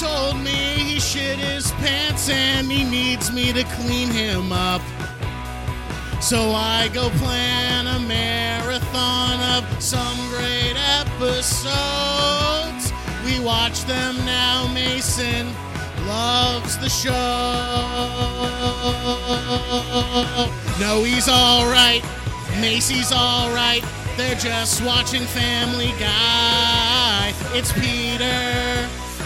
told me he shit his pants and he needs me to clean him up. So I go plan a marathon of some great episodes. We watch them now, Mason loves the show. No, he's alright. Macy's alright. They're just watching Family Guy. It's Peter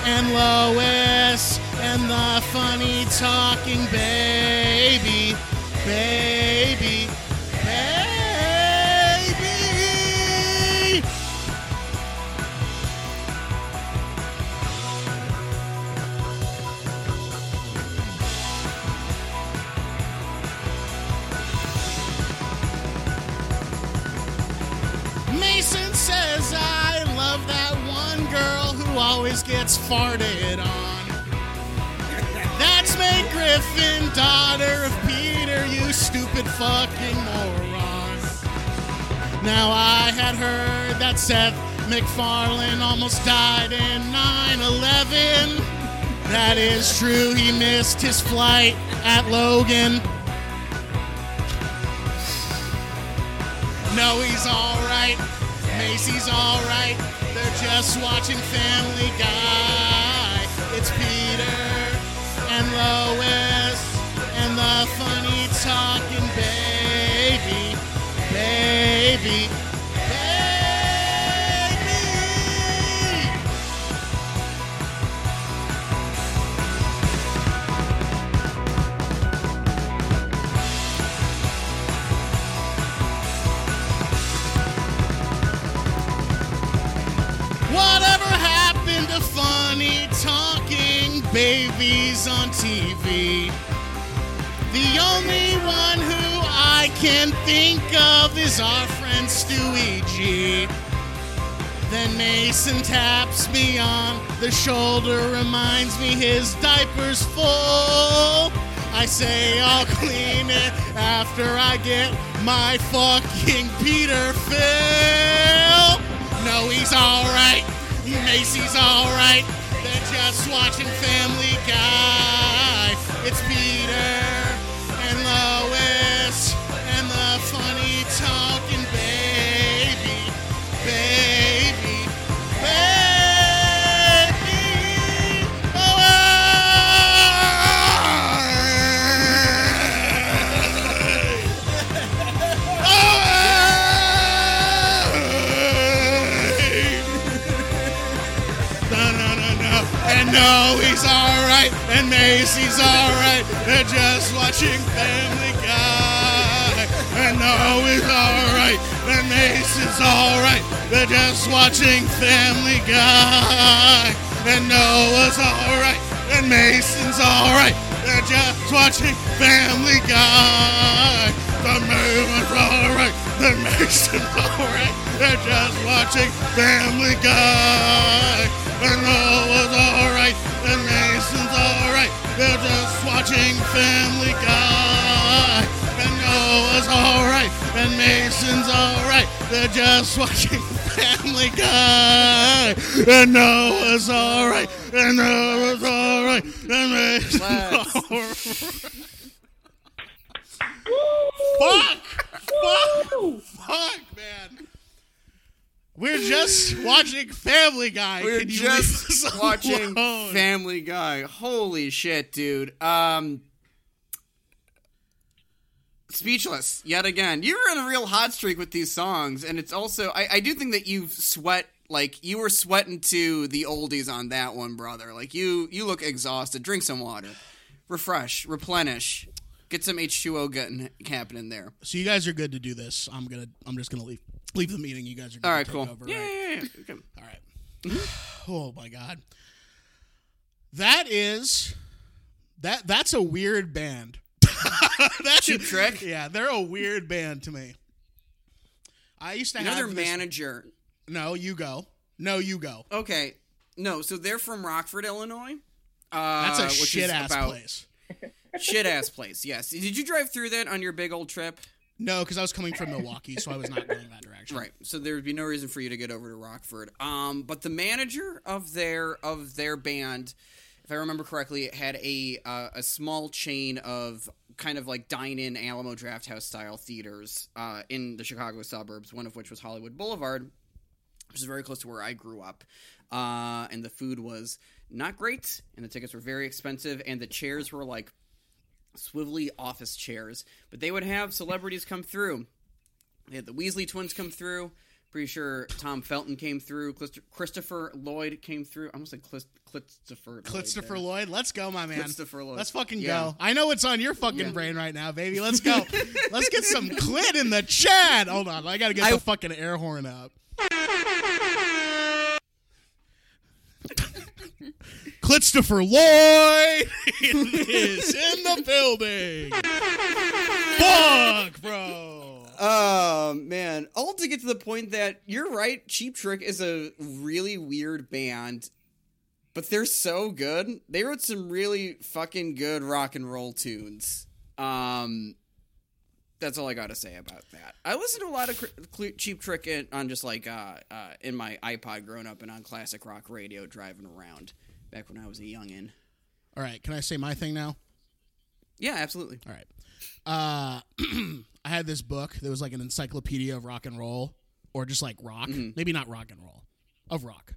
and Lois and the funny talking baby. Baby. Gets farted on. That's Meg Griffin, daughter of Peter, you stupid fucking moron. Now I had heard that Seth MacFarlane almost died in 9 11. That is true, he missed his flight at Logan. No, he's alright. Macy's alright. Just watching Family Guy. It's Peter and Lois and the funny talking baby. Baby. Babies on TV? The only one who I can think of is our friend Stewie G. Then Mason taps me on the shoulder, reminds me his diaper's full. I say I'll clean it after I get my fucking Peter fill. No, he's alright. Macy's alright. They're watching Family Guy. It's Peter No, he's alright. And Macy's alright. They're just watching Family Guy. And no, he's alright. And Mason's alright. They're just watching Family Guy. And Noah's alright. And Mason's alright. They're just watching Family Guy. The movement's alright. The Mason's alright. They're just watching Family Guy. And Noah's alright. And Mason's alright. They're just watching Family Guy. And Noah's alright. And Mason's alright. They're just watching Family Guy. And Noah's alright. And Noah's alright. And Mason's alright. Fuck! Fuck! Fuck, man. We're just watching Family Guy. We're Can you just watching alone? Family Guy. Holy shit, dude. Um Speechless yet again. You're in a real hot streak with these songs, and it's also I, I do think that you've sweat like you were sweating to the oldies on that one, brother. Like you you look exhausted. Drink some water. Refresh, replenish. Get some H2O getting happening there. So you guys are good to do this. I'm gonna. I'm just gonna leave. Leave the meeting. You guys are. Good All to take cool. Over, yeah, right? yeah, yeah. Okay. All right. oh my god. That is. That that's a weird band. that's Cheap Trick? Yeah, they're a weird band to me. I used to Another have this- manager. No, you go. No, you go. Okay. No, so they're from Rockford, Illinois. That's Uh, a which is shit ass about- place. Shit ass place, yes. Did you drive through that on your big old trip? No, because I was coming from Milwaukee, so I was not going that direction. Right. So there would be no reason for you to get over to Rockford. Um, but the manager of their of their band, if I remember correctly, it had a uh, a small chain of kind of like dine-in Alamo Drafthouse style theaters uh, in the Chicago suburbs. One of which was Hollywood Boulevard, which is very close to where I grew up. Uh, and the food was not great, and the tickets were very expensive, and the chairs were like swivelly office chairs. But they would have celebrities come through. They had the Weasley twins come through. Pretty sure Tom Felton came through. Christopher Lloyd came through. I almost said Clist- Christopher. Lloyd Christopher there. Lloyd, let's go, my man. Christopher Lloyd. Let's fucking Yeah. go. I know it's on your fucking Yeah. brain right now, baby. Let's go. let's get some clit in the chat. Hold on, I gotta get I- the fucking air horn up. Christopher Lloyd is in the building. Fuck, bro. Oh man! All to get to the point that you're right. Cheap Trick is a really weird band, but they're so good. They wrote some really fucking good rock and roll tunes. Um, that's all I got to say about that. I listened to a lot of Cheap Trick in, on just like uh, uh, in my iPod growing up and on classic rock radio driving around back when I was a youngin. All right, can I say my thing now? Yeah, absolutely. All right. Uh, I had this book that was like an encyclopedia of rock and roll, or just like rock. Mm-hmm. Maybe not rock and roll, of rock.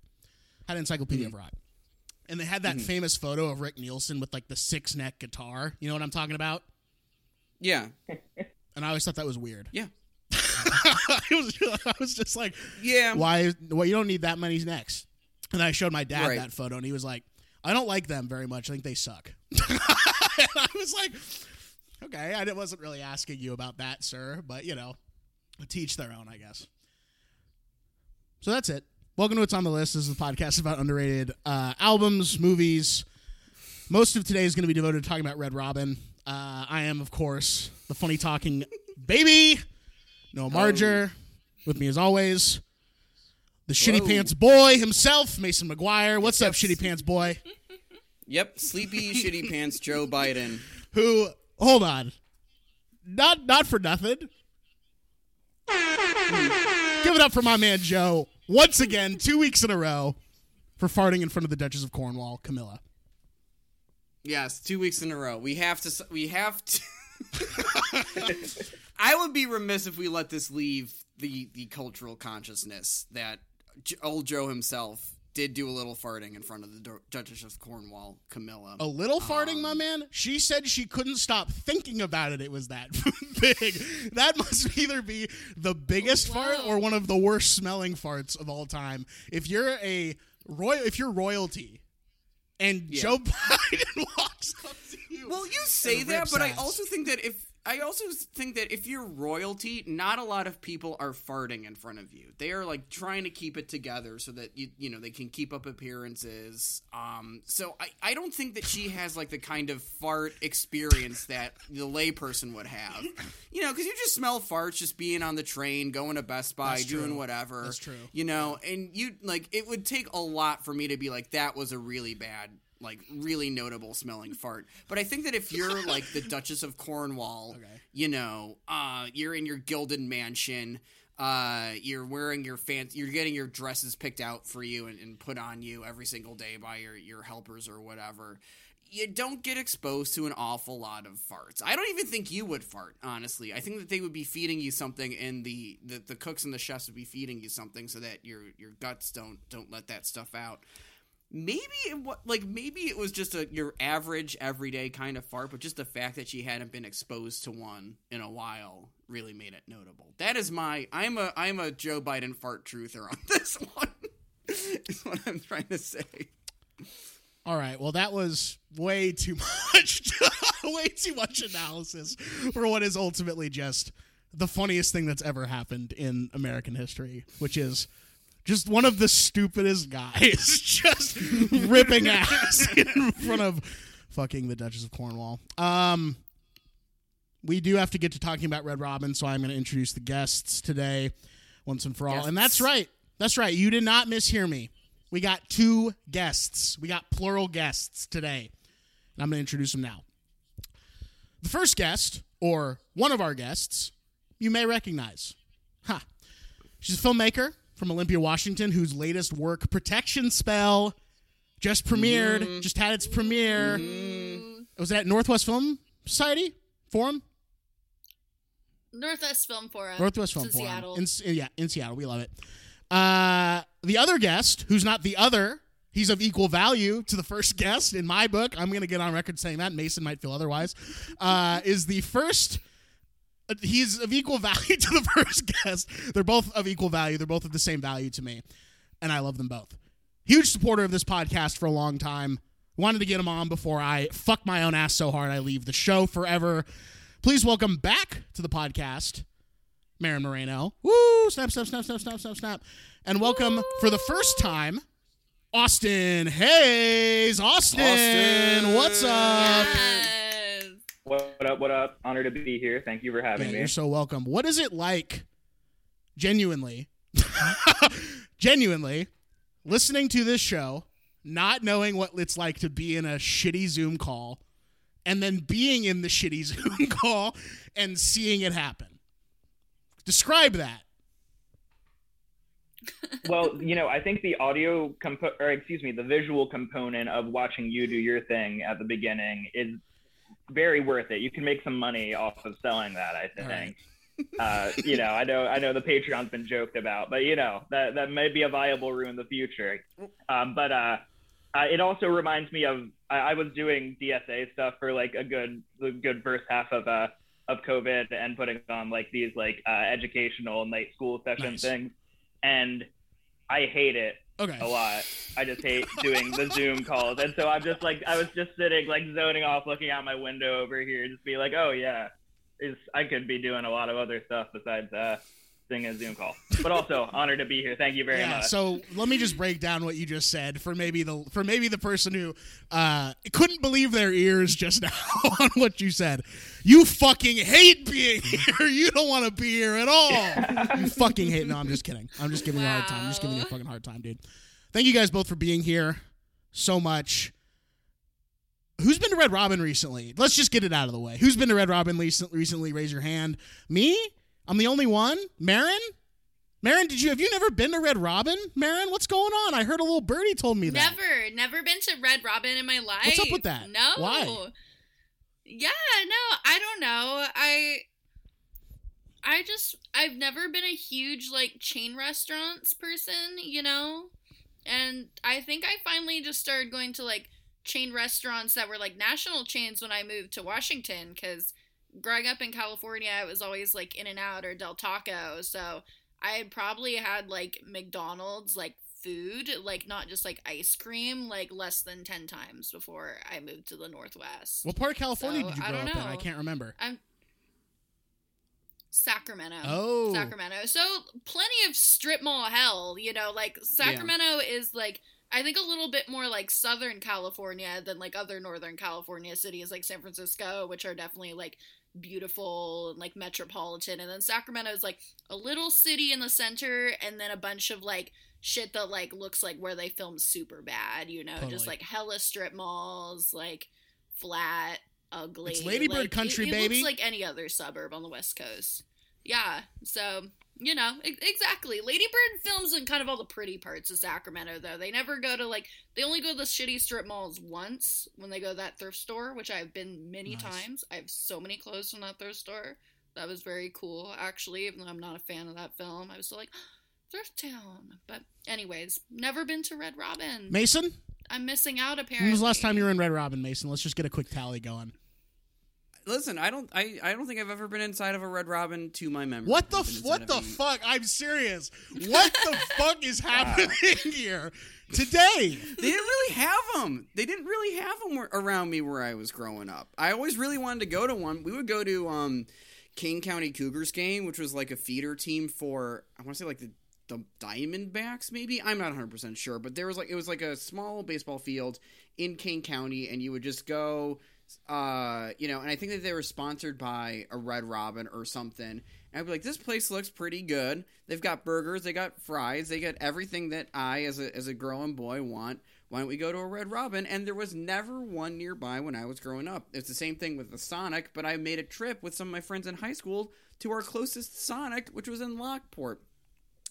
Had an encyclopedia mm-hmm. of rock, and they had that mm-hmm. famous photo of Rick Nielsen with like the six neck guitar. You know what I'm talking about? Yeah, And I always thought that was weird. yeah, I was, I was just like, yeah. why? Well, you don't need that many necks. And I showed my dad Right. that photo, and he was like, I don't like them very much. I think they suck. and I was like, okay, I wasn't really asking you about that, sir, but you know, teach their own, I guess. So that's it. Welcome to What's on the List. This is a podcast about underrated uh, albums, movies. Most of today is going to be devoted to talking about Red Robin. Uh, I am, of course, the funny talking baby, Noah Marger. With me as always, the shitty Hello. pants boy himself, Mason McGuire. What's up, shitty pants boy? Yep, sleepy shitty pants Joe Biden. Who? Hold on, not not for nothing. Hmm. Give it up for my man Joe once again, two weeks in a row, for farting in front of the Duchess of Cornwall, Camilla. Yes, two weeks in a row. We have to. We have to. I would be remiss if we let this leave the the cultural consciousness that old Joe himself did do a little farting in front of the Du- Duchess of Cornwall, Camilla. A little farting, my um, man. She said she couldn't stop thinking about it. It was that big. That must either be the biggest oh, fart or one of the worst smelling farts of all time. If you're a royal, if you're royalty, and Yeah. Joe Biden walks up to you, Well, you say that, but I also think that if I also think that if you're royalty, not a lot of people are farting in front of you. They are like trying to keep it together so that you you know they can keep up appearances. Um, so I I don't think that she has like the kind of fart experience that the layperson would have. You know, because you just smell farts just being on the train, going to Best Buy, That's doing true. whatever. That's true. You know, and you like it would take a lot for me to be like that was a really bad like really notable smelling fart. But I think that if you're like the Duchess of Cornwall, Okay. you know, uh, you're in your gilded mansion, uh, you're wearing your fancy, you're getting your dresses picked out for you and, and put on you every single day by your your helpers or whatever. You don't get exposed to an awful lot of farts. I don't even think you would fart, honestly. I think that they would be feeding you something, and the, the, the cooks and the chefs would be feeding you something so that your your guts don't don't let that stuff out maybe it wa- like maybe it was just a your average everyday kind of fart but just the fact that she hadn't been exposed to one in a while really made it notable that is my i'm a i'm a joe biden fart truther on this one is what i'm trying to say All right. Well, that was way too much, way too much analysis for what is ultimately just the funniest thing that's ever happened in American history, which is just one of the stupidest guys just ripping ass in front of fucking the Duchess of Cornwall. Um, we do have to get to talking about Red Robin, so I'm going to introduce the guests today, once and for all. And that's right. That's right. You did not mishear me. We got two guests. We got plural guests today. And I'm going to introduce them now. The first guest, or one of our guests, you may recognize. Ha. She's a filmmaker from Olympia, Washington, whose latest work, Protection Spell, just premiered, Mm-hmm. just had its premiere. Was that Northwest Film Society Forum? Northwest Film Forum. Northwest Film Forum. Seattle. In, yeah, in Seattle. We love it. Uh, the other guest, who's not the other, he's of equal value to the first guest in my book. I'm going to get on record saying that. Mason might feel otherwise. Uh, is the first. He's of equal value to the first guest. They're both of equal value. They're both of the same value to me, and I love them both. Huge supporter of this podcast for a long time. Wanted to get him on before I fuck my own ass so hard I leave the show forever. Please welcome back to the podcast, Marin Moreno. Woo! Snap, snap, snap, snap, snap, snap, snap. And welcome for the first time, Austin Hayes. Austin, Austin. what's up? Yes. What up? What up? Honor to be here. Thank you for having Yeah, me. you're so welcome. What is it like, genuinely, genuinely, listening to this show, not knowing what it's like to be in a shitty Zoom call, and then being in the shitty Zoom call and seeing it happen? Describe that. well, you know, I think the audio compo- or excuse me, the visual component of watching you do your thing at the beginning is very worth it. You can make some money off of selling that. I think. uh, you know, I know, I know the Patreon's been joked about, but you know that that may be a viable route in the future. Um, but uh, uh, it also reminds me of I, I was doing DSA stuff for like a good the good first half of uh of COVID and putting on like these like uh, educational night school session Nice. things, and I hate it Okay. a lot. I just hate doing the Zoom calls, and so I'm just like I was just sitting like zoning off, looking out my window over here, just be like, oh yeah, is I could be doing a lot of other stuff besides uh, doing a Zoom call. But also honored to be here. Thank you very yeah, much. so let me just break down what you just said for maybe the for maybe the person who uh, couldn't believe their ears just now on what you said. You fucking hate being here. You don't want to be here at all. you fucking hate. No, I'm just kidding. I'm just giving you a hard time. I'm just giving you a fucking hard time, dude. Thank you guys both for being here so much. Who's been to Red Robin recently? Let's just get it out of the way. Who's been to Red Robin? Recently, raise your hand. Me? I'm the only one. Marin? Marin, did you have you never been to Red Robin? Marin, what's going on? I heard a little birdie told me that. Never, never been to Red Robin in my life. What's up with that? No. Why? Yeah, no, I don't know. I I just I've never been a huge like chain restaurants person, you know? And I think I finally just started going to like chain restaurants that were like national chains when I moved to Washington cuz growing up in California, I was always like In and Out or Del Taco, so I had probably had like McDonald's like food, like not just like ice cream, like less than 10 times before I moved to the Northwest. What part of California So, did you I grow don't up in? I can't remember. I'm Sacramento. Oh. Sacramento. So plenty of strip mall hell, you know, like Sacramento is like I think a little bit more like Southern California than like other Northern California cities like San Francisco, which are definitely like beautiful and like metropolitan. And then Sacramento is like a little city in the center and then a bunch of like shit that like looks like where they filmed Superbad, you know, Totally. just like hella strip malls, like flat, ugly. It's Lady Bird like, country, it, it baby. looks like any other suburb on the West Coast. Yeah, so you know exactly. Lady Bird films in kind of all the pretty parts of Sacramento, though. They never go to like they only go to the shitty strip malls once when they go to that thrift store, which I've been many Nice. times. I have so many clothes from that thrift store. That was very cool, actually. Even though I'm not a fan of that film, I was still like thrift town. But anyways, never been to Red Robin. Mason, I'm missing out. Apparently, when was the last time you were in Red Robin, Mason? Let's just get a quick tally going. Listen, I don't, I, I don't think I've ever been inside of a Red Robin to my memory. What the f- what the a- fuck? I'm serious. What the fuck is happening here today? They didn't really have them. They didn't really have them around me where I was growing up. I always really wanted to go to one. We would go to um, Kane County Cougars game, which was like a feeder team for I want to say like the the Diamondbacks, maybe. I'm not 100 percent sure, but there was like it was like a small baseball field in Kane County, and you would just go. Uh, you know, and I think that they were sponsored by a Red Robin or something. And I'd be like, this place looks pretty good. They've got burgers, they got fries, they got everything that I, as a as a growing boy, want why don't we go to a Red Robin? And there was never one nearby when I was growing up. It's the same thing with the Sonic, but I made a trip with some of my friends in high school to our closest Sonic, which was in Lockport.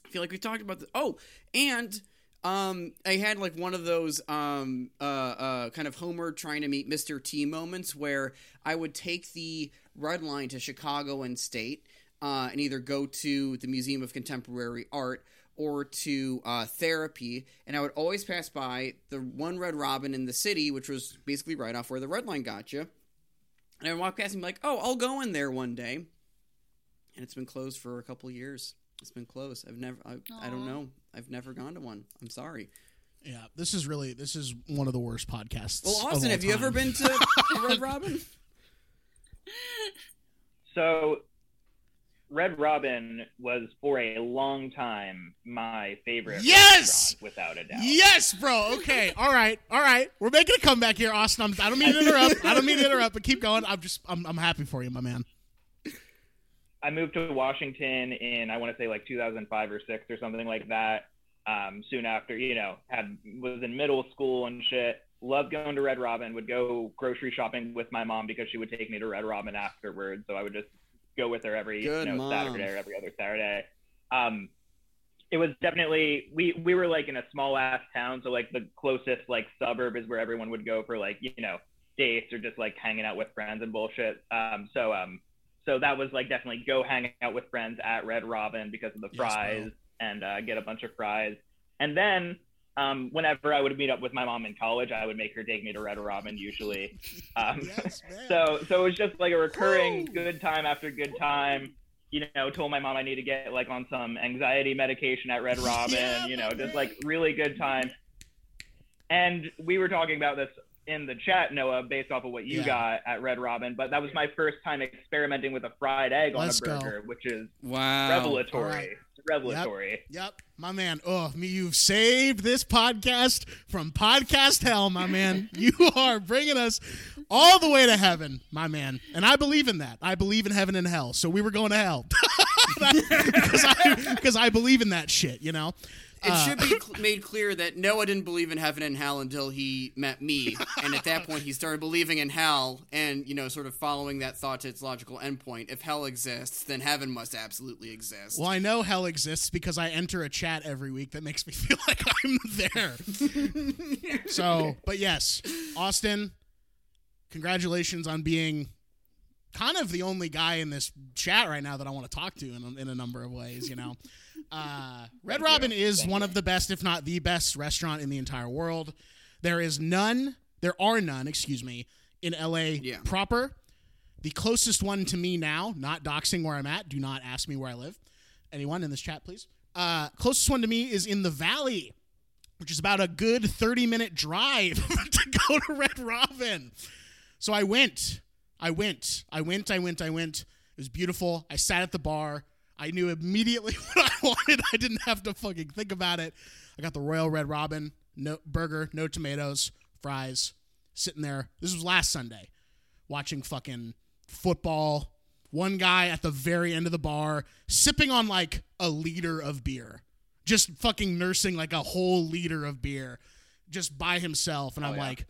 I feel like we talked about this. Oh, and um, I had like one of those um, uh, uh, kind of Homer trying to meet Mr. T moments where I would take the Red Line to Chicago and State uh, and either go to the Museum of Contemporary Art or to uh, therapy, and I would always pass by the one Red Robin in the city, which was basically right off where the Red Line got you. And I would walk past and be like, "Oh, I'll go in there one day," and it's been closed for a couple years. It's been close. I've never. I, I don't know. I've never gone to one. I'm sorry. Yeah, this is really this is one of the worst podcasts. Well, of Austin, all have you ever been to Red Robin? So, Red Robin was for a long time my favorite. Yes! without a doubt. Yes, bro. Okay. All right. All right. We're making a comeback here, Austin. I'm, I don't mean to interrupt. I don't mean to interrupt, but keep going. I'm just I'm, I'm happy for you, my man. I moved to Washington in I want to say like 2005 or six or something like that. Um, soon after, you know, had was in middle school and shit. Loved going to Red Robin. Would go grocery shopping with my mom because she would take me to Red Robin afterwards. So I would just go with her every Good you know mom. Saturday or every other Saturday. Um, it was definitely we we were like in a small ass town, so like the closest like suburb is where everyone would go for like you know dates or just like hanging out with friends and bullshit. Um, so um, so that was like definitely go hang out with friends at Red Robin because of the Yes, fries and uh, get a bunch of fries. And then um, whenever I would meet up with my mom in college, I would make her take me to Red Robin usually. Um, Yes, so so it was just like a recurring good time after good time. You know, told my mom I need to get like on some anxiety medication at Red Robin. Yeah, you know, just like really good time. And we were talking about this in the chat, Noah, based off of what you Yeah. got at Red Robin. But that was my first time experimenting with a fried egg on Let's a go. burger, which is Wow. revelatory. All right. Revelatory. Yep, my man. Oh, me, you've saved this podcast from podcast hell, my man. You are bringing us all the way to heaven, my man. And I believe in that. I believe in heaven and hell. So we were going to hell because I because I believe in that shit. You know. It Uh, should be cl- made clear that Noah didn't believe in heaven and hell until he met me, and at that point he started believing in hell, and you know, sort of following that thought to its logical endpoint. If hell exists, then heaven must absolutely exist. Well, I know hell exists because I enter a chat every week that makes me feel like I'm there. so, but yes, Austin, congratulations on being kind of the only guy in this chat right now that I want to talk to in a, in a number of ways, you know. Uh, Red Robin is Thank one you. of the best, if not the best, restaurant in the entire world. There is none, there are none, excuse me, in LA Yeah. proper. The closest one to me now, not doxing where I'm at, do not ask me where I live. Anyone in this chat, please? Uh, closest one to me is in the Valley, which is about a good 30 minute drive to go to Red Robin. So I went. I went. I went. I went. I went. It was beautiful. I sat at the bar. I knew immediately what I wanted. I didn't have to fucking think about it. I got the Royal Red Robin no burger, no tomatoes, fries, sitting there. This was last Sunday, watching fucking football. One guy at the very end of the bar sipping on like a liter of beer, just fucking nursing like a whole liter of beer, just by himself. And oh, I'm yeah. like,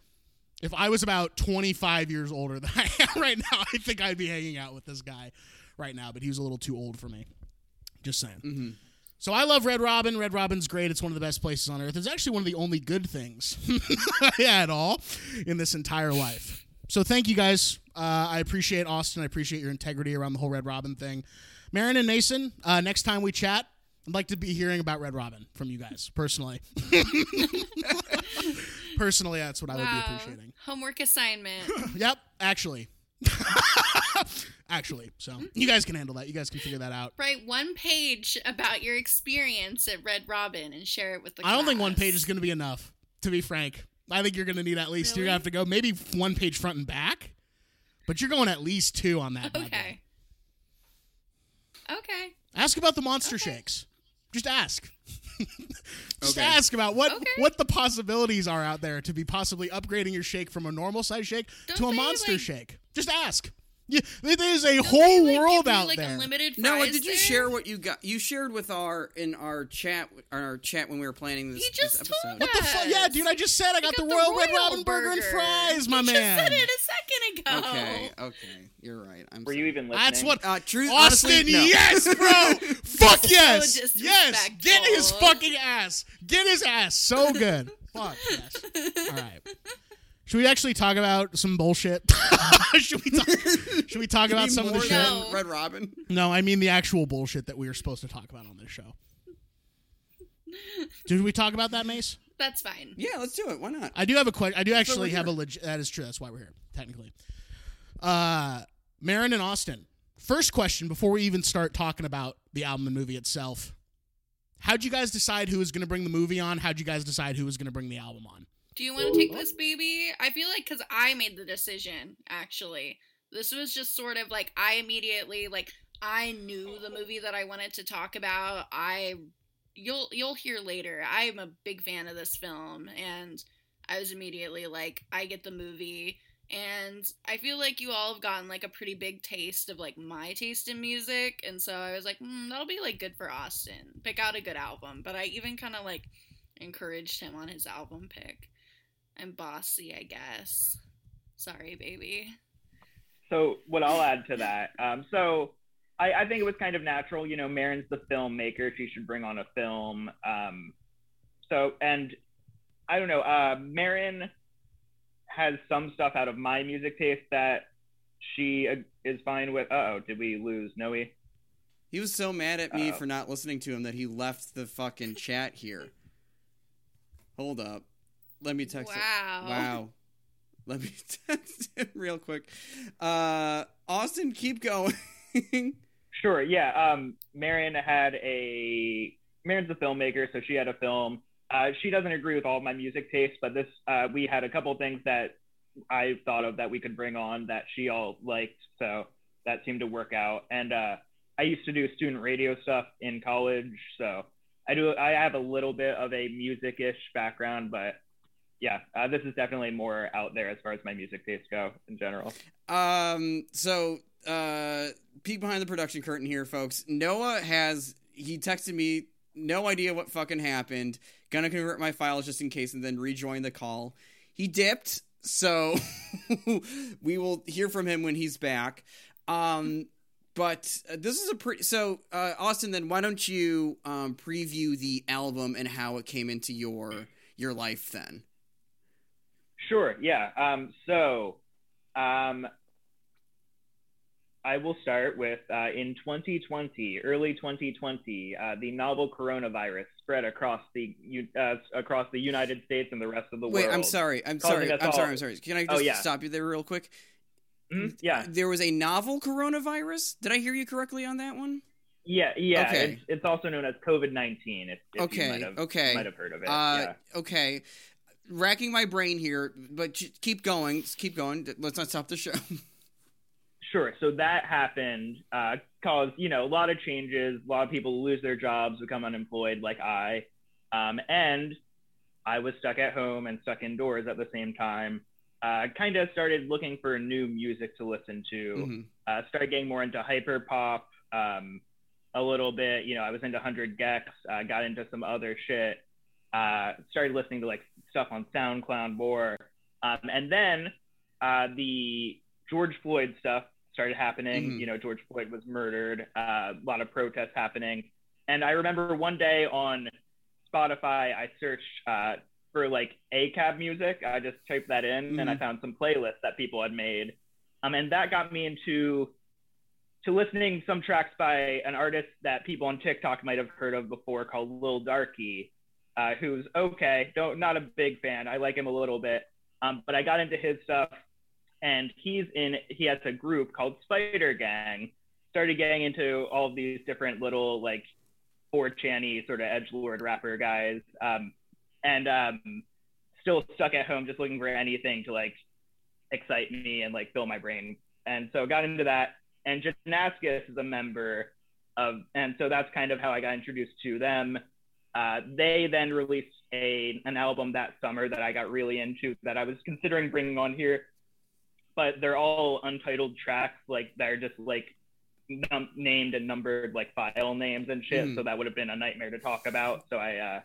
if I was about 25 years older than I am right now, I think I'd be hanging out with this guy right now. But he was a little too old for me. Just saying. So I love Red Robin. Red Robin's great. It's one of the best places on earth. It's actually one of the only good things at all in this entire life. So thank you guys. Uh, I appreciate Austin. I appreciate your integrity around the whole Red Robin thing. Marin and Mason, uh, next time we chat, I'd like to be hearing about Red Robin from you guys personally. personally, that's what I would be appreciating. Homework assignment. Yep, actually. Actually. So mm-hmm. you guys can handle that. You guys can figure that out. Write one page about your experience at Red Robin and share it with the I don't think one page is going to be enough, to be frank. I think you're going to need at least, you're going to have to go maybe one page front and back, but you're going at least two on that. Okay. Okay. Ask about the monster Okay. shakes. Just ask. Just Okay. ask about what Okay. what the possibilities are out there to be possibly upgrading your shake from a normal size shake Don't to a monster like- shake. Just ask. Yeah, there's a Don't whole they, like, world give you, out like, there. Unlimited Noah, fries did you there? share what you got? You shared with our in our chat on our chat when we were planning this, He just this told episode. What the fuck? Yeah, dude, I just said I got, got the the Royal Red Royal Robin burger, and fries, my you man. Just said it a second ago. Okay, okay, you're right. I'm Were sorry. you even listening? That's what Uh, truth, Austin, honestly, no. yes, bro. Fuck So yes. yes. Get his fucking ass. Get his ass. So good. Fuck yes. All right. Should we actually talk about some bullshit? should we talk, should we talk about mean some of the more shit? No. Red Robin. No, I mean the actual bullshit that we were supposed to talk about on this show. Did we talk about that, Mace? That's fine. Yeah, let's do it. Why not? I do have a question. I do actually we're have a legit. That is true. That's why we're here, technically. Uh, Marin and Austin. First question before we even start talking about the album and movie itself. How'd you guys decide who was going to bring the movie on? How'd you guys decide who was going to bring the album on? Do you want to take this, baby? I feel like because I made the decision. Actually, this was just sort of like I immediately like I knew the movie that I wanted to talk about. I you'll you'll hear later. I'm a big fan of this film, and I was immediately like, I get the movie. And I feel like you all have gotten like a pretty big taste of like my taste in music, and so I was like, mm, that'll be like good for Austin. Pick out a good album. But I even kind of like encouraged him on his album pick. I'm bossy, I guess. Sorry, baby. So what I'll add to that, um, so I, I think it was kind of natural. You know, Marin's the filmmaker; she should bring on a film. Um, so, and I don't know, uh, Marin has some stuff out of my music taste that she uh, is fine with. Uh oh, did we lose Noe? He was so mad at me Uh-oh. for not listening to him that he left the fucking chat here. Hold up. Let me text Wow. it. Wow. Let me text him real quick. Uh, Austin, keep going. Sure. Yeah. Um, Marin had a Marin's a filmmaker, so she had a film. Uh, she doesn't agree with all of my music tastes, but this uh, we had a couple things that I thought of that we could bring on that she all liked, so that seemed to work out. And uh, I used to do student radio stuff in college, so I do I have a little bit of a music-ish background, but yeah, uh, this is definitely more out there as far as my music tastes go in general. Um, so uh, peek behind the production curtain here, folks. Noah has he texted me, no idea what fucking happened. Gonna convert my files just in case, and then rejoin the call. He dipped, so we will hear from him when he's back. Um, but uh, this is a pretty so uh, Austin. Then why don't you um, preview the album and how it came into your your life? Then Sure. Yeah. Um, so, um, I will start with uh, in 2020, early 2020, uh, the novel coronavirus spread across the uh, across the United States and the rest of the wait, world. Wait, I'm sorry, I'm sorry, I'm all- sorry, I'm sorry. Can I just Oh, yeah. stop you there real quick? Mhm, Yeah. There was a novel coronavirus. Did I hear you correctly on that one? Yeah. Yeah. Okay. It's, it's also known as COVID 19. If, if Okay, You might have, okay. Might have heard of it. Uh, yeah. Okay. Racking my brain here, but keep going. Keep going. Let's not stop the show. Sure. So that happened, uh, caused you know a lot of changes. A lot of people lose their jobs, become unemployed, like I, um, and I was stuck at home and stuck indoors at the same time. Uh, kind of started looking for new music to listen to. Mhm. Uh, started getting more into hyper pop, um, a little bit. You know, I was into Hundred gecs. Uh, got into some other shit. Uh, started listening to like stuff on SoundCloud more, um, and then uh, the George Floyd stuff started happening. Mhm. You know, George Floyd was murdered. Uh, a lot of protests happening, and I remember one day on Spotify, I searched uh, for like ACAB music. I just typed that in, and I Mhm. found some playlists that people had made, um, and that got me into to listening some tracks by an artist that people on TikTok might have heard of before called Lil Darkie, uh, who's okay. Don't not a big fan. I like him a little bit, um, but I got into his stuff, and he's in. He has a group called Spider Gang. Started getting into all of these different little like 4chan sort of edge lord rapper guys, um, and um, still stuck at home just looking for anything to like excite me and like fill my brain. And so got into that. And Janaskis is a member of, and so that's kind of how I got introduced to them. Uh, they then released a an album that summer that I got really into that I was considering bringing on here but they're all untitled tracks. Like they're just like num- named and numbered like file names and shit. Mhm. So that would have been a nightmare to talk about. So I uh,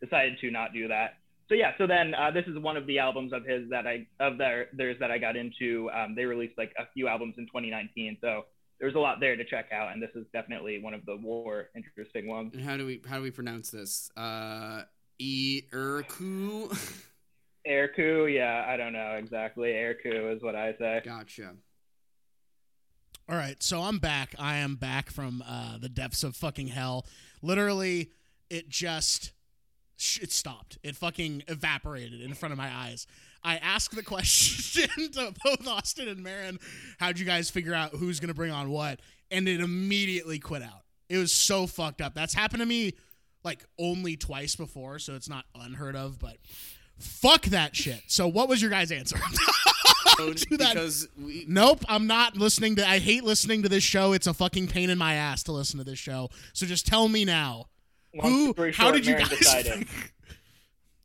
decided to not do that. So yeah, so then uh, this is one of the albums of his that I of their theirs that I got into. Um, they released like a few albums in 2019, so there's a lot there to check out, and this is definitely one of the more interesting ones. And how do we how do we pronounce this? Uh, E Erku. Yeah, I don't know exactly. Airku is what I say. gotcha. All right, so I'm back. I am back from uh, the depths of fucking hell. Literally, it just it stopped. It fucking evaporated in front of my eyes. I asked the question to both Austin and Marin, "How'd you guys figure out who's gonna bring on what?" And it immediately quit out. It was so fucked up. That's happened to me like only twice before, so it's not unheard of. But fuck that shit. So, what was your guys' answer? Because we, Nope, I'm not listening to. I hate listening to this show. It's a fucking pain in my ass to listen to this show. So just tell me now. Long Who? How short, did you Marin guys? decided.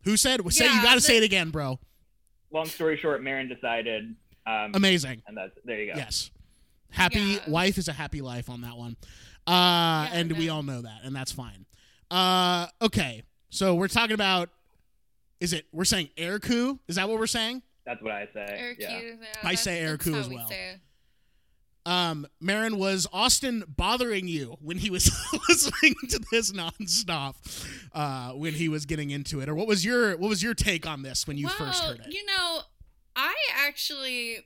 Who said? Say Yeah, you got to say it again, bro. Long story short, Marin decided, um, Amazing. and that's there you go. Yes. Happy Yeah. wife is a happy life on that one. Uh, and we all know that, and that's fine. Uh, okay. So we're talking about. Is it? We're saying air coup. Is that what we're saying? That's what I say. Air yeah. Q, yeah, I say air that's Q how as we well. say it. Um, Marin, was Austin bothering you when he was listening to this nonstop uh, when he was getting into it, or what was your what was your take on this when you well, first heard it? You know, I actually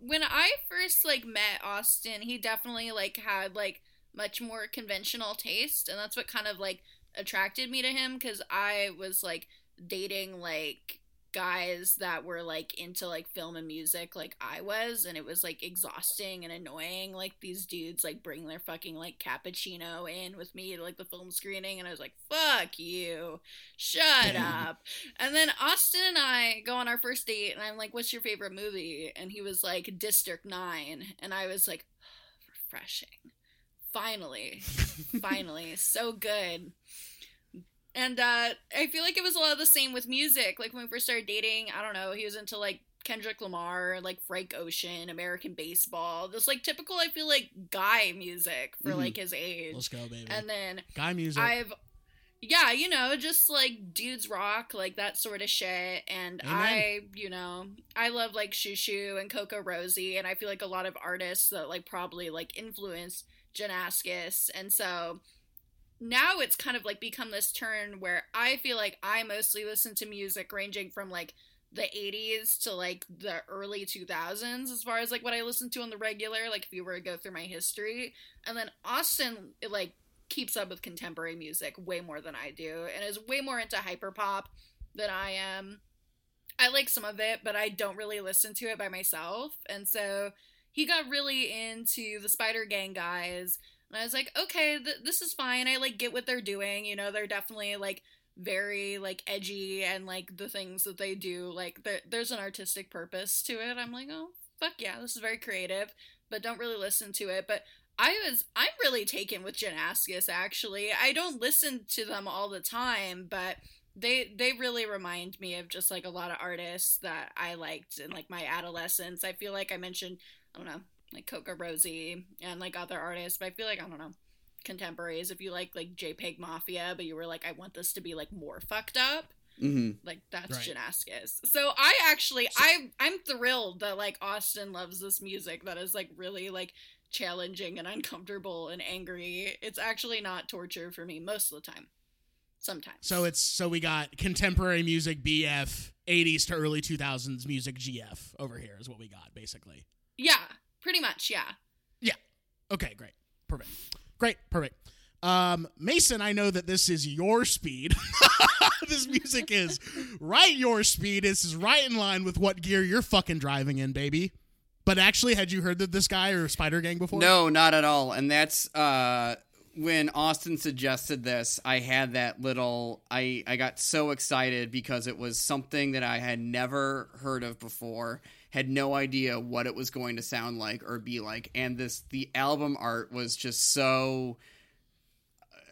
when I first like met Austin, he definitely like had like much more conventional taste, and that's what kind of like attracted me to him because I was like dating like guys that were like into like film and music like I was and it was like exhausting and annoying like these dudes like bring their fucking like cappuccino in with me to like the film screening and I was like fuck you. Shut up. And then Austin and I go on our first date and I'm like what's your favorite movie? And he was like District 9 and I was like oh, refreshing. Finally. Finally. So good and uh, I feel like it was a lot of the same with music. Like when we first started dating, I don't know, he was into like Kendrick Lamar, like Frank Ocean, American baseball, just like typical. I feel like guy music for Mhm. like his age. Let's go, baby. And then Guy music. I've, yeah, you know, just like dudes rock, like that sort of shit. And Amen. I, you know, I love like Xiu Xiu and CocoRosie, and I feel like a lot of artists that like probably like influenced Janaskis, and so now it's kind of like become this turn where I feel like I mostly listen to music ranging from like the 80s to like the early 2000s as far as like what I listen to on the regular like if you were to go through my history. And then Austin it, like keeps up with contemporary music way more than I do and is way more into hyperpop than I am. I like some of it but I don't really listen to it by myself. And so he got really into the Spider Gang guys and I was like, okay, th- this is fine. I like get what they're doing. You know, they're definitely like very like edgy and like the things that they do. Like there- there's an artistic purpose to it. I'm like, oh fuck yeah, this is very creative, but don't really listen to it. But I was I'm really taken with Janaskis actually. I don't listen to them all the time, but they they really remind me of just like a lot of artists that I liked in like my adolescence. I feel like I mentioned I don't know like CocoRosie and like other artists, but I feel like I don't know contemporaries. If you like like JPEG Mafia, but you were like, I want this to be like more fucked up, hmm like that's Right. Janaskis. So I actually I I'm thrilled that like Austin loves this music that is like really like challenging and uncomfortable and angry. It's actually not torture for me most of the time. Sometimes. so it's so we got contemporary music BF, 80s to early 2000s music GF over here is what we got basically. yeah, pretty much, yeah. Yeah. Okay, great. Perfect. Great, perfect. Um, Mason, I know that this is your speed. this music is right your speed. This is right in line with what gear you're fucking driving in, baby. But actually, had you heard of this guy or Spider Gang before? No, not at all. And that's uh, when Austin suggested this. I had that little. I I got so excited because it was something that I had never heard of before. Had no idea what it was going to sound like or be like. And this the album art was just so.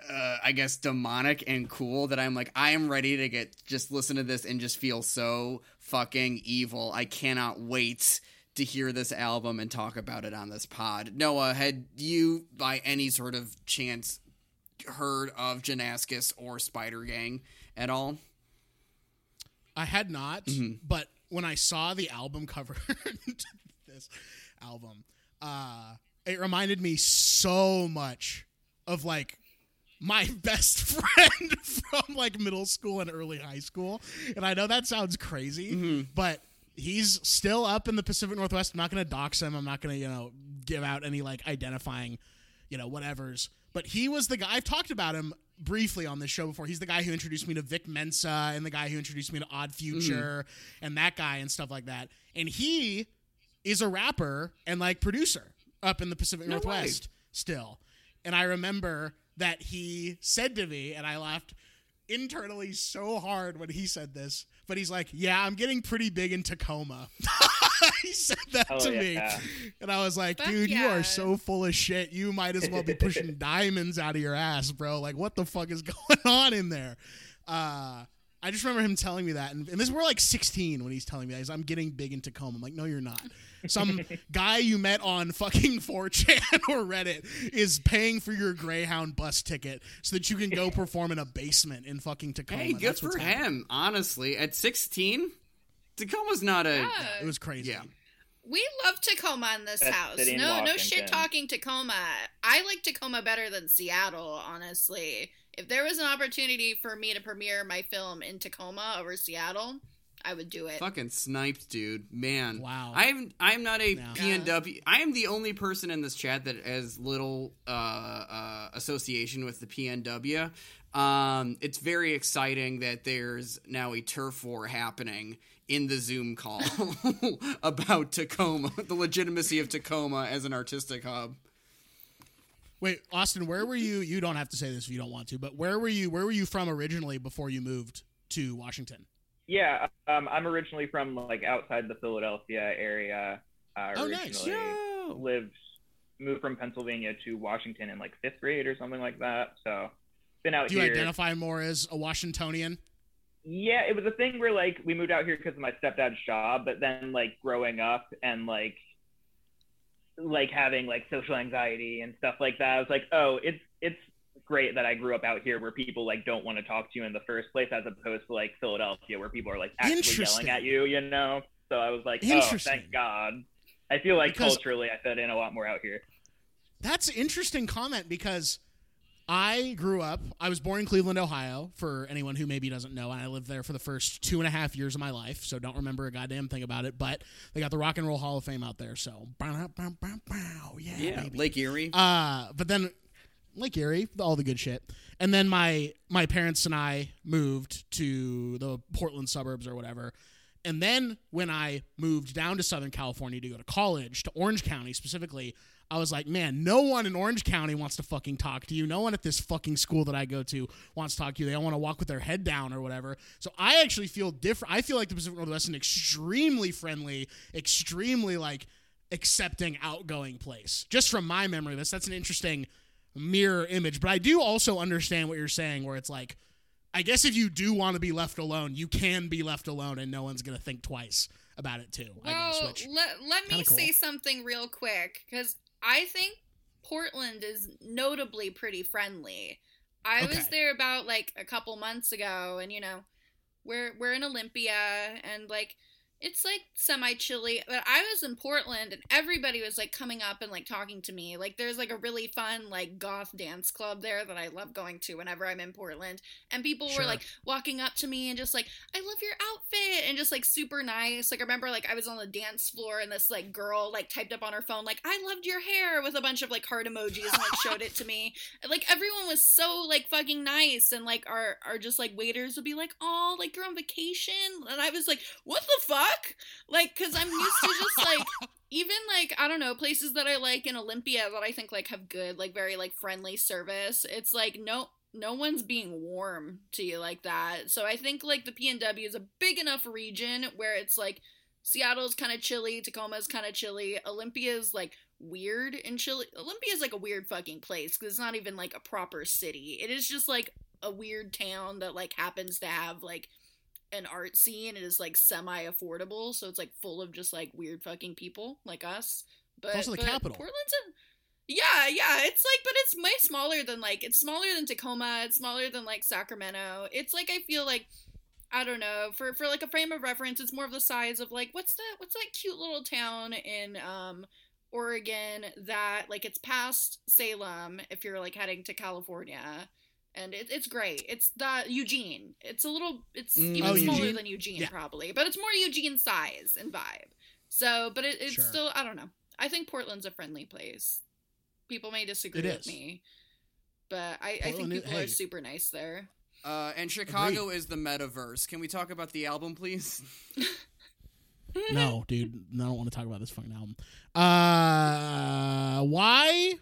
Uh, I guess demonic and cool that I'm like I am ready to get just listen to this and just feel so fucking evil. I cannot wait to hear this album and talk about it on this pod. Noah, had you by any sort of chance heard of Janaskis or Spider Gang at all? I had not, Mhm. but when I saw the album cover this album, uh, it reminded me so much of like my best friend from like middle school and early high school. And I know that sounds crazy, but he's still up in the Pacific Northwest. I'm not going to dox him. I'm not going to, you know, give out any like identifying, you know, whatevers. But he was the guy I've talked about him briefly on this show before. He's the guy who introduced me to Vic Mensa and the guy who introduced me to Odd Future mm-hmm. and that guy and stuff like that. And he is a rapper and like producer up in the Pacific No Northwest still. And I remember that he said to me, and I laughed internally so hard when he said this, but he's like, Yeah, I'm getting pretty big in Tacoma. he said that Hell to yeah. me. And I was like, Fuck Dude, you are so full of shit. You might as well be pushing diamonds out of your ass, bro. Like, what the fuck is going on in there? Uh, I just remember him telling me that, and, and this we're like 16 when he's telling me that. He's, I'm getting big in Tacoma. I'm like, no, you're not. Some guy you met on fucking 4chan or Reddit is paying for your Greyhound bus ticket so that you can go perform in a basement in fucking Tacoma. Hey, good That's for what's happening. him. Honestly, at 16, Tacoma's not a. Yeah. It was crazy. Yeah. We love Tacoma in this Best house. city in No, no Washington. shit talking Tacoma. I like Tacoma better than Seattle, honestly. If there was an opportunity for me to premiere my film in Tacoma over Seattle, I would do it. Fucking sniped, dude. Man. Wow. I'm I'm not a Yeah. PNW. I am the only person in this chat that has little uh, uh, association with the PNW. Um, it's very exciting that there's now a turf war happening in the Zoom call about Tacoma, the legitimacy of Tacoma as an artistic hub. Wait, Austin, where were you? You don't have to say this if you don't want to, but where were you? Where were you from originally before you moved to Washington? Yeah, um, I'm originally from like outside the Philadelphia area. Uh, Oh, nice. Yo. lived, moved from Pennsylvania to Washington in like fifth grade or something like that. So, been out here. Do you here. identify more as a Washingtonian? Yeah, it was a thing where like we moved out here because of my stepdad's job, but then like growing up and like like having like social anxiety and stuff like that, I was like, oh, it's it's great that I grew up out here where people like don't want to talk to you in the first place, as opposed to like Philadelphia where people are like actually Interesting. yelling at you, you know. So I was like, oh, thank God. I feel like Because- culturally I fit in a lot more out here. That's an interesting comment because I grew up. I was born in Cleveland, Ohio. For anyone who maybe doesn't know, and I lived there for the first two and a half years of my life, so don't remember a goddamn thing about it. But they got the Rock and Roll Hall of Fame out there, so yeah, Yeah, baby. Lake Erie. Uh, but then Lake Erie, all the good shit. And then my my parents and I moved to the Portland suburbs or whatever. And then when I moved down to Southern California to go to college, to Orange County specifically, I was like, man, no one in Orange County wants to fucking talk to you. No one at this fucking school that I go to wants to talk to you. They all want to walk with their head down or whatever. So I actually feel different. I feel like the Pacific Northwest is an extremely friendly, extremely like accepting, outgoing place. Just from my memory of this, that's an interesting mirror image. But I do also understand what you're saying, where it's like, I guess if you do want to be left alone, you can be left alone, and no one's gonna think twice about it too. I guess. Well, Which let, let me cool. say something real quick because I think Portland is notably pretty friendly. I was there about like a couple months ago, and you know, we're we're in Olympia, and like it's like semi chilly. But I was in Portland, and everybody was like coming up and like talking to me. Like there's like a really fun like goth dance club there that I love going to whenever I'm in Portland, and people Sure. were like walking up to me and just like, I love your outfit and just like super nice. Like I remember like I was on the dance floor and this like girl like typed up on her phone like I loved your hair with a bunch of like heart emojis and like showed it to me. Like everyone was so like fucking nice and like our our just like waiters would be like, "Oh, like you're on vacation." And I was like, "What the fuck?" Like cuz I'm used to just like even like I don't know places that I like in Olympia that I think like have good like very like friendly service. It's like no no one's being warm to you like that. So I think like the PNW is a big enough region where it's like Seattle's kind of chilly, Tacoma's kind of chilly, Olympia's like weird and chilly. Olympia's like a weird fucking place because it's not even like a proper city. It is just like a weird town that like happens to have like an art scene. It is like semi affordable, so it's like full of just like weird fucking people like us. But also the but capital. Portland's a yeah, yeah. It's like, but it's way smaller than like it's smaller than Tacoma. It's smaller than like Sacramento. It's like I feel like I don't know for for like a frame of reference. It's more of the size of like what's that what's that cute little town in um Oregon that like it's past Salem if you're like heading to California. And it, it's great. It's the Eugene. It's a little. It's Mm. even Oh, smaller Eugene? than Eugene, Yeah. probably, but it's more Eugene size and vibe. So, but it, it's Sure. still. I don't know. I think Portland's a friendly place. People may disagree It with is. me, but I, I think Portland is- people hey. are super nice there. Uh, and Chicago is the metaverse. Can we talk about the album, please? no, dude, I don't want to talk about this fucking album. Uh, why?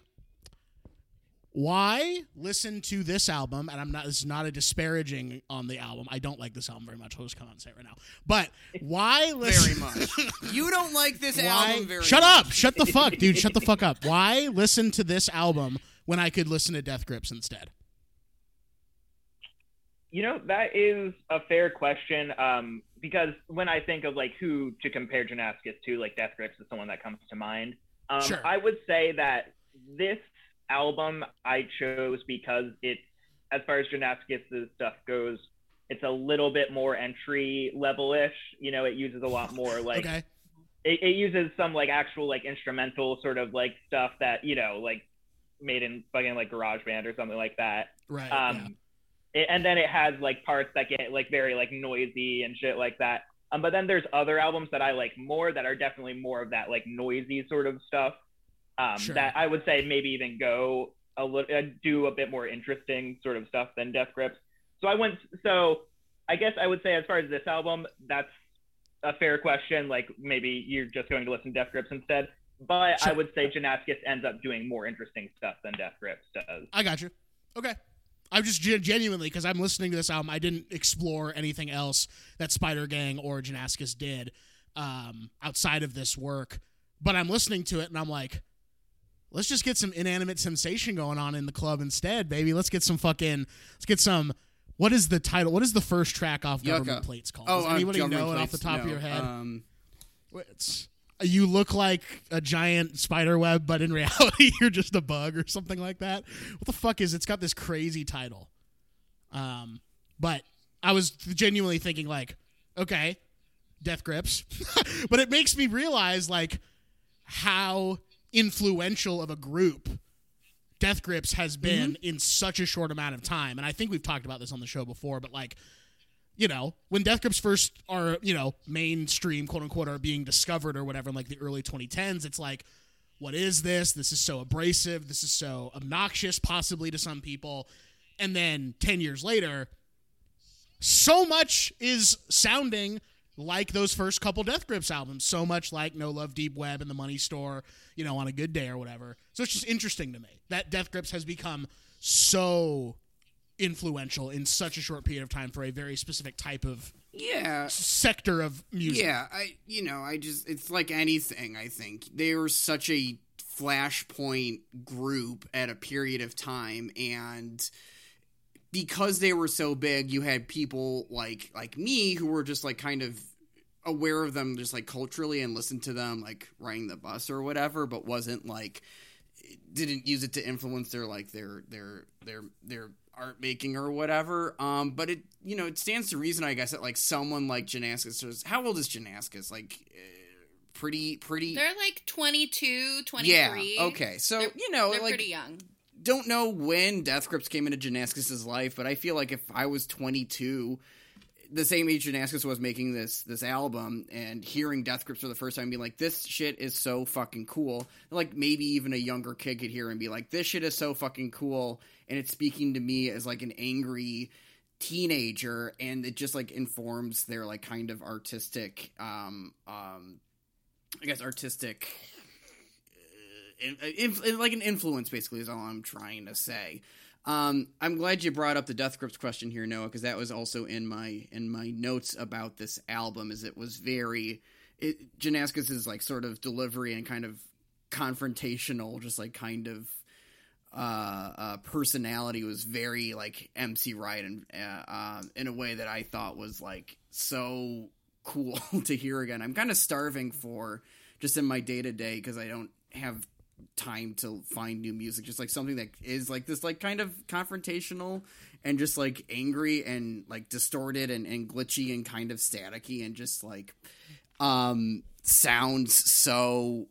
Why listen to this album? And I'm not. This is not a disparaging on the album. I don't like this album very much. I'll just come out and say it right now. But why listen? Very much. You don't like this Why? album very much. Shut much. up! Shut the fuck, dude! Shut the fuck up! Why listen to this album when I could listen to Death Grips instead? You know, that is a fair question. Um, because when I think of like who to compare Janaskis to, like Death Grips is someone that comes to mind. Um, Sure. I would say that this album I chose because it's, as far as Janaskis' stuff goes, it's a little bit more entry level ish. You know, it uses a lot more like okay, it, it uses some like actual like instrumental sort of like stuff that you know like made in fucking like GarageBand or something like that. right. Um, it, and then it has like parts that get like very like noisy and shit like that. Um, but then there's other albums that I like more that are definitely more of that like noisy sort of stuff. Um, Sure. that I would say maybe even go a little uh, do a bit more interesting sort of stuff than Death Grips. So I went. So I guess I would say as far as this album, that's a fair question. Like maybe you're just going to listen to Death Grips instead. But I would say Janaskis ends up doing more interesting stuff than Death Grips does. I got you. Okay. I'm just genuinely because I'm listening to this album. I didn't explore anything else that Spider Gang or Janaskis did um, outside of this work, but I'm listening to it and I'm like, let's just get some inanimate sensation going on in the club instead, baby. Let's get some fucking. Let's get some. What is the title? What is the first track off Government Yucca. Plates called? Oh, Does anybody Government know it off the Plates? top of your head? Um, It's you look like a giant spider web, but in reality you're just a bug or something like that. What the fuck is? It's got this crazy title. Um, but I was genuinely thinking like, okay, death grips, but it makes me realize like how influential of a group Death Grips has mm-hmm. been in such a short amount of time. And I think we've talked about this on the show before, but like you know, when Death Grips first are, you know, mainstream, quote unquote, are being discovered or whatever in like the early 2010s, it's like, what is this? This is so abrasive. This is so obnoxious, possibly to some people. And then 10 years later, so much is sounding like those first couple Death Grips albums. So much like No Love Deep Web and The Money Store, you know, on a good day or whatever. So it's just interesting to me that Death Grips has become so influential in such a short period of time for a very specific type of yeah. sector of music. Yeah, I you know, I just it's like anything, I think. They were such a flashpoint group at a period of time and because they were so big, you had people like like me who were just like kind of aware of them just like culturally and listened to them like riding the bus or whatever, but wasn't like didn't use it to influence their like their their their their art making or whatever. Um, but it you know it stands to reason, I guess, that like someone like Janaskis. How old is Janaskis? Like uh, pretty pretty. They're like 22, 23. yeah. Okay. So They're- you know They're like pretty young. Don't know when Death Grips came into Janaskis' life, but I feel like if I was 22, the same age Janaskis was making this this album and hearing Death Grips for the first time, being like, "This shit is so fucking cool." Like maybe even a younger kid could hear and be like, "This shit is so fucking cool," and it's speaking to me as like an angry teenager, and it just like informs their like kind of artistic, um, um, I guess artistic in, in, like an influence basically is all I'm trying to say. Um, I'm glad you brought up the Death Grips question here, Noah, because that was also in my in my notes about this album. Is it was very it, Janaskis' like sort of delivery and kind of confrontational, just like kind of uh, uh, personality was very like MC Right and uh, uh, in a way that I thought was like so cool to hear again. I'm kind of starving for just in my day to day because I don't have time to find new music just like something that is like this like kind of confrontational and just like angry and like distorted and, and glitchy and kind of staticky and just like um sounds so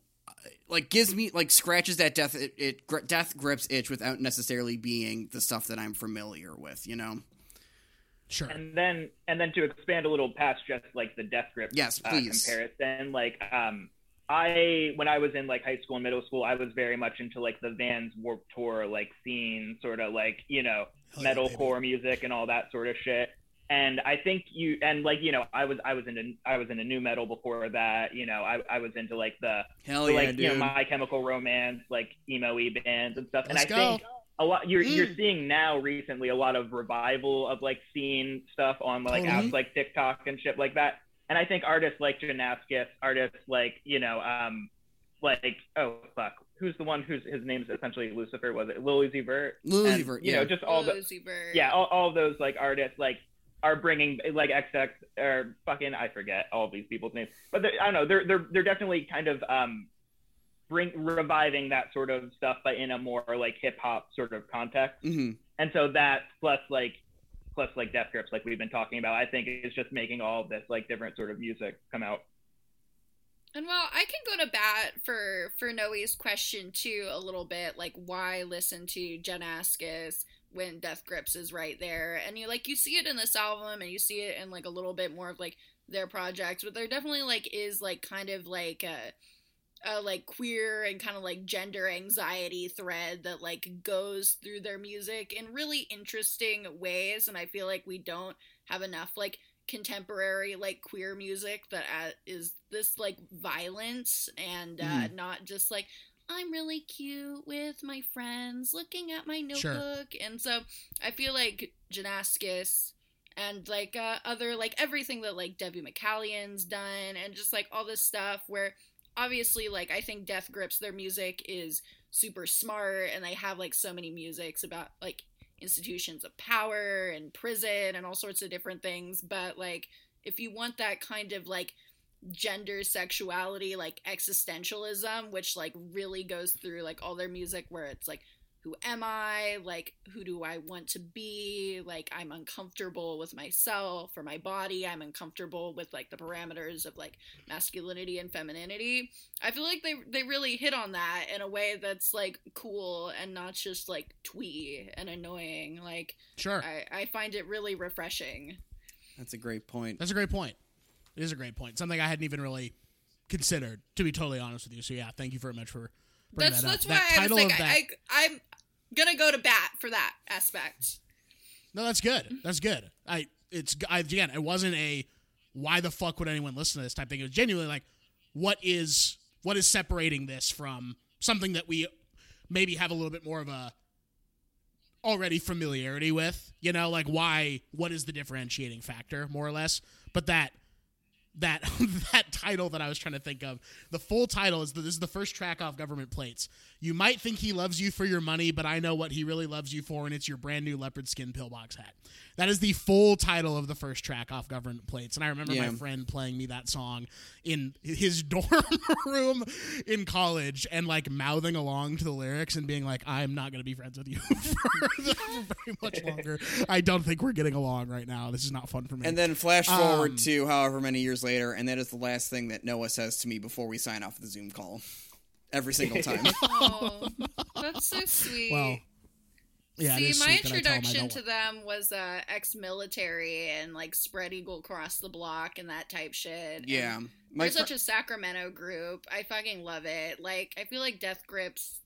like gives me like scratches that death it, it gr- death grips itch without necessarily being the stuff that I'm familiar with, you know. Sure. And then and then to expand a little past just like the death grip Yes, uh, please. comparison, like um I when I was in like high school and middle school, I was very much into like the Vans Warped Tour like scene, sort of like you know yeah, metalcore music and all that sort of shit. And I think you and like you know I was I was into I was into nu metal before that. You know I I was into like the Hell yeah, like dude. you know My Chemical Romance, like emo y bands and stuff. Let's and I go. think a lot you're you're Mm. seeing now recently a lot of revival of like scene stuff on like Totally. apps like TikTok and shit like that. And I think artists like Janaskis, artists like you know um like oh fuck who's the one whose his name is essentially Lucifer was it Lil Uzi Vert Lil Uzi And, Vert, you yeah. know just all the Rosie Bird. yeah all, all those like artists like are bringing like XX or fucking I forget all these people's names, but I don't know they're they're they're definitely kind of um bring reviving that sort of stuff, but in a more like hip hop sort of context. hmm And so that plus like plus like Death Grips, like we've been talking about, I think is just making all this like different sort of music come out. And well, I can go to bat for for Noe's question too a little bit, like why listen to Jen Askis when Death Grips is right there, and you like you see it in this album, and you see it in like a little bit more of like their projects, but there definitely like is like kind of like a a like queer and kind of like gender anxiety thread that like goes through their music in really interesting ways, and I feel like we don't have enough like contemporary like queer music that uh, is this like violence and uh, Mhm. not just like I'm really cute with my friends looking at my Sure. notebook and so I feel like Janaskis and like uh, other like everything that like Debbie McCallion's done and just like all this stuff where obviously like I think Death Grips their music is super smart and they have like so many musics about like institutions of power and prison and all sorts of different things but like if you want that kind of like gender sexuality like existentialism which like really goes through like all their music where it's like who am i like who do i want to be like i'm uncomfortable with myself or my body i'm uncomfortable with like the parameters of like masculinity and femininity i feel like they they really hit on that in a way that's like cool and not just like twee and annoying like Sure. i i find it really refreshing That's a great point. That's a great point. It is a great point. Something I hadn't even really considered, to be totally honest with you. So yeah, thank you very much for bringing that's that up. that's why that i was like. I, I i'm gonna go to bat for that aspect No, that's good. That's good. I it's I, again, it wasn't a why the fuck would anyone listen to this type thing. It was genuinely like what is what is separating this from something that we maybe have a little bit more of a already familiarity with, you know, like why what is the differentiating factor more or less? But that that that title that I was trying to think of. The full title is that this is the first track off government plates. You might think he loves you for your money, but I know what he really loves you for, and it's your brand new leopard skin pillbox hat. That is the full title of the first track off government plates. And I remember Yeah. my friend playing me that song in his dorm room in college and like mouthing along to the lyrics and being like, I'm not going to be friends with you for very much longer. I don't think we're getting along right now. This is not fun for me. And then flash forward Um, to however many years later, and that is the last thing that Noah says to me before we sign off the Zoom call. Every single time. oh that's so sweet well, yeah, See, my sweet that I tell him I introduction don't to them was uh, ex-military and like spread eagle across the block and that type shit. yeah. And My they're fr- such a Sacramento group. I fucking love it. Like, I feel like Death Grips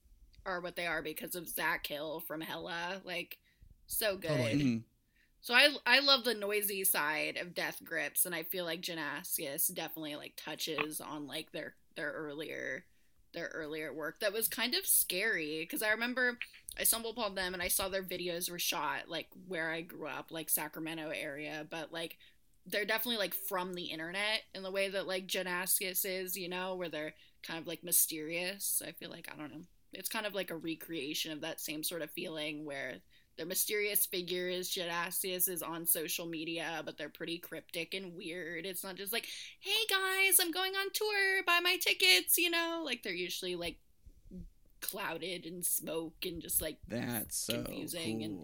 are what they are because of Zach Hill from Hella. Like, so good. Totally. Mhm. So I I love the noisy side of Death Grips, and I feel like Janaskis definitely like touches on like their their earlier their earlier work that was kind of scary because I remember I stumbled upon them and I saw their videos were shot like where I grew up, like Sacramento area, but like they're definitely like from the internet in the way that like Janaskis is, you know, where they're kind of like mysterious. I feel like I don't know. it's kind of like a recreation of that same sort of feeling where the mysterious figures Jadassius is on social media, but they're pretty cryptic and weird. It's not just like, hey guys, I'm going on tour, buy my tickets, you know? Like they're usually like clouded and smoke and just like That's so confusing and.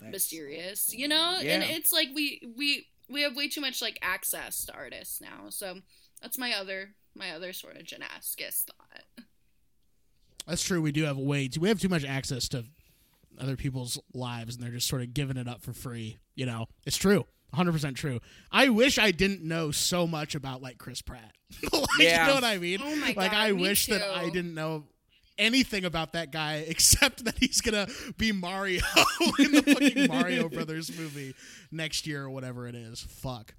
That's mysterious, so you know? cool. And it's like we we we have way too much like access to artists now. So that's my other my other sort of Janaskis thought. That's true. We do have way too. We have too much access to other people's lives, and they're just sort of giving it up for free. You know, it's true. 100% true. I wish I didn't know so much about like Chris Pratt. like, Yeah. You know what I mean? Oh my God, like I me wish that. I didn't know anything about that guy except that he's gonna be Mario in the fucking Mario Brothers movie next year or whatever it is. Fuck.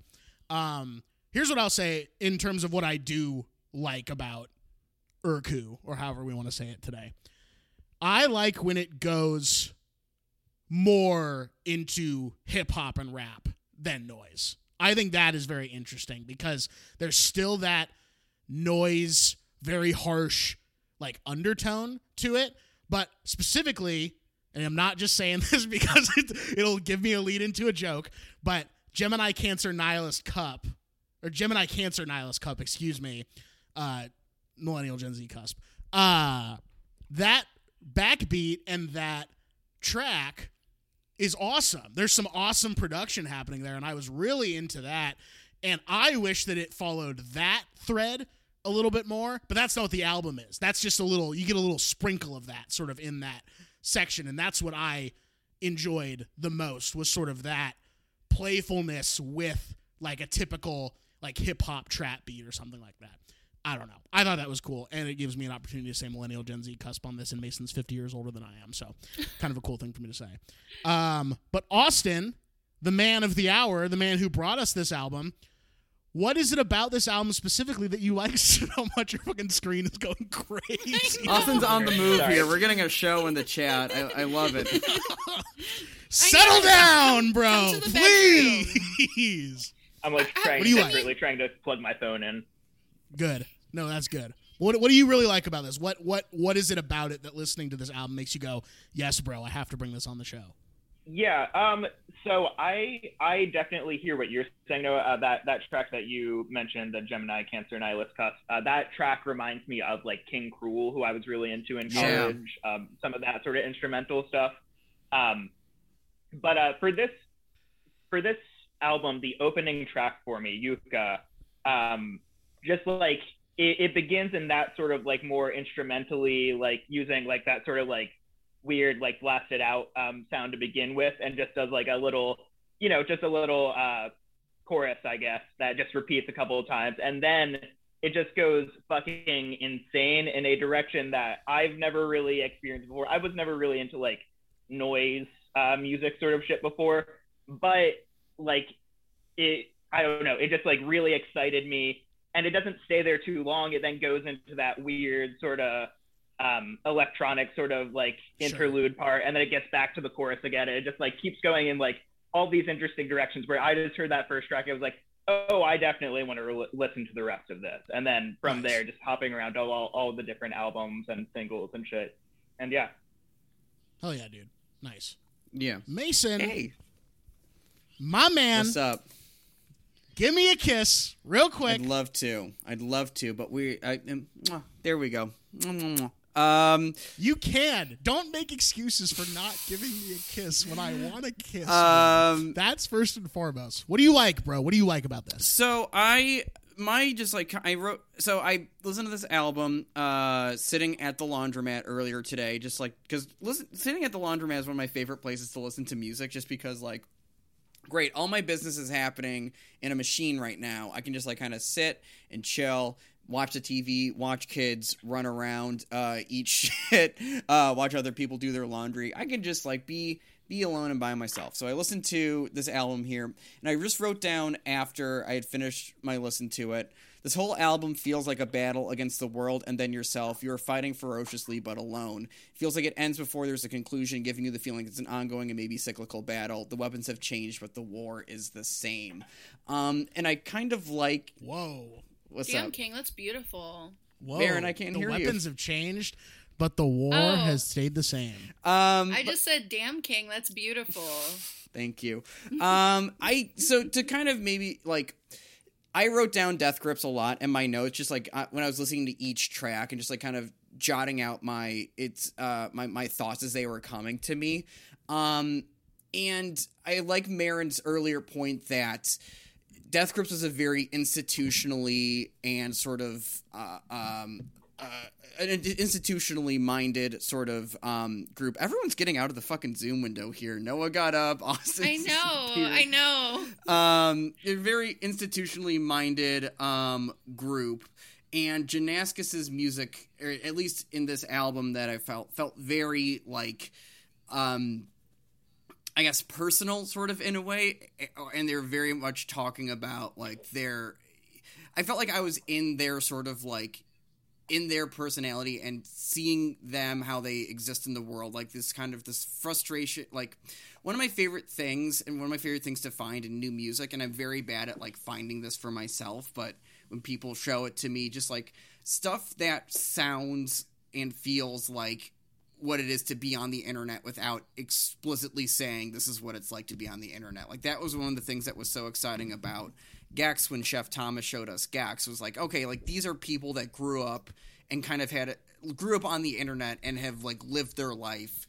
Um, here's what I'll say in terms of what I do like about Urku or however we want to say it today. I like when it goes more into hip hop and rap than noise. I think that is very interesting because there's still that noise, very harsh, like undertone to it. But specifically, and I'm not just saying this because it, it'll give me a lead into a joke, but Gemini Cancer Nihilist Cup, or Gemini Cancer Nihilist Cup, excuse me, uh, Millennial Gen Z cusp. Uh, that backbeat and that track is awesome. There's some awesome production happening there, and I was really into that. And I wish that it followed that thread a little bit more, but that's not what the album is. That's just a little, you get a little sprinkle of that sort of in that section. And that's what I enjoyed the most was sort of that playfulness with like a typical like hip hop trap beat or something like that. I don't know. I thought that was cool, and it gives me an opportunity to say millennial Gen Z cusp on this, and Mason's 50 years older than I am, so kind of a cool thing for me to say. Um, but Austin, the man of the hour, the man who brought us this album, what is it about this album specifically that you like so much? Your fucking screen is going crazy. Austin's on the move Sorry. here. We're getting a show in the chat. I, I love it. Settle down, bro, Come to the bedroom. please. I'm like trying What do you like? desperately trying to plug my phone in. Good. No, that's good. What What do you really like about this? What What What is it about it that listening to this album makes you go, "Yes, bro, I have to bring this on the show"? Yeah. Um. So I I definitely hear what you're saying. Noah. Uh, that that track that you mentioned, the Gemini Cancer Nihilist Cusp. Uh, that track reminds me of like King Krule, who I was really into in Yeah. college. Um, some of that sort of instrumental stuff. Um, but uh, for this for this album, the opening track for me, Yuka, um, just like it, it begins in that sort of like more instrumentally, like using like that sort of like weird like blasted out um, sound to begin with, and just does like a little, you know, just a little uh, chorus, I guess, that just repeats a couple of times, and then it just goes fucking insane in a direction that I've never really experienced before. I was never really into like noise uh, music sort of shit before, but like it, I don't know, it just like really excited me, and it doesn't stay there too long. It then goes into that weird sort of um, electronic sort of like Sure. interlude part, and then it gets back to the chorus again, and it just like keeps going in like all these interesting directions. Where I just heard that first track, I was like, oh, I definitely want to re- listen to the rest of this, and then from Nice. there, just hopping around all, all all the different albums and singles and shit, and yeah. Hell yeah, dude. Nice. Yeah. Mason, Hey, my man, what's up? Give me a kiss real quick. I'd love to. I'd love to, but we. I, mwah, there we go. Mwah, mwah, mwah. Um. you can. Don't make excuses for not giving me a kiss when I want a kiss. Um. That's first and foremost. What do you like, bro? What do you like about this? So I my just like I wrote so I listened to this album uh sitting at the laundromat earlier today just like cuz listen sitting at the laundromat is one of my favorite places to listen to music just because like great all my business is happening in a machine right now I can just like kind of sit and chill watch the TV watch kids run around uh eat shit uh watch other people do their laundry I can just like be be alone and by myself. So I listened to this album here, and I just wrote down after I had finished my listen to it. This whole album feels like a battle against the world and then yourself. You are fighting ferociously but alone. It feels like it ends before there's a conclusion, giving you the feeling it's an ongoing and maybe cyclical battle. The weapons have changed, but the war is the same. Um, and I kind of like Whoa. what's Damn up? King, that's beautiful. Whoa. Baron, I can't the hear you. The weapons have changed, but the war Oh. has stayed the same. Um, I just said, "Damn King, that's beautiful." Thank you. Um, I so to kind of maybe like. I wrote down death grips a lot in my notes, just like uh, when I was listening to each track and just like kind of jotting out my it's uh my my thoughts as they were coming to me. Um, and I like Marin's earlier point that Death Grips was a very institutionally and sort of uh, um, uh, an institutionally minded sort of um, group. Everyone's getting out of the fucking Zoom window here. Noah got up. Austin. I know, I know. Um, a very institutionally minded um, group. And Janaskis's music, or at least in this album, that I felt felt very like, um, I guess personal, sort of in a way, and they're very much talking about like their. I felt like I was in their sort of like in their personality and seeing them how they exist in the world like this kind of this frustration like one of my favorite things and one of my favorite things to find in new music and i'm very bad at like finding this for myself but when people show it to me just like stuff that sounds and feels like what it is to be on the internet without explicitly saying this is what it's like to be on the internet. Like that was one of the things that was so exciting about gecs when Chef Thomas showed us gecs was like, okay, like these are people that grew up and kind of had grew up on the internet and have like lived their life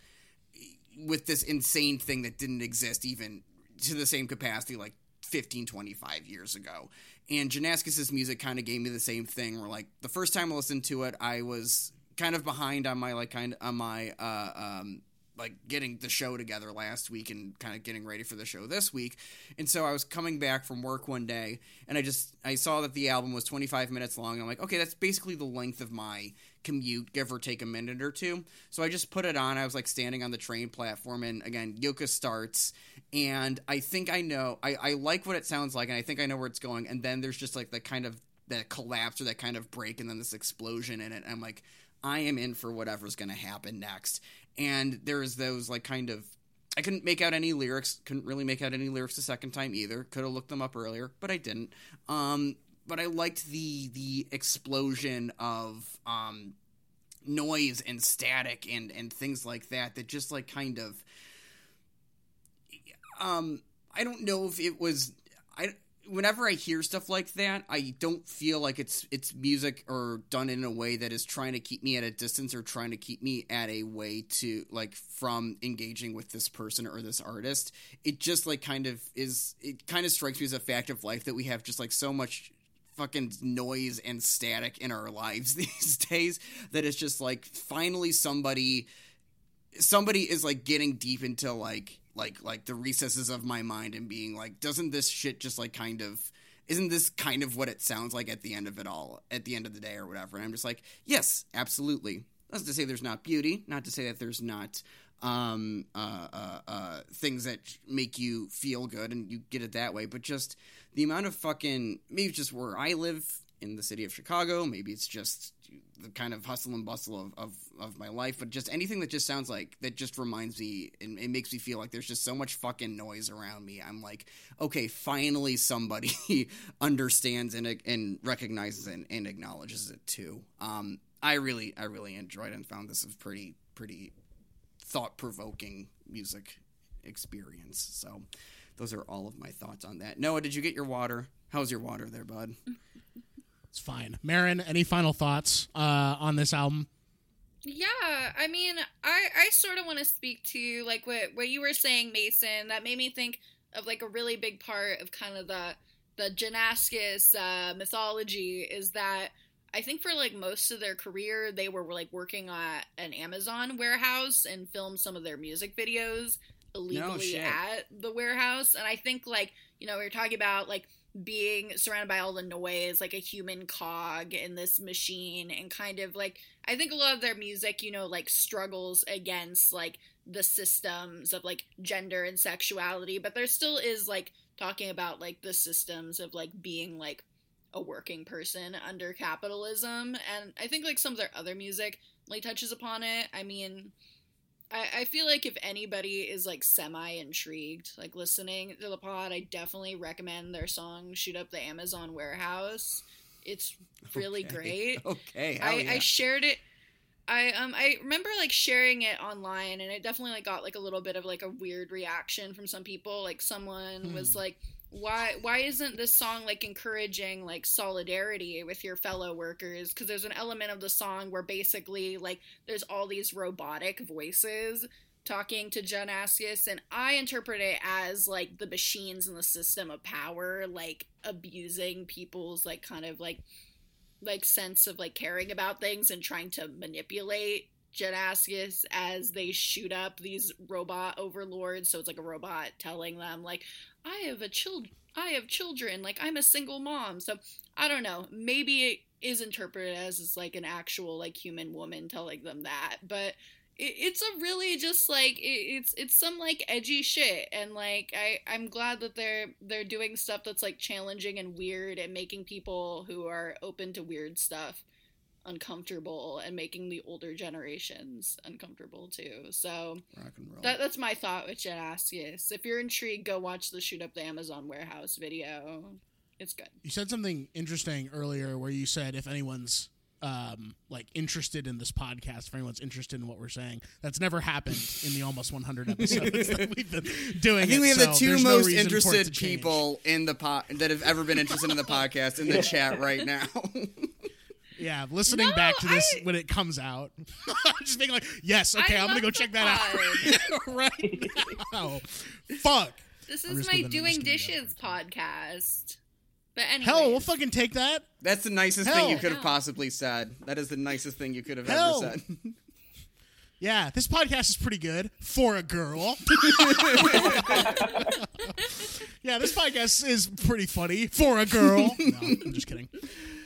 with this insane thing that didn't exist even to the same capacity like 15 25 years ago. And Janaskis's music kind of gave me the same thing where like the first time I listened to it, I was kind of behind on my like kind of on my uh um like getting the show together last week and kind of getting ready for the show this week. And so I was coming back from work one day and I just I saw that the album was 25 minutes long. And I'm like, okay, that's basically the length of my commute, give or take a minute or two. So I just put it on. I was like standing on the train platform and again, Yoka starts and I think I know I, I like what it sounds like and I think I know where it's going. And then there's just like the kind of that collapse or that kind of break and then this explosion in it. I'm like, I am in for whatever's going to happen next. And there's those like kind of I couldn't make out any lyrics. Couldn't really make out any lyrics the second time either. Could have looked them up earlier, but I didn't. Um, but I liked the the explosion of um, noise and static and and things like that. That just like kind of. Um, I don't know if it was. Whenever I hear stuff like that, I don't feel like it's it's music or done in a way that is trying to keep me at a distance or trying to keep me at a way to like from engaging with this person or this artist. It just like kind of is it kind of strikes me as a fact of life that we have just like so much fucking noise and static in our lives these days that it's just like finally somebody somebody is like getting deep into like like like the recesses of my mind and being like doesn't this shit just like kind of isn't this kind of what it sounds like at the end of it all at the end of the day or whatever? And i'm just like yes absolutely. That's to say there's not beauty not to say that there's not um uh, uh uh things that make you feel good and you get it that way but just the amount of fucking maybe just where i live in the city of chicago maybe it's just the kind of hustle and bustle of, of, of my life, but just anything that just sounds like that just reminds me and it makes me feel like there's just so much fucking noise around me. I'm like, okay, finally somebody understands and and recognizes and, and acknowledges it too. Um, I really I really enjoyed and found this a pretty pretty thought provoking music experience. So those are all of my thoughts on that. Noah, did you get your water? How's your water there, bud? It's fine. Marin, any final thoughts uh, on this album? Yeah, I mean, I I sort of want to speak to like what what you were saying, Mason. That made me think of like a really big part of kind of the the Janaskis uh, mythology is that I think for like most of their career they were like working at an Amazon warehouse and filmed some of their music videos illegally shit. at the warehouse. And I think like you know we are talking about like being surrounded by all the noise, like a human cog in this machine, and kind of like I think a lot of their music, you know, like struggles against like the systems of like gender and sexuality, but there still is like talking about like the systems of like being like a working person under capitalism, and I think like some of their other music like touches upon it. I mean. I, I feel like if anybody is like semi intrigued, like listening to the pod, I definitely recommend their song "Shoot Up the Amazon Warehouse." It's really Okay. great. Okay, I, yeah. I shared it. I um I remember like sharing it online and it definitely like got like a little bit of like a weird reaction from some people. Like someone was Hmm. like why why isn't this song like encouraging like solidarity with your fellow workers because there's an element of the song where basically like there's all these robotic voices talking to Jen Askius and I interpret it as like the machines in the system of power like abusing people's like kind of like like sense of like caring about things and trying to manipulate Jen Askius as they shoot up these robot overlords. So it's like a robot telling them like, I have a child, I have children, like I'm a single mom. So I don't know. Maybe it is interpreted as it's like an actual like human woman telling them that, but it, it's a really just like it, it's it's some like edgy shit and like I I'm glad that they're they're doing stuff that's like challenging and weird and making people who are open to weird stuff uncomfortable and making the older generations uncomfortable too. So Rock and roll. that that's my thought with Jen Askius. If you're intrigued, go watch the shoot up the Amazon warehouse video. It's good. You said something interesting earlier where you said if anyone's um, like interested in this podcast, if anyone's interested in what we're saying, that's never happened in the almost 100 episodes that we've been doing. I think it, we have the two there's no most reason for it to interested change. people in the po- that have ever been interested in the podcast in the chat right now. Yeah, listening No, back to this I- when it comes out, just being like, yes, okay, I I'm gonna go the check that out right now. Oh, fuck. This is my gonna- doing just gonna do dishes podcast. But anyway, Hell, we'll fucking take that. That's the nicest thing you could have possibly said. That is the nicest thing you could have Hell. ever said. Yeah, this podcast is pretty good for a girl. yeah, this podcast is pretty funny for a girl. No, I'm just kidding.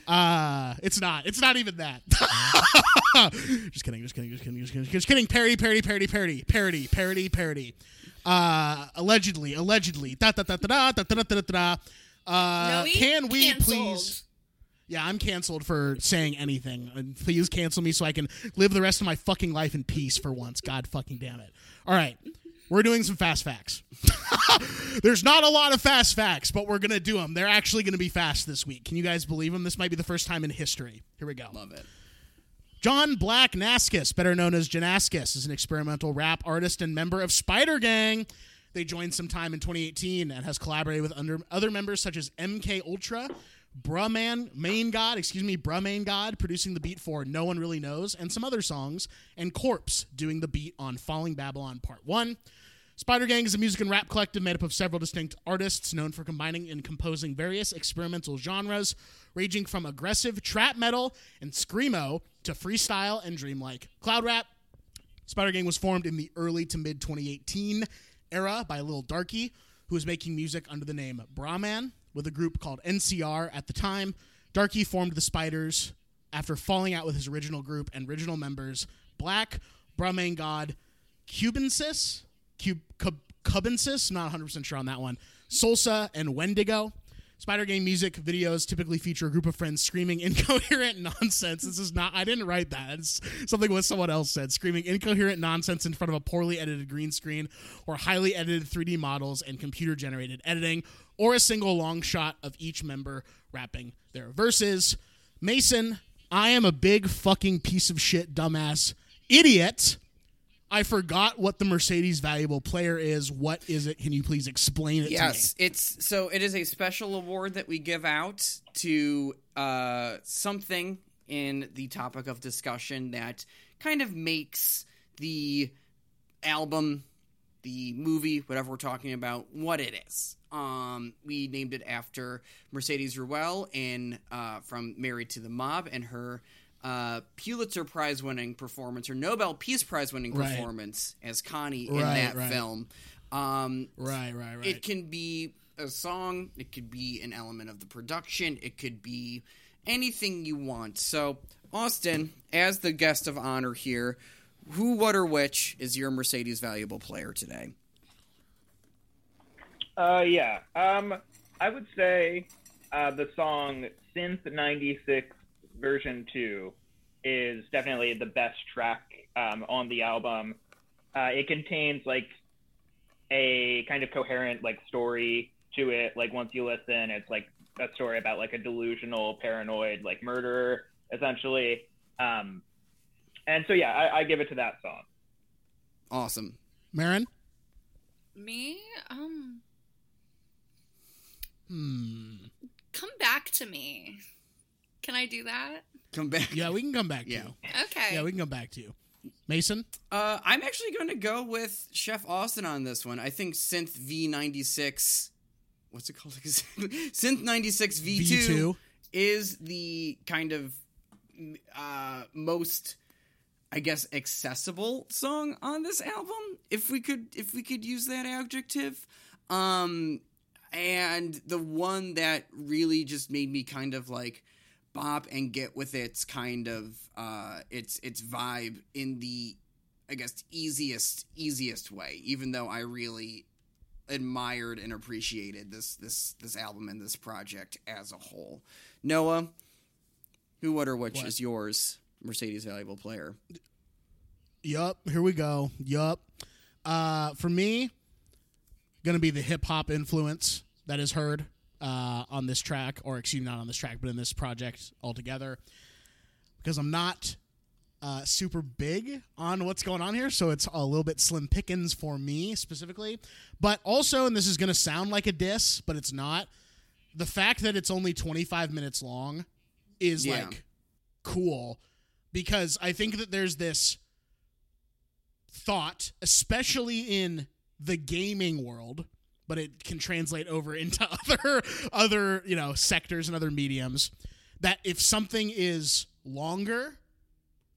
Uh, it's not. It's not even that. just kidding. Just kidding. Just kidding. Just kidding. Just kidding. Parody. Parody. Parody. Parody. Parody. Parody. Parody. Uh, allegedly. Allegedly. Da da da da da da da da da. Uh, Noe, can we canceled. please? Yeah, I'm canceled for saying anything. And please cancel me so I can live the rest of my fucking life in peace for once. God fucking damn it. All right. We're doing some fast facts. There's not a lot of fast facts, but we're going to do them. They're actually going to be fast this week. Can you guys believe them? This might be the first time in history. Here we go. Love it. John Black Naskis, better known as Janaskis, is an experimental rap artist and member of Spider Gang. They joined sometime in 2018 and has collaborated with under, other members such as MK Ultra, Bruhman, Main God, excuse me, Bruhman God, producing the beat for No One Really Knows, and some other songs, and Corpse doing the beat on Falling Babylon Part 1. Spider Gang is a music and rap collective made up of several distinct artists known for combining and composing various experimental genres, ranging from aggressive trap metal and screamo to freestyle and dreamlike cloud rap. Spider Gang was formed in the early to mid 2018 era by Lil Darkie, who was making music under the name Brahman with a group called NCR at the time. Darkie formed the Spiders after falling out with his original group and original members Black, Brahman God, Cubensis, Cub, Cub, Cubensis, not 100% sure on that one, Solsa, and Wendigo. Spider Gang music videos typically feature a group of friends screaming incoherent nonsense. This is not, I didn't write that. It's something what someone else said. Screaming incoherent nonsense in front of a poorly edited green screen or highly edited 3D models and computer generated editing, or a single long shot of each member rapping their verses. Mason, I am a big fucking piece of shit, dumbass idiot. I forgot what the Mercedes valuable player is. What is it? Can you please explain it Yes, it's so it is a special award that we give out to uh, something in the topic of discussion that kind of makes the album, the movie, whatever we're talking about, what it is. Um, we named it after Mercedes Ruehl in uh, from Married to the Mob and her uh, Pulitzer Prize winning performance or Nobel Peace Prize winning Right. performance as Connie in Right, that right. film. Um, Right, right, right. it can be a song, it could be an element of the production, it could be anything you want. So, Austin, as the guest of honor here, who, what, or which is your Mercedes valuable player today? Uh, yeah. Um, I would say uh, the song Synth 96 version 2 is definitely the best track um, on the album. Uh, it contains like a kind of coherent like story to it. Like once you listen, it's like a story about like a delusional, paranoid like murderer essentially. Um, and so yeah, I, I give it to that song. Awesome. Marin? Me? Um, Hmm. come back to me. Can I do that? Come back. Yeah, we can come back to you. Okay. Yeah, we can come back to you. Mason? Uh, I'm actually going to go with Chef Austin on this one. I think Synth V96. What's it called? Synth 96 V2, V2. is the kind of uh, most, I guess, accessible song on this album. If we could, if we could use that adjective. Um, and the one that really just made me kind of like bop and get with its kind of uh its its vibe in the I guess easiest easiest way even though I really admired and appreciated this this this album and this project as a whole. Noah, who what or which What? is yours Mercedes valuable player? Yup, here we go. Yup. Uh, for me, gonna be the hip hop influence that is heard uh, on this track, or excuse me, not on this track, but in this project altogether. Because I'm not uh, super big on what's going on here, so it's a little bit slim pickings for me specifically. But also, and this is gonna sound like a diss, but it's not. The fact that it's only 25 minutes long is Yeah. like cool because I think that there's this thought, especially in the gaming world, but it can translate over into other other, you know, sectors and other mediums that if something is longer,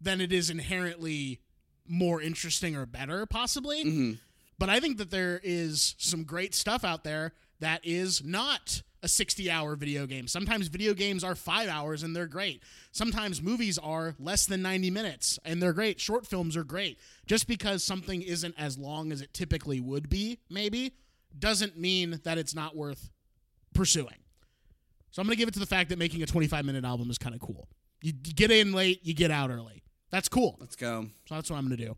then it is inherently more interesting or better possibly. Mm-hmm. But I think that there is some great stuff out there that is not a 60 hour video game. Sometimes video games are five hours and they're great. Sometimes movies are less than 90 minutes and they're great. Short films are great. Just because something isn't as long as it typically would be, maybe, doesn't mean that it's not worth pursuing. So I'm going to give it to the fact that making a 25 minute album is kind of cool. You, you get in late, you get out early. That's cool. Let's go. So that's what I'm going to do.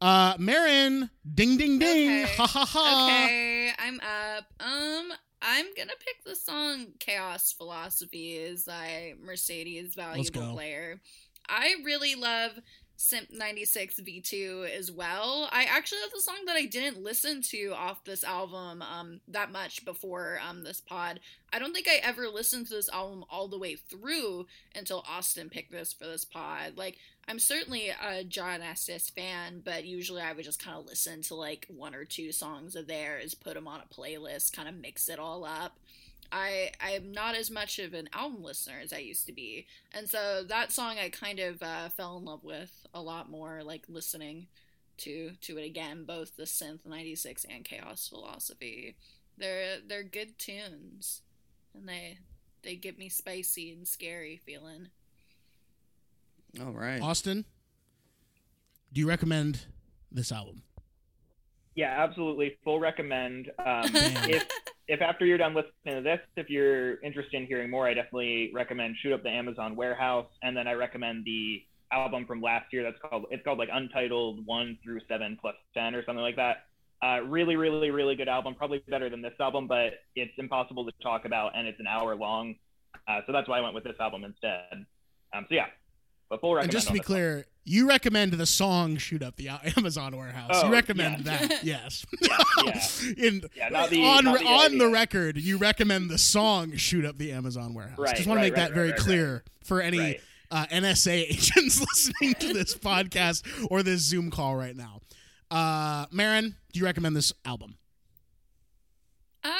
Uh, Marin, ding, ding, ding. Okay. Ha, ha, ha. Okay, I'm up. Um, I'm gonna pick the song "Chaos Philosophy" as I Mercedes valuable player. I really love Simp 96 V2 as well. I actually that's a song that I didn't listen to off this album um that much before um this pod. I don't think I ever listened to this album all the way through until Austin picked this for this pod. Like I'm certainly a John Estes fan, but usually I would just kind of listen to like one or two songs of theirs, put them on a playlist, kind of mix it all up. I I'm not as much of an album listener as I used to be, and so that song I kind of uh, fell in love with a lot more, like listening to to it again. Both the synth '96 and Chaos Philosophy, they're they're good tunes, and they they get me spicy and scary feeling. All right. Austin, do you recommend this album? Yeah, absolutely. Full recommend. Um, if if after you're done listening to this, if you're interested in hearing more, I definitely recommend Shoot Up the Amazon Warehouse, and then I recommend the album from last year that's called it's called like Untitled One through Seven plus Ten or something like that. Uh, really, really, really good album. Probably better than this album, but it's impossible to talk about, and it's an hour long. Uh, so that's why I went with this album instead. Um, so yeah, but full And just to be clear, you recommend the song "Shoot Up the Amazon Warehouse." Oh, you recommend yeah. that, yes. yeah. In, Yeah, not the- on not the on the record, you recommend the song "Shoot Up the Amazon Warehouse." Right, Just want to right, make that very right, right, clear for any Right. uh, NSA agents listening to this podcast or this Zoom call right now. Uh, Marin, do you recommend this album? Um,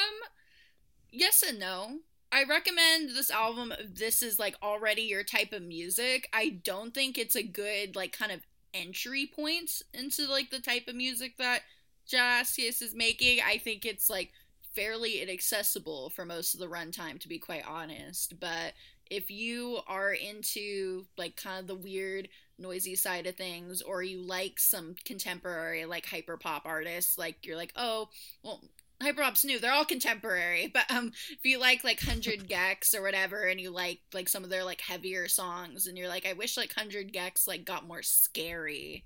yes and no. I recommend this album. This is like already your type of music. I don't think it's a good like kind of entry point into like the type of music that Jalaskius is making. I think it's like fairly inaccessible for most of the runtime, to be quite honest. But if you are into like kind of the weird noisy side of things or you like some contemporary like hyper pop artists like you're like oh well hyperpop's new they're all contemporary but um if you like like 100 gecs or whatever and you like like some of their like heavier songs and you're like i wish like 100 gecs like got more scary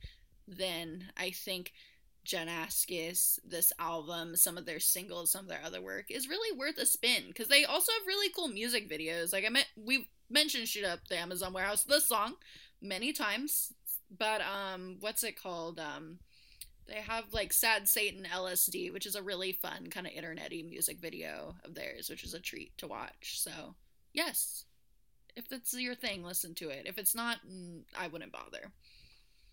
then i think Janaskis, this album, some of their singles, some of their other work is really worth a spin because they also have really cool music videos. Like I meant, we mentioned "Shoot Up the Amazon Warehouse," the song, many times. but um, what's it called? Um, they have like Sad Satan LSD, which is a really fun kind of internety music video of theirs, which is a treat to watch. So yes, if it's your thing, listen to it. If it's not, I wouldn't bother.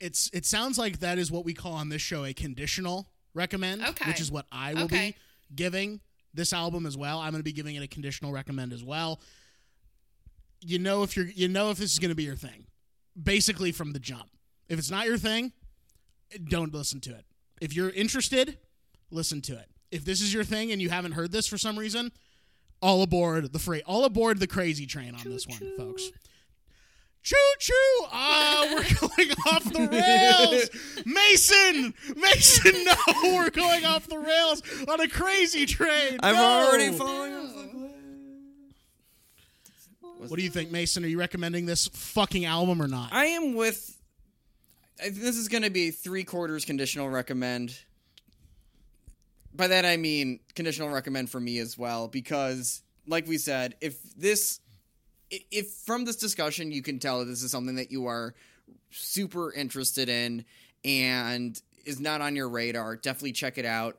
It's it sounds like that is what we call on this show a conditional recommend, Okay. which is what I will Okay. be giving this album as well. I'm going to be giving it a conditional recommend as well. You know if you're you know if this is going to be your thing. Basically from the jump. If it's not your thing, don't listen to it. If you're interested, listen to it. If this is your thing and you haven't heard this for some reason, all aboard the freight, all aboard the crazy train on this one, folks. Choo choo! Ah, we're going off the rails. Mason, Mason, no, we're going off the rails on a crazy train. I'm No! already falling off the cliff. What do you think, Mason? Are you recommending this fucking album or not? I am with. This is going to be three quarters conditional recommend. By that I mean conditional recommend for me as well, because, like we said, if this, if from this discussion you can tell that this is something that you are super interested in and is not on your radar, definitely check it out.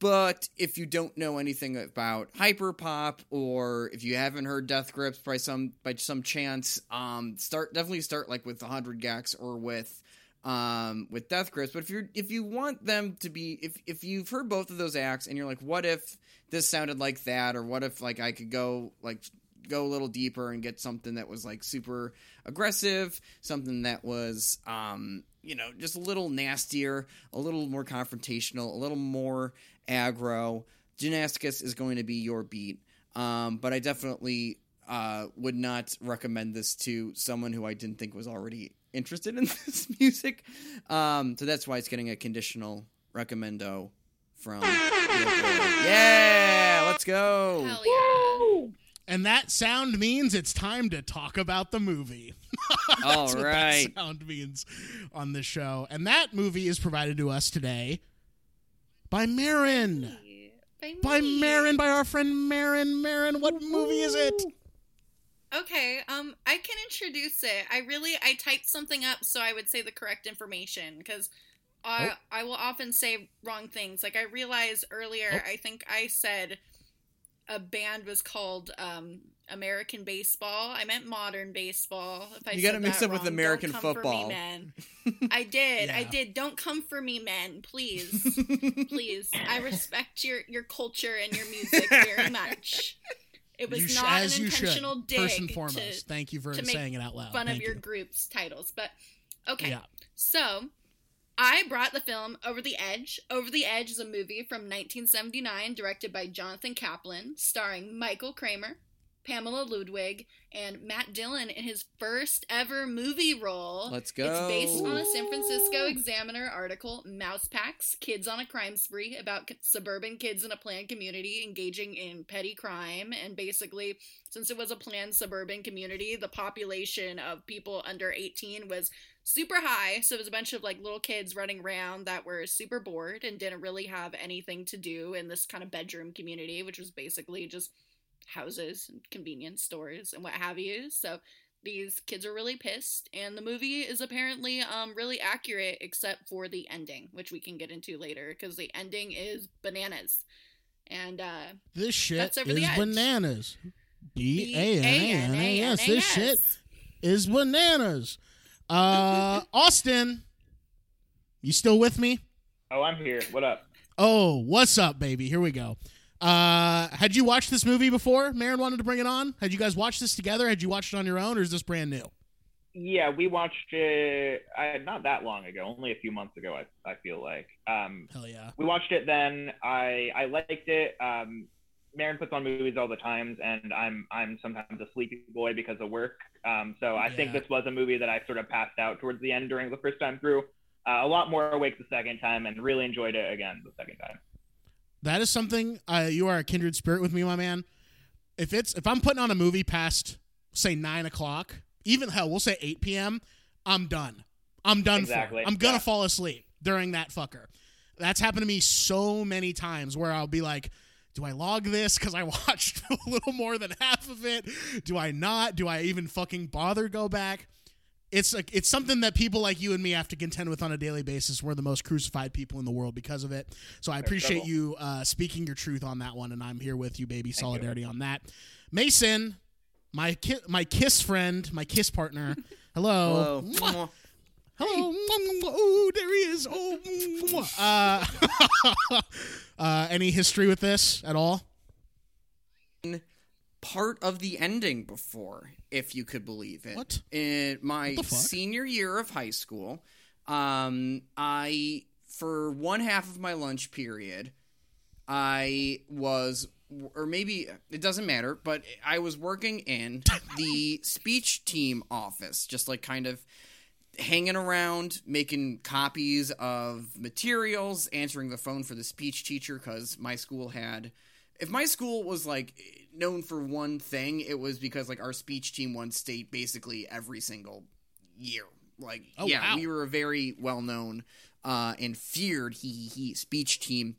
But if you don't know anything about hyperpop, or if you haven't heard Death Grips by some by some chance, um, start definitely start like with 100 gecs or with um with Death Grips. But if you're if you want them to be if if you've heard both of those acts and you're like, what if this sounded like that, or what if like I could go like go a little deeper and get something that was like super aggressive, something that was um you know just a little nastier, a little more confrontational, a little more aggro. Gymnasticus is going to be your beat. Um, but I definitely uh, would not recommend this to someone who I didn't think was already interested in this music. Um, so that's why it's getting a conditional recommendo from. yeah, let's go. Hell yeah! and that sound means it's time to talk about the movie. All That's what that sound means on the show. And that movie is provided to us today by Marin. By, By. Marin, by our friend Marin. Marin, what movie is it? Okay, um, I can introduce it. I really I typed something up so I would say the correct information because I Oh. I will often say wrong things. Like I realized earlier, Oh. I think I said a band was called um, American Baseball. I meant modern baseball. If I You got to mix mixed that up with wrong, don't American come for me, football. men. I did. I did. Don't come for me, men. Please, please. I respect your your culture and your music very much. It was sh- not an intentional dig first and to- foremost. Thank you for saying it out loud. fun Thank of your you. group's titles. But okay, Yeah. so I brought the film Over the Edge. Over the Edge is a movie from 1979 directed by Jonathan Kaplan, starring Michael Kramer, Pamela Ludwig, and Matt Dillon in his first ever movie role. Let's go. It's based on a San Francisco Examiner article, Mouse Packs Kids on a Crime Spree, about suburban kids in a planned community engaging in petty crime. And basically, since it was a planned suburban community, the population of people under 18 was super high. So it was a bunch of like little kids running around that were super bored and didn't really have anything to do in this kind of bedroom community, which was basically just houses and convenience stores and what have you. So these kids are really pissed and the movie is apparently um really accurate except for the ending which we can get into later because the ending is bananas and uh This shit That's over is the edge. bananas. B A N A N A S. This shit is bananas. Uh, Austin, you still with me? Oh, I'm here. What up? Oh, what's up, baby? Here we go. Uh, had you watched this movie before? Marin wanted to bring it on. Had you guys watched this together? Had you watched it on your own, or is this brand new? Yeah, we watched it uh, not that long ago, only a few months ago. I I feel like. Um, Hell yeah. we watched it then. I I liked it. Um, Marin puts on movies all the times, and I'm I'm sometimes a sleepy boy because of work. Um, so I think this was a movie that I sort of passed out towards the end during the first time through. Uh, a lot more awake the second time, and really enjoyed it again the second time. That is something. Uh, you are a kindred spirit with me, my man. If it's if I'm putting on a movie past say nine o'clock, even hell, we'll say eight p.m. I'm done. I'm done Exactly, for. I'm gonna yeah. fall asleep during that fucker. That's happened to me so many times where I'll be like, "Do I log this because I watched a little more than half of it? Do I not? Do I even fucking bother go back?" It's like it's something that people like you and me have to contend with on a daily basis. We're the most crucified people in the world because of it. So I appreciate trouble. you uh, speaking your truth on that one, and I'm here with you, baby. Solidarity on that. Mason, my ki- my kiss friend, my kiss partner. Hello. Hello. Mwah. Hello. Oh, there he is. Oh, uh, uh, any history with this at all? Part of the ending before, if you could believe it. What? In my senior year of high school, um, I for one half of my lunch period, I was or maybe it doesn't matter, but I was working in the speech team office, just like kind of hanging around, making copies of materials, answering the phone for the speech teacher because my school had. If my school was like known for one thing, it was because like our speech team won state basically every single year. Like, Oh, yeah, wow. we were a very well known uh, and feared he he speech team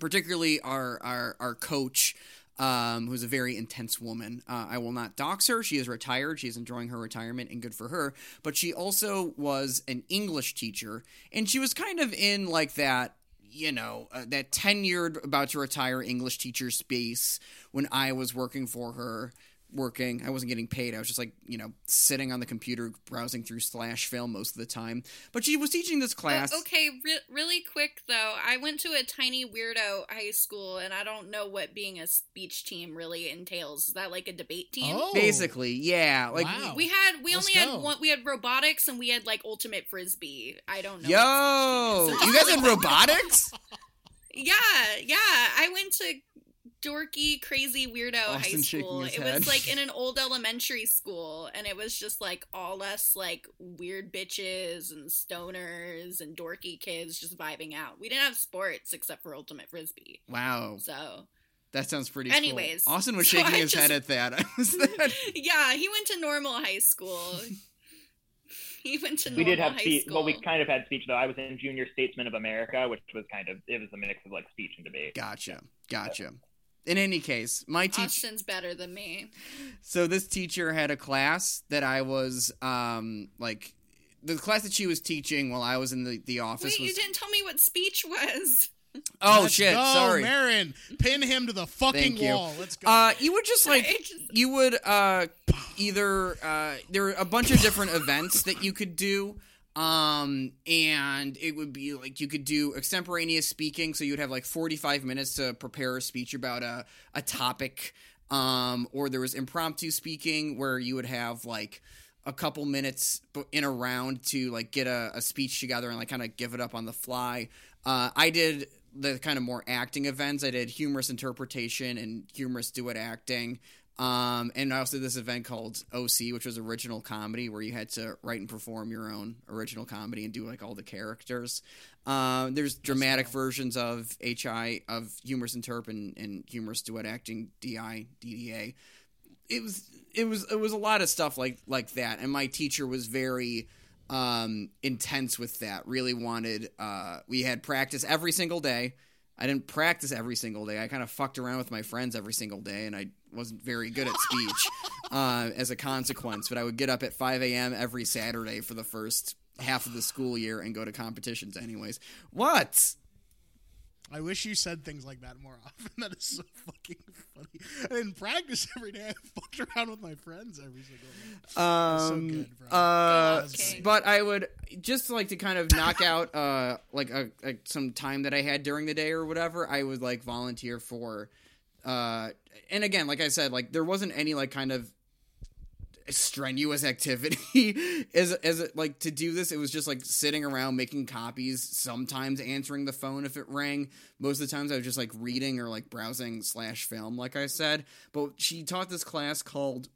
particularly our our, our coach um, who's a very intense woman. Uh, I will not dox her. She is retired. She is enjoying her retirement, and good for her. But she also was an English teacher, and she was kind of in like that, you know, uh, that tenured, about to retire English teacher space when I was working for her. Working, I wasn't getting paid. I was just like, you know, sitting on the computer browsing through slash film most of the time. But she was teaching this class. Uh, okay, re- really quick though, I went to a tiny weirdo high school, and I don't know what being a speech team really entails. Is that like a debate team? Oh, Basically, yeah. Like Wow. We had we Let's only go. had one. We had robotics and we had like ultimate frisbee. I don't know. Yo, what speech team you guys had robotics? Yeah, yeah. I went to dorky, crazy weirdo high Austin shaking school. his It head. was like in an old elementary school, and it was just like all us like weird bitches and stoners and dorky kids just vibing out. We didn't have sports except for ultimate frisbee. Wow, So that sounds pretty. Anyways, cool. Austin was so shaking I his just- head at that. That. yeah, he went to normal high school. he went to we did have high speech. school. Well, we kind of had speech though. I was in Junior Statesman of America, which was kind of it was a mix of like speech and debate. Gotcha, gotcha. In any case, my teacher. Austin's better than me. So this teacher had a class that I was um like the class that she was teaching while I was in the the office Wait, you didn't tell me what speech was. Oh Let's shit! go, sorry. Marin. Pin him to the fucking wall. Let's go. Uh, you would just like just- you would uh either uh there are a bunch of different events that you could do um and it would be like you could do extemporaneous speaking so you'd have like 45 minutes to prepare a speech about a a topic. Um or there was impromptu speaking where you would have like a couple minutes in a round to like get a, a speech together and like kind of give it up on the fly. Uh i did the kind of more acting events. I did humorous interpretation and humorous duet acting um, and I also did this event called OC, which was original comedy, where you had to write and perform your own original comedy and do like all the characters. Um, there's dramatic versions of HI of humorous interp and, and humorous duet acting DI DDA. It was it was it was a lot of stuff like like that, and my teacher was very um, intense with that. Really wanted uh, we had practice every single day. I didn't practice every single day. I kind of fucked around with my friends every single day, and I wasn't very good at speech uh, as a consequence. But I would get up at 5 a.m. every Saturday for the first half of the school year and go to competitions, anyways. What? I wish you said things like that more often. That is so fucking funny. I didn't practice every day. I fucked around with my friends every single day. Um, so good, bro. uh, Good king. but I would just like to kind of knock out uh like a, a some time that I had during the day or whatever. I would like volunteer for, uh, and again, like I said, like there wasn't any like kind of strenuous activity as as like to do this. It was just like sitting around making copies sometimes answering the phone if it rang. Most of the times i was just like reading or like browsing slash film like i said. But she taught this class called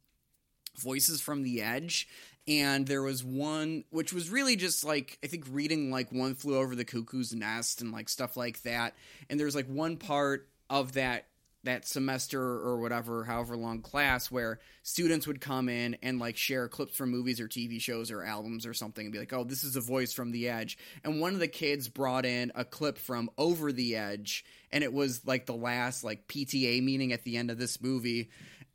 voices from the edge and there was one which was really just like i think reading like one flew over the cuckoo's nest and like stuff like that. And there's like one part of that that semester or whatever however long class where students would come in and like share clips from movies or tv shows or albums or something and be like oh this is a voice from the edge and one of the kids brought in a clip from over the edge and it was like the last like pta meeting at the end of this movie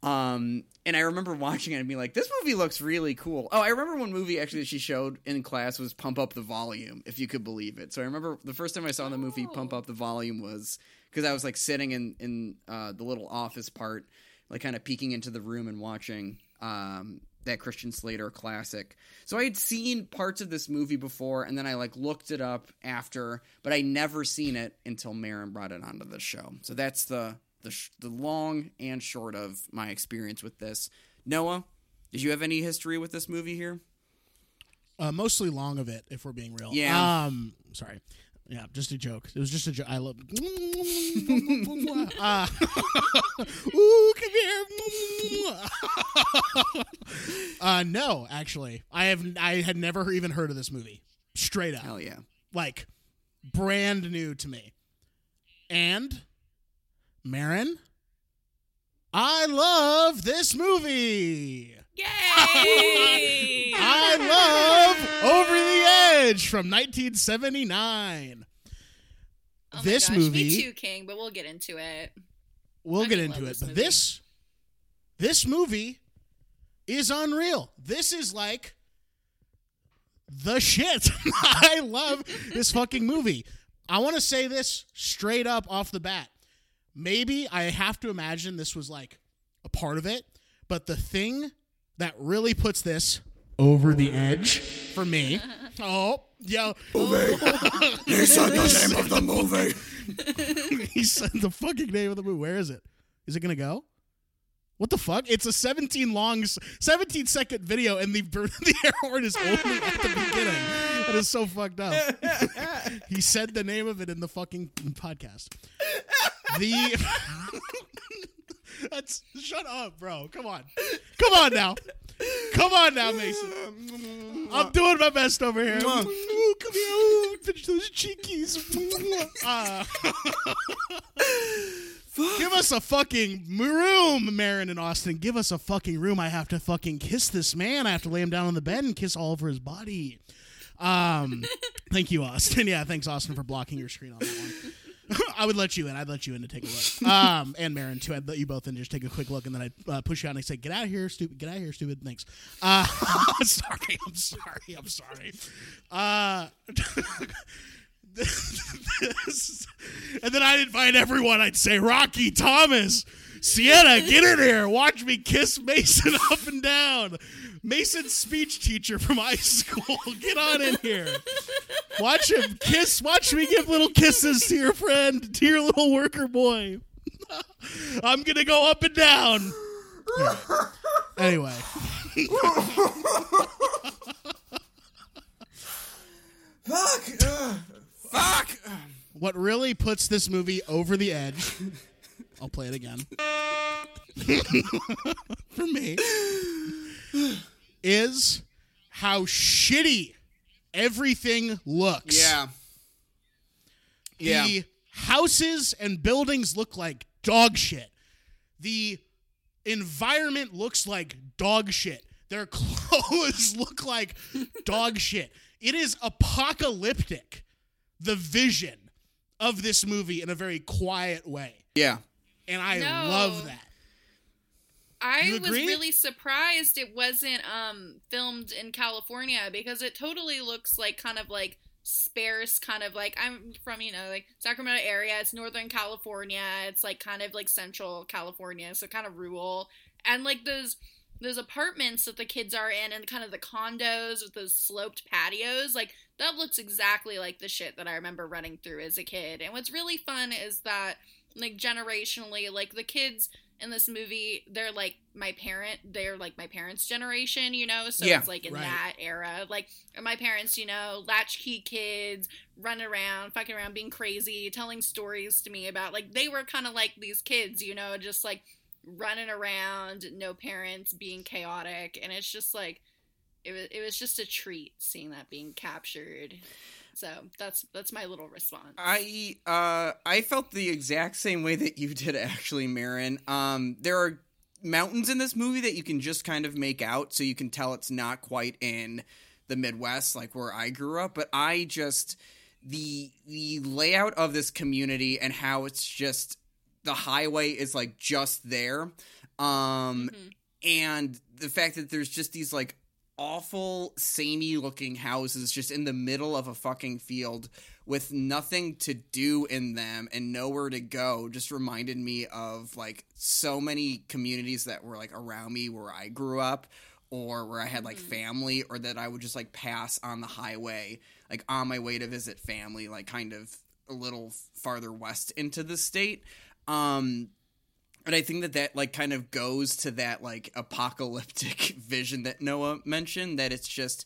Um, and I remember watching it and being like, "This movie looks really cool." Oh, I remember one movie actually that she showed in class was "Pump Up the Volume," if you could believe it. So I remember the first time I saw the movie "Pump Oh. Up the Volume" was because I was like sitting in in uh, the little office part, like kind of peeking into the room and watching um, that Christian Slater classic. So I had seen parts of this movie before, and then I like looked it up after, but I never seen it until Marin brought it onto the show. So that's the the sh- the long and short of my experience with this. Noah, did you have any history with this movie here? Uh, mostly long of it, if we're being real. Yeah. Um, sorry. Yeah, just a joke. It was just a joke. I love. uh, ooh, come here. uh, no, actually, I have. I had never even heard of this movie. Straight up, Hell yeah. like brand new to me. And Marin, I love this movie. Yay! I love Over the Edge from 1979. Oh this gosh, movie- Me too, King, but we'll get into it. We'll I get into love it, this but movie. this this movie is unreal. This is like the shit. I love this fucking movie. I want to say this straight up off the bat. Maybe I have to imagine this was like a part of it, but the thing that really puts this over the edge for me. oh, yo. He said the name of the movie. he said the fucking name of the movie. Where is it? Is it gonna go? What the fuck? It's a 17 long, 17 second video, and the the air horn is only at the beginning. That is so fucked up. he said the name of it in the fucking podcast. The that's shut up, bro. Come on, come on now, come on now, Mason. I'm doing my best over here. Ooh, come here, Ooh, finish those cheekies. Uh, Give us a fucking room, Marin and Austin. Give us a fucking room. I have to fucking kiss this man. I have to lay him down on the bed and kiss all over his body. Um, thank you, Austin. Yeah, thanks, Austin, for blocking your screen on that. I would let you in. I'd let you in to take a look. Um, and Marin too. I'd let you both in just take a quick look, and then I'd uh, push you out and I'd say, "Get out of here, stupid! Get out of here, stupid!" Thanks. Uh, sorry. I'm sorry. I'm sorry. Uh, and then I'd invite everyone. I'd say, Rocky, Thomas, Sienna, get in here. Watch me kiss Mason up and down. Mason's speech teacher from high school. Get on in here. Watch him kiss. Watch me give little kisses to your friend, to your little worker boy. I'm going to go up and down. Anyway. Fuck. Fuck. what really puts this movie over the edge i'll play it again for me is how shitty everything looks Yeah. Yeah. the houses and buildings look like dog shit the environment looks like dog shit their clothes look like dog shit it is apocalyptic the vision of this movie in a very quiet way. Yeah. and i No. love that. I was really surprised it wasn't um filmed in California because it totally looks like kind of like sparse kind of like I'm from you know like Sacramento area. It's northern California. It's like kind of like central California. So kind of rural. And like those those apartments that the kids are in and kind of the condos with those sloped patios like that looks exactly like the shit that I remember running through as a kid. And what's really fun is that like generationally like the kids in this movie they're like my parent they're like my parents generation you know? So Yeah, it's like in right. that era. Like my parents you know latchkey kids running around fucking around being crazy telling stories to me about like they were kind of like these kids you know? Just like running around no parents being chaotic. And it's just like it was, it was just a treat seeing that being captured so that's that's my little response I uh I felt the exact same way that you did actually, Marin. Um there are mountains in this movie that you can just kind of make out so you can tell it's not quite in the Midwest like where I grew up, but I just the the layout of this community and how it's just the highway is like just there Um, Mhm. and the fact that there's just these like awful samey looking houses just in the middle of a fucking field with nothing to do in them and nowhere to go just reminded me of like so many communities that were like around me where I grew up or where I had like Mhm. family or that I would just like pass on the highway like on my way to visit family like kind of a little farther west into the state um and I think that that like kind of goes to that like apocalyptic vision that Noah mentioned that it's just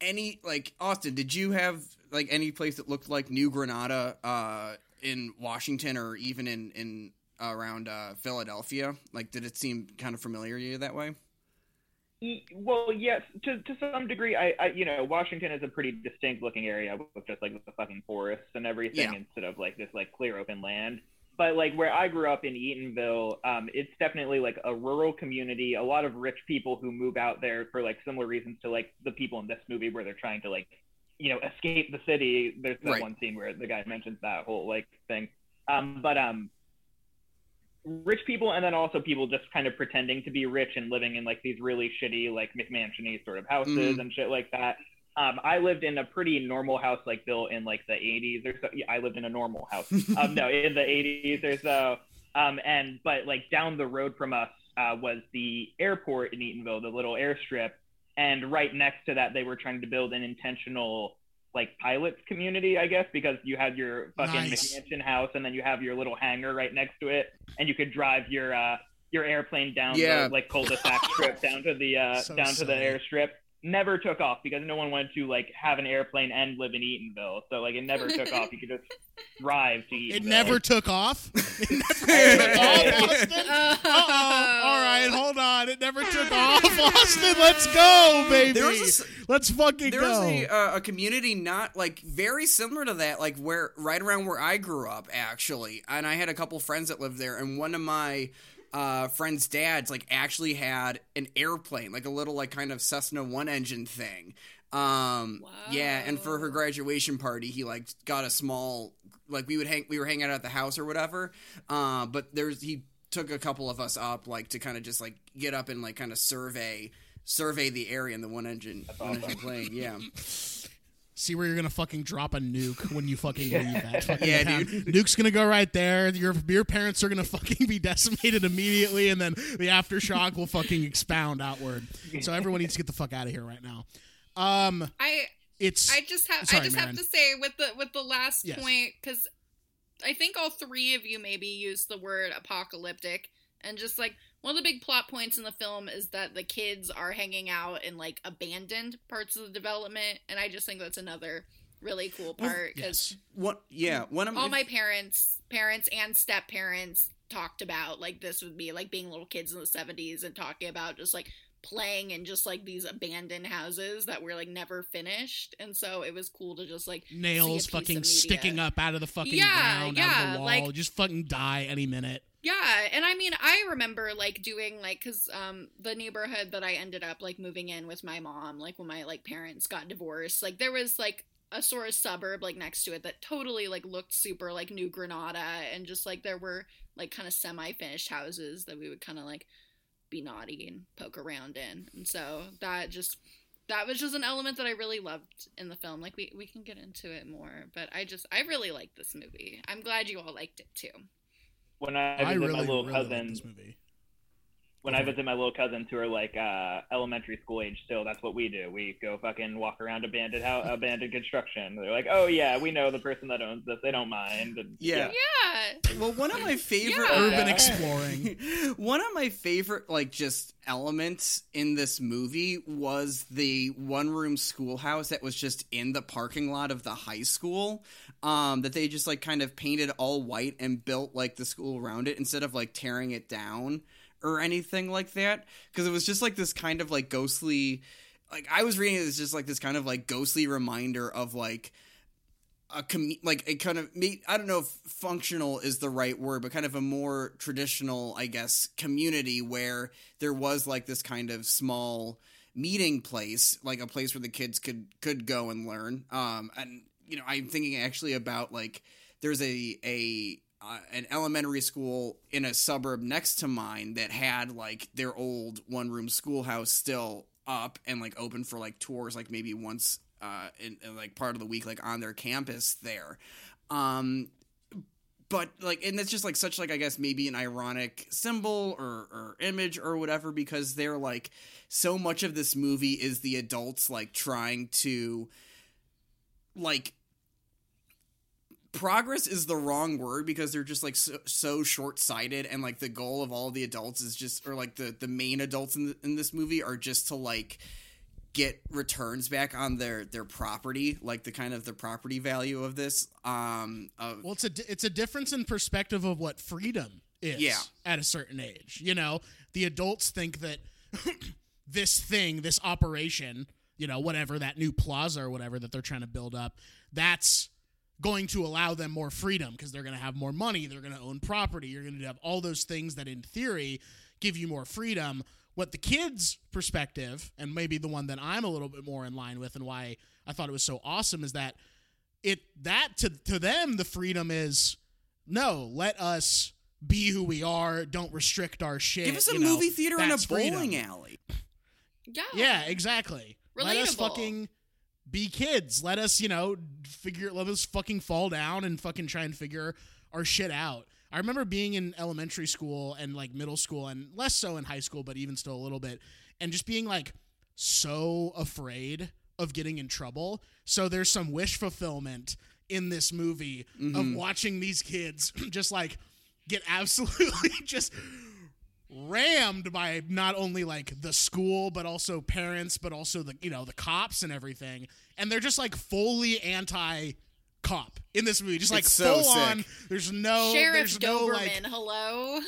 any like Austin did you have like any place that looked like New Granada uh in Washington or even in in around uh Philadelphia like did it seem kind of familiar to you that way Well, yes, to to some degree, I, I you know Washington is a pretty distinct looking area with just like the fucking forests and everything Yeah. instead of like this like clear open land. But like where I grew up in Eatonville, um, it's definitely like a rural community. A lot of rich people who move out there for like similar reasons to like the people in this movie where they're trying to like you know escape the city. There's that Right. one scene where the guy mentions that whole like thing. Um, but um, rich people and then also people just kind of pretending to be rich and living in like these really shitty like McMansiony sort of houses Mhm. and shit like that. Um, I lived in a pretty normal house like built in like the 80s or so. Yeah, I lived in a normal house. um, no, in the 80s or so. Um, and but like down the road from us uh, was the airport in Eatonville, the little airstrip, and right next to that they were trying to build an intentional like pilots community, I guess, because you had your fucking Nice. McMansion house and then you have your little hangar right next to it, and you could drive your uh, your airplane down Yeah. the like cul-de-sac strip down to the uh, So down to the airstrip. Never took off because no one wanted to like have an airplane and live in Eatonville. So like it never took off. You could just drive to Eatonville. It never took off. It never took off, Austin. Uh-oh. All right, hold on. It never took off, Austin. Let's go, baby. There was a s- Let's fucking there go. was a, uh, a community not like very similar to that like where right around where i grew up actually and i had a couple friends that lived there and one of my uh, friends dads like actually had an airplane like a little like kind of cessna one engine thing. Um yeah and for her graduation party he like got a small like we would hang we were hanging out at the house or whatever. Uh, but there's he took a couple of us up like to kind of just like get up and like kind of survey survey the area in the one engine one engine plane yeah See where you're gonna fucking drop a nuke when you fucking leave that fucking Yeah, town. dude. Nuke's gonna go right there. Your your parents are gonna fucking be decimated immediately, and then the aftershock will fucking expound outward. So everyone needs to get the fuck out of here right now. Um, I it's I just have Sorry, I just Marin. have to say with the with the last Yes. point because I think all three of you maybe used the word apocalyptic and just like one of the big plot points in the film is that the kids are hanging out in like abandoned parts of the development and I just think that's another really cool part because yes. what yeah one of all my parents parents and step parents talked about like this would be like being little kids in the 70s and talking about just like playing in just like these abandoned houses that were like never finished and so it was cool to just like nails see a piece fucking sticking up out of the fucking Yeah, ground, out of yeah, the wall. like- just fucking die any minute. Yeah and i mean i remember like doing like because um the neighborhood that i ended up like moving in with my mom like when my like parents got divorced like there was like a sort of suburb like next to it that totally like looked super like new granada and just like there were like kind of semi-finished houses that we would kind of like be naughty and poke around in and so that just that was just an element that i really loved in the film like we, we can get into it more but i just i really like this movie. I'm glad you all liked it too when I I visit really, my little really like cousins, this movie. When I visit my little cousins who are like uh, elementary school age still, that's what we do. We go fucking walk around abandoned house, abandoned construction. They're like, oh yeah, we know the person that owns this. They don't mind. And, Yeah. yeah well one of my favorite Yeah. Urban exploring. one of my favorite like just elements in this movie was the one room schoolhouse that was just in the parking lot of the high school um that they just like kind of painted all white and built like the school around it instead of like tearing it down or anything like that because it was just like this kind of like ghostly like I was reading it as just like this kind of like ghostly reminder of like a com- like a kind of I don't know if functional is the right word, but kind of a more traditional, I guess, community where there was like this kind of small meeting place, like a place where the kids could could go and learn. Um, and you know, I'm thinking actually about like there's a a uh, an elementary school in a suburb next to mine that had like their old one room schoolhouse still up and like open for like tours like maybe once uh in, in, like part of the week like on their campus there. Um but like and that's just like such like i guess maybe an ironic symbol or or image or whatever because they're like so much of this movie is the adults like trying to like progress is the wrong word because they're just like so, so short-sighted and like the goal of all the adults is just or like the the main adults in the, in this movie are just to like get returns back on their their property like the kind of the property value of this um of, Well, it's a it's a difference in perspective of what freedom is Yeah. at a certain age. You know, the adults think that this thing, this operation, you know, whatever that new plaza or whatever that they're trying to build up, that's going to allow them more freedom because they're going to have more money, they're going to own property, you're going to have all those things that in theory give you more freedom. What the kids' perspective, and maybe the one that I'm a little bit more in line with, and why I thought it was so awesome, is that it that to to them the freedom is no, let us be who we are. Don't restrict our shit. give us a you know, movie theater and a that's freedom. bowling alley Yeah. Yeah, exactly. Relatable. Let us fucking be kids. Let us, you know, figure. Let us fucking fall down and fucking try and figure our shit out. I remember being in elementary school and like middle school, and less so in high school, but even still a little bit, and just being like so afraid of getting in trouble. So there's some wish fulfillment in this movie of mm-hmm. watching these kids just like get absolutely just rammed by not only like the school but also parents but also the you know the cops and everything and they're just like fully anti cop in this movie just like It's so full on there's no Sheriff there's no Doberman, like hello.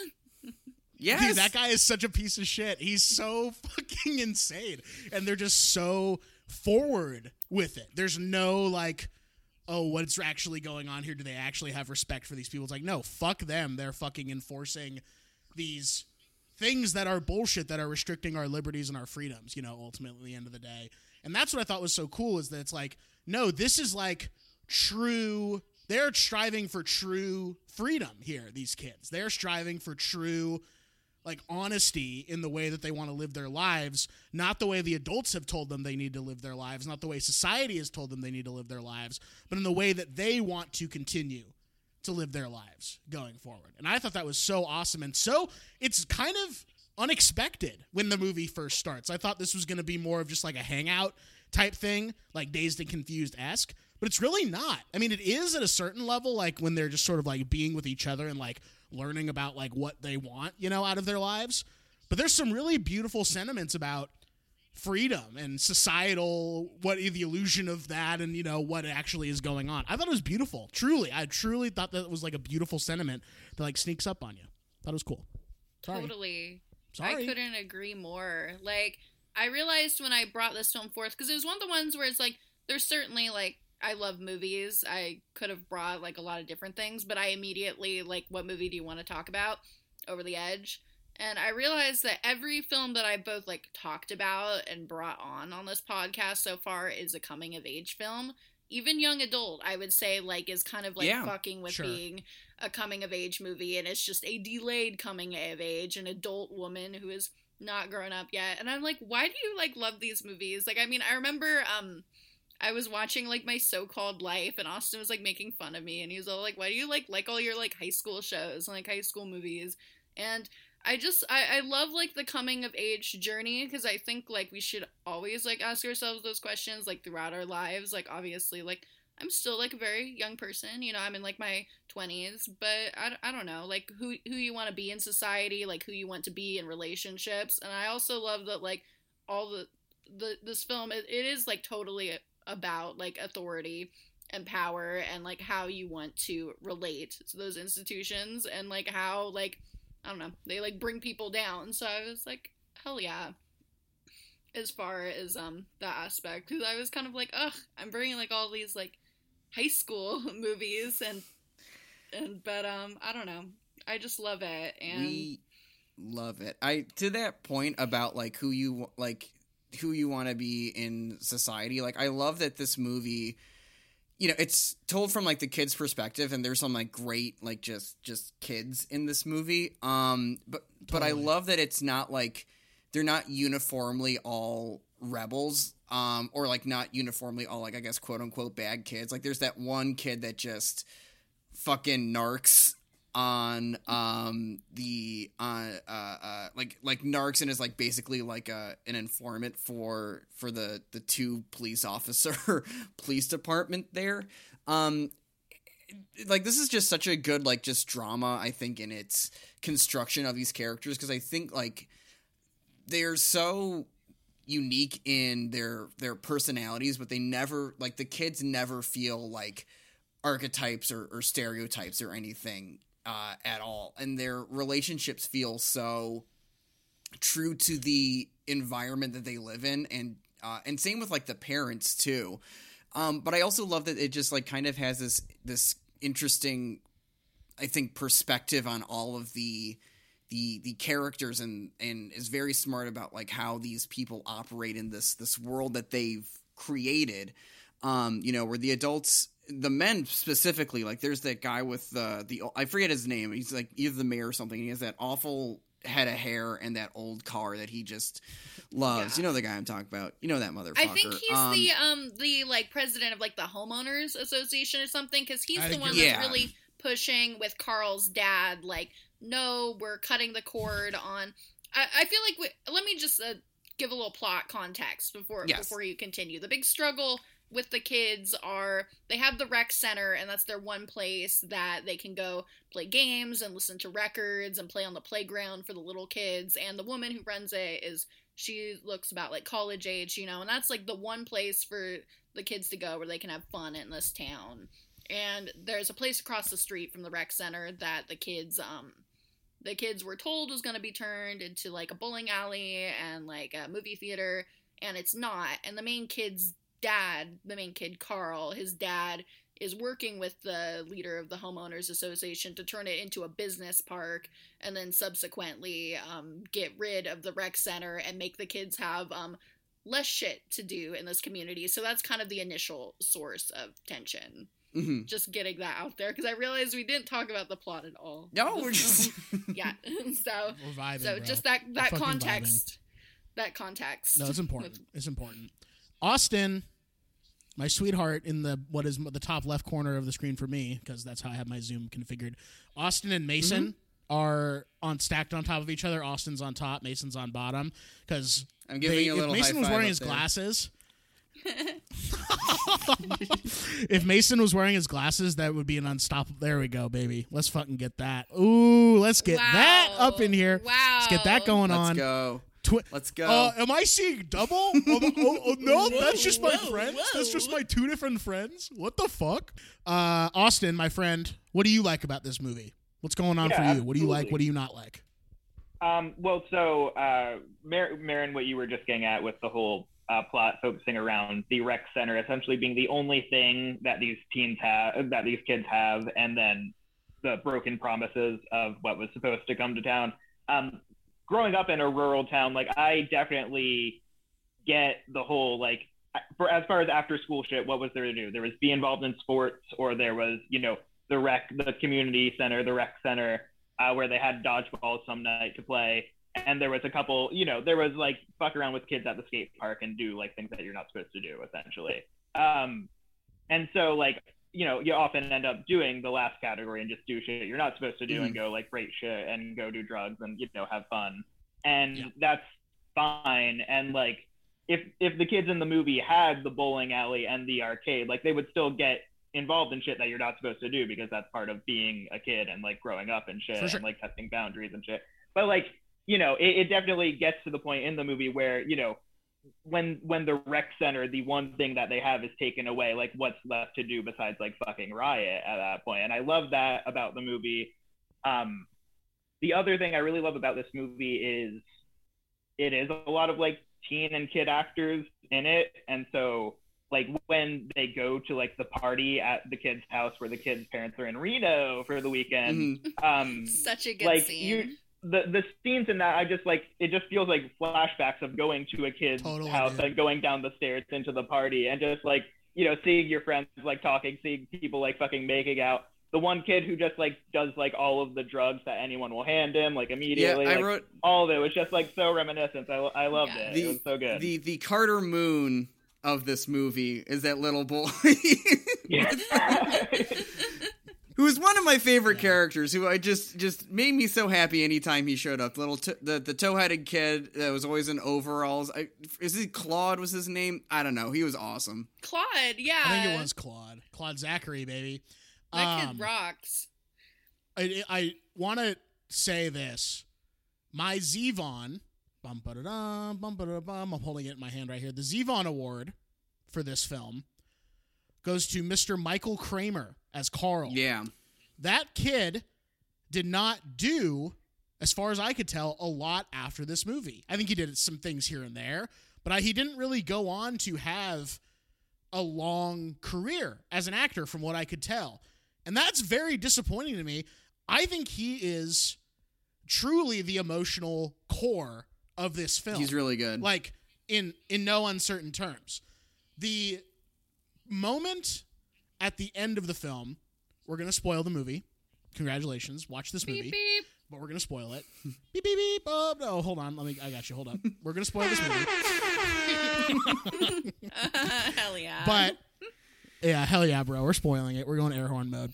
yes Dude, that guy is such a piece of shit. He's so fucking insane. And they're just so forward with it. There's no like, oh, what's actually going on here? Do they actually have respect for these people? It's like, no, fuck them. They're fucking enforcing these things that are bullshit that are restricting our liberties and our freedoms, you know, ultimately at the end of the day. And that's what I thought was so cool is that it's like, no, this is like true they're striving for true freedom here, these kids. They're striving for true like honesty in the way that they want to live their lives, not the way the adults have told them they need to live their lives, not the way society has told them they need to live their lives, but in the way that they want to continue to live their lives going forward. And I thought that was so awesome and so it's kind of unexpected when the movie first starts. I thought this was going to be more of just like a hangout type thing, like dazed and confused esque, but it's really not. I mean, it is at a certain level, like when they're just sort of like being with each other and like learning about like what they want, you know, out of their lives. But there's some really beautiful sentiments about freedom and societal what the illusion of that and you know what actually is going on. I thought it was beautiful. Truly, I truly thought that was like a beautiful sentiment that like sneaks up on you. Thought it was cool. Sorry. Totally. Sorry. I couldn't agree more. Like, I realized when I brought this film forth, because it was one of the ones where it's like, there's certainly, like, I love movies. I could have brought, like, a lot of different things, but I immediately, like, what movie do you want to talk about? Over the Edge. And I realized that every film that I both, like, talked about and brought on on this podcast so far is a coming of age film. Even young adult, I would say, like, is kind of, like, Yeah, fucking with sure. being a coming of age movie and it's just a delayed coming of age an adult woman who is not grown up yet and i'm like why do you like love these movies like i mean i remember um i was watching like my so-called life and austin was like making fun of me and he was all like why do you like like all your like high school shows and like high school movies and I just I, I love like the coming of age journey because I think like we should always like ask ourselves those questions like throughout our lives like obviously like I'm still like a very young person. You know, I'm in like my 20s, but I, I don't know, like who who you want to be in society, like who you want to be in relationships. And I also love that like all the the this film it, it is like totally about like authority and power and like how you want to relate to those institutions and like how like I don't know, they like bring people down. So I was like, hell yeah. As far as um that aspect, because I was kind of like, ugh, I'm bringing like all these like high school movies and and but um I don't know, I just love it and we love it i to that point about like who you like who you want to be in society like i love that this movie you know it's told from like the kids perspective and there's some like great like just just kids in this movie. Um but but i love that it's not like they're not uniformly all rebels um or like not uniformly all like i guess quote unquote bad kids. Like there's that one kid that just fucking narcs on um the uh, uh uh like like narcs and is like basically like a an informant for for the the two police officer police department there. Um like this is just such a good like just drama i think in its construction of these characters because i think like they're so unique in their their personalities but they never like the kids never feel like archetypes or, or stereotypes or anything uh, at all. And their relationships feel so true to the environment that they live in. And uh, and same with like the parents too. Um, but i also love that it just like kind of has this this interesting i think perspective on all of the the the characters and and is very smart about like how these people operate in this this world that they've created. Um you know where the adults the men specifically like there's that guy with the the i forget his name he's like either the mayor or something he has that awful head of hair and that old car that he just loves Yeah. you know the guy i'm talking about you know that motherfucker I think he's Um, the um the like president of like the homeowners association or something because he's I the one you're that's right. really pushing with Carl's dad like no we're cutting the cord on I, I feel like we, let me just uh, give a little plot context before Yes. before you continue the big struggle with the kids are they have the rec center and that's their one place that they can go play games and listen to records and play on the playground for the little kids. And the woman who runs it is she looks about like college age you know and that's like the one place for the kids to go where they can have fun in this town. And there's a place across the street from the rec center that the kids um the kids were told was going to be turned into like a bowling alley and like a movie theater and it's not. And the main kid's dad the main kid carl his dad is working with the leader of the homeowners association to turn it into a business park and then subsequently um, get rid of the rec center and make the kids have um, less shit to do in this community so that's kind of the initial source of tension mhm. just getting that out there because i realized we didn't talk about the plot at all no we're just yeah so We're vibing. so bro. just that that fucking context that context No, it's important. It's important. Austin, my sweetheart, in the what is the top left corner of the screen for me, because that's how I have my Zoom configured. Austin and Mason Mm-hmm. are on stacked on top of each other. Austin's on top, Mason's on bottom. Because I'm giving you a little if Mason high was five wearing his there. glasses. if Mason was wearing his glasses, that would be an unstoppable. There we go, baby. Let's fucking get that. Ooh, let's get that up in here. Wow. Let's get that going let's on. go Twi- let's go uh, am I seeing double? oh, oh, oh, no, that's just my whoa, friends. That's just my two different friends. What the fuck? Uh, Austin, my friend, what do you like about this movie? What's going on Yeah, for you? What do you like? What do you not like? Um, well, so uh, Mar- Marin, what you were just getting at with the whole uh, plot focusing around the rec center essentially being the only thing that these teens have, that these kids have, and then the broken promises of what was supposed to come to town. Um, growing up in a rural town, like I definitely get the whole like for as far as after school shit, what was there to do? There was be involved in sports, or there was you know the rec, the community center, the rec center, uh, where they had dodgeball some night to play. And there was a couple, you know, there was like fuck around with kids at the skate park and do like things that you're not supposed to do, essentially. Um, and so like, you know, you often end up doing the last category and just do shit you're not supposed to do and mm-hmm. go like break shit and go do drugs and you know have fun. And Yeah. that's fine. And like, if if the kids in the movie had the bowling alley and the arcade, like they would still get involved in shit that you're not supposed to do because that's part of being a kid and like growing up and shit sure. and like testing boundaries and shit. But like, you know, it, it definitely gets to the point in the movie where, you know, when when the rec center, the one thing that they have is taken away, like what's left to do besides like fucking riot at that point. And I love that about the movie. Um the other thing I really love about this movie is it is a lot of like teen and kid actors in it. And so like when they go to like the party at the kid's house where the kid's parents are in Reno for the weekend, Mhm. um Such a good like, scene. you- the the scenes in that I just like it just feels like flashbacks of going to a kid's Totally, house dude. and going down the stairs into the party and just like you know, seeing your friends like talking, seeing people like fucking making out. The one kid who just like does like all of the drugs that anyone will hand him like immediately. Yeah, immediately. I like, wrote all of it was just like so reminiscent. I, I loved Yeah. it. the it was so good. the the Carter Moon of this movie is that little boy. Yeah. who was one of my favorite characters who I just just made me so happy anytime he showed up. Little t- the the toe-headed kid that was always in overalls. I, is he Claude was his name? I don't know. He was awesome. Claude, yeah. I think it was Claude. Claude Zachary, baby. That Um, kid rocks. I, I want to say this. My Zevon, bum ba da dum, bum ba da bum. I'm holding it in my hand right here. The Zevon Award for this film goes to Mr. Michael Kramer as Carl. Yeah. That kid did not do, as far as I could tell, a lot after this movie. I think he did some things here and there, but I, he didn't really go on to have a long career as an actor, from what I could tell. And that's very disappointing to me. I think he is truly the emotional core of this film He's really good. like in in no uncertain terms the moment at the end of the film we're gonna spoil the movie. Congratulations. Watch this movie. Beep beep. but we're gonna spoil it. Beep beep beep. Oh no hold on. Let me i got you. Hold up. We're gonna spoil this movie. Hell yeah. but yeah hell yeah bro. We're spoiling it. We're going air horn mode.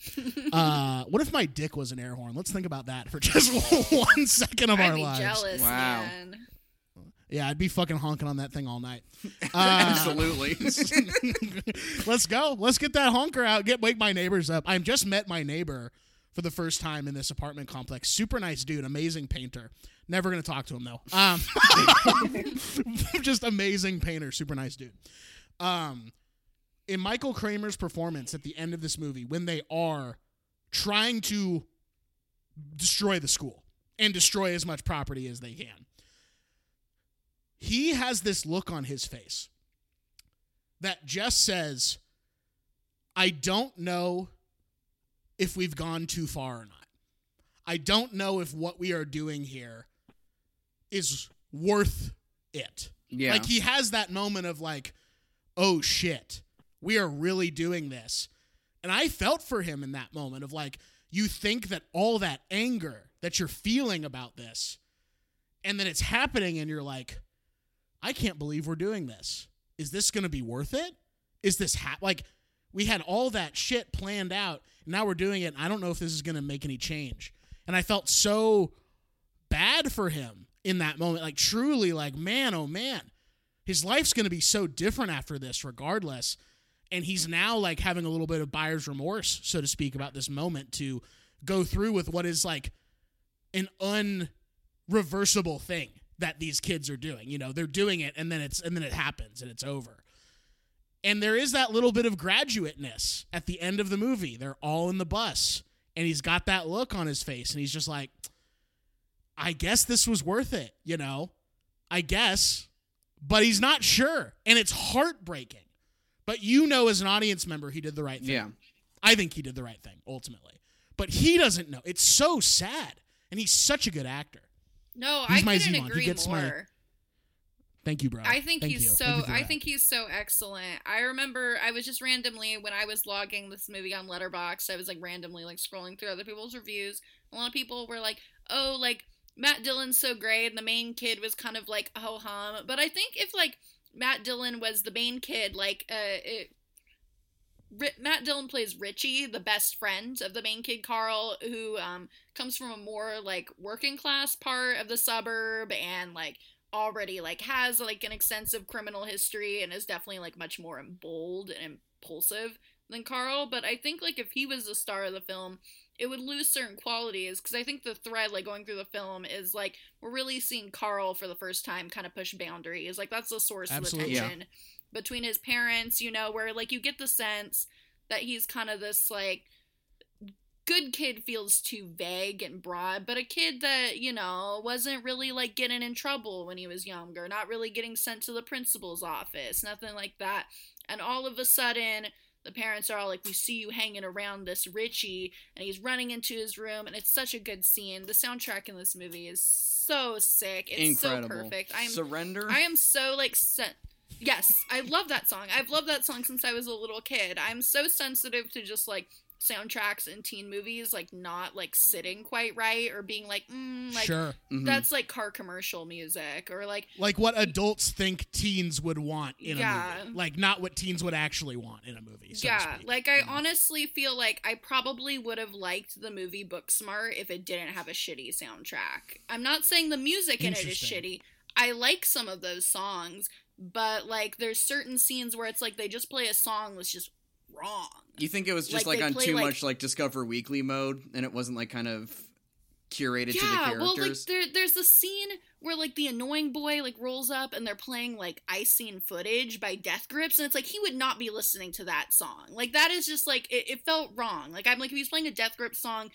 Uh what if my dick was an air horn? Let's think about that for just one second of I'd our be lives. jealous, Wow. man. Yeah i'd be fucking honking on that thing all night uh, Absolutely. Let's go. Let's get that honker out. Get wake my neighbors up. I just met my neighbor for the first time in this apartment complex. Super nice dude, amazing painter. Never gonna talk to him though. Um, just amazing painter, super nice dude. Um, in Michael Kramer's performance at the end of this movie, when they are trying to destroy the school and destroy as much property as they can, he has this look on his face that just says, I don't know if we've gone too far or not. I don't know if what we are doing here is worth it. yeah. Like he has that moment of like, oh shit, we are really doing this. And I felt for him in that moment of like, you think that all that anger that you're feeling about this, and then it's happening, and you're like, I can't believe we're doing this. Is this going to be worth it? Is this ha- like we had all that shit planned out, and now we're doing it. I don't know if this is going to make any change. And I felt so bad for him in that moment. Like truly, like man, oh man, his life's going to be so different after this, regardless. And he's now like having a little bit of buyer's remorse, so to speak, about this moment to go through with what is like an unreversible thing that these kids are doing. You know, they're doing it and then it's and then it happens and it's over. And there is that little bit of graduateness at the end of the movie. They're all in the bus and he's got that look on his face and he's just like I guess this was worth it, you know? I guess. But he's not sure and it's heartbreaking. But you know as an audience member he did the right thing. yeah. I think he did the right thing ultimately. But he doesn't know. It's so sad. And he's such a good actor. No, He's I my couldn't Zevon. He agree gets my- more. Thank you, bro. I think Thank he's you. so. Thank you for I that. think he's so excellent. I remember I was just randomly when I was logging this movie on Letterboxd. I was like randomly like scrolling through other people's reviews. A lot of people were like, "Oh, like Matt Dillon's so great," and the main kid was kind of like ho hum. But I think if like Matt Dillon was the main kid, like uh, it, Ri- Matt Dillon plays Richie, the best friend of the main kid Carl, who um, comes from a more like working class part of the suburb and like already like has like an extensive criminal history and is definitely like much more bold and impulsive than Carl. But I think like if he was the star of the film, it would lose certain qualities because I think the thread like going through the film is like we're really seeing Carl for the first time kind of push boundaries. Like that's the source Absolutely. of Yeah. the tension between his parents, you know, where like you get the sense that he's kind of this like good kid feels too vague and broad, but a kid that, you know, wasn't really like getting in trouble when he was younger, not really getting sent to the principal's office, nothing like that. And all of a sudden, the parents are all like, We see you hanging around this Richie, and he's running into his room, and it's such a good scene. The soundtrack in this movie is so sick. It's Incredible. so perfect. I'm Surrender. I am so like sent Yes, I love that song. I've loved that song since I was a little kid. I'm so sensitive to just like soundtracks in teen movies like not like sitting quite right or being like mm, like sure. Mhm. that's like car commercial music or like Like what adults think teens would want in Yeah. a movie. Like not what teens would actually want in a movie. So yeah like i You know? honestly feel like i probably would have liked the movie booksmart if it didn't have a shitty soundtrack i'm not saying the music in it is shitty i like some of those songs but like there's certain scenes where it's like they just play a song that's just wrong. You think it was just Like, like, on play, too like- much like Discover Weekly mode, and it wasn't like kind of curated to the yeah characters? well like there, there's the scene where like the annoying boy like rolls up and they're playing like i seen footage by death grips and it's like he would not be listening to that song. Like that is just like it, it felt wrong. Like i'm like if he's playing a death grip song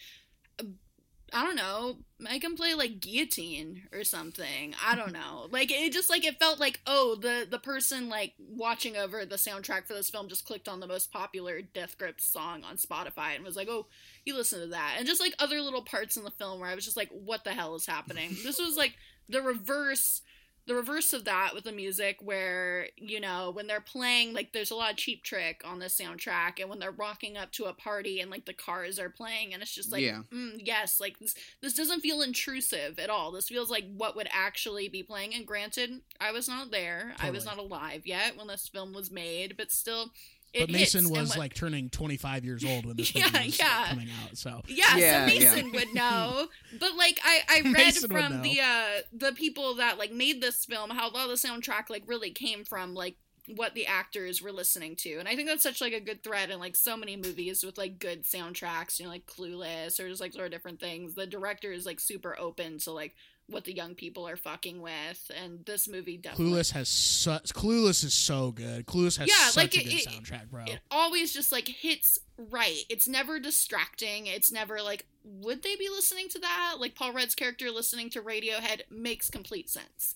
i don't know. Make him play like guillotine or something. I don't know. Like it just like it felt like oh the the person like watching over the soundtrack for this film just clicked on the most popular death grips song on spotify and was like oh you listen to that. And just like other little parts in the film where i was just like what the hell is happening? This was like the reverse the reverse of that with the music where you know when they're playing like there's a lot of cheap trick on the soundtrack and when they're rocking up to a party and like the cars are playing and it's just like Yeah. mm, yes like this this doesn't feel intrusive at all. This feels like what would actually be playing and granted i was not there. I was not alive yet when this film was made but still it But Mason was what- like turning 25 years old when this Yeah, movie was yeah. coming out. So Yeah, Yeah, so yeah. Mason would know. But like I, I read Mason from the uh the people that like made this film how a lot of the soundtrack like really came from like what the actors were listening to. And I think that's such like a good thread in like so many movies with like good soundtracks, you know, like Clueless or just like sort of different things. The director is like super open to like what the young people are fucking with and this movie definitely Clueless has such Clueless is so good. Clueless has Yeah, such like, a it- good it- soundtrack, bro. it always just like hits right. It's never distracting. It's never like, would they be listening to that? Like Paul Rudd's character listening to Radiohead makes complete sense.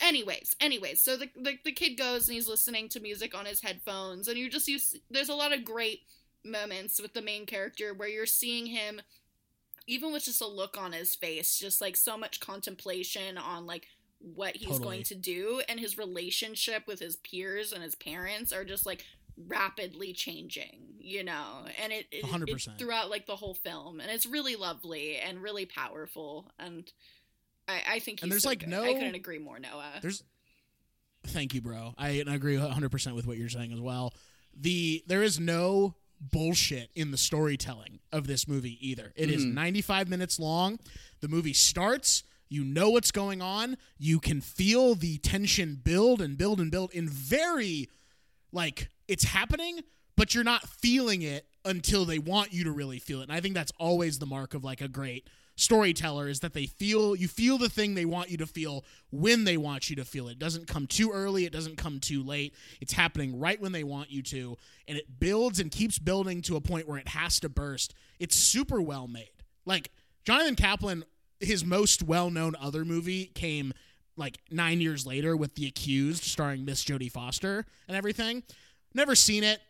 Anyways, anyways, so the, the the kid goes and he's listening to music on his headphones, and you just use there's a lot of great moments with the main character where you're seeing him even with just a look on his face just like so much contemplation on like what he's Totally. going to do and his relationship with his peers and his parents are just like rapidly changing you know and it, it, 100%. it's throughout like the whole film and it's really lovely and really powerful and i, I think he's And there's, so like, good. no- i couldn't agree more noah There's Thank you, bro. I agree 100% with what you're saying as well. The there is no bullshit in the storytelling of this movie either. It is Mhm. 95 minutes long. The movie starts, you know what's going on, you can feel the tension build and build and build in very like it's happening, but you're not feeling it until they want you to really feel it. And I think that's always the mark of like a great storyteller is that they feel you feel the thing they want you to feel when they want you to feel it. It doesn't come too early, it doesn't come too late. It's happening right when they want you to and it builds and keeps building to a point where it has to burst. It's super well made. Like Jonathan Kaplan his most well-known other movie came like 9 years later with The Accused starring Miss Jodie Foster and everything. Never seen it.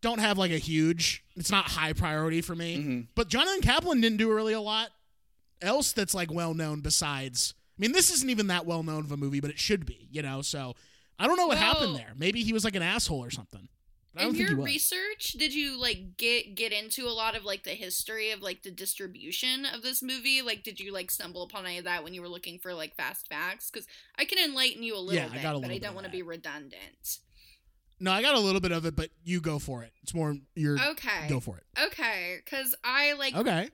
Don't have like a huge. It's not high priority for me. Mhm. But Jonathan Kaplan didn't do really a lot else that's like well known besides. I mean, this isn't even that well known of a movie, but it should be, you know. So I don't know what happened there. Maybe he was like an asshole or something. I in your research did you like get get into a lot of like the history of like the distribution of this movie like did you like stumble upon any of that when you were looking for like fast facts because i can enlighten you a little Yeah, I bit got a but i don't want to be redundant no, I got a little bit of it, but you go for it. It's more your okay go for it. okay because i like Okay.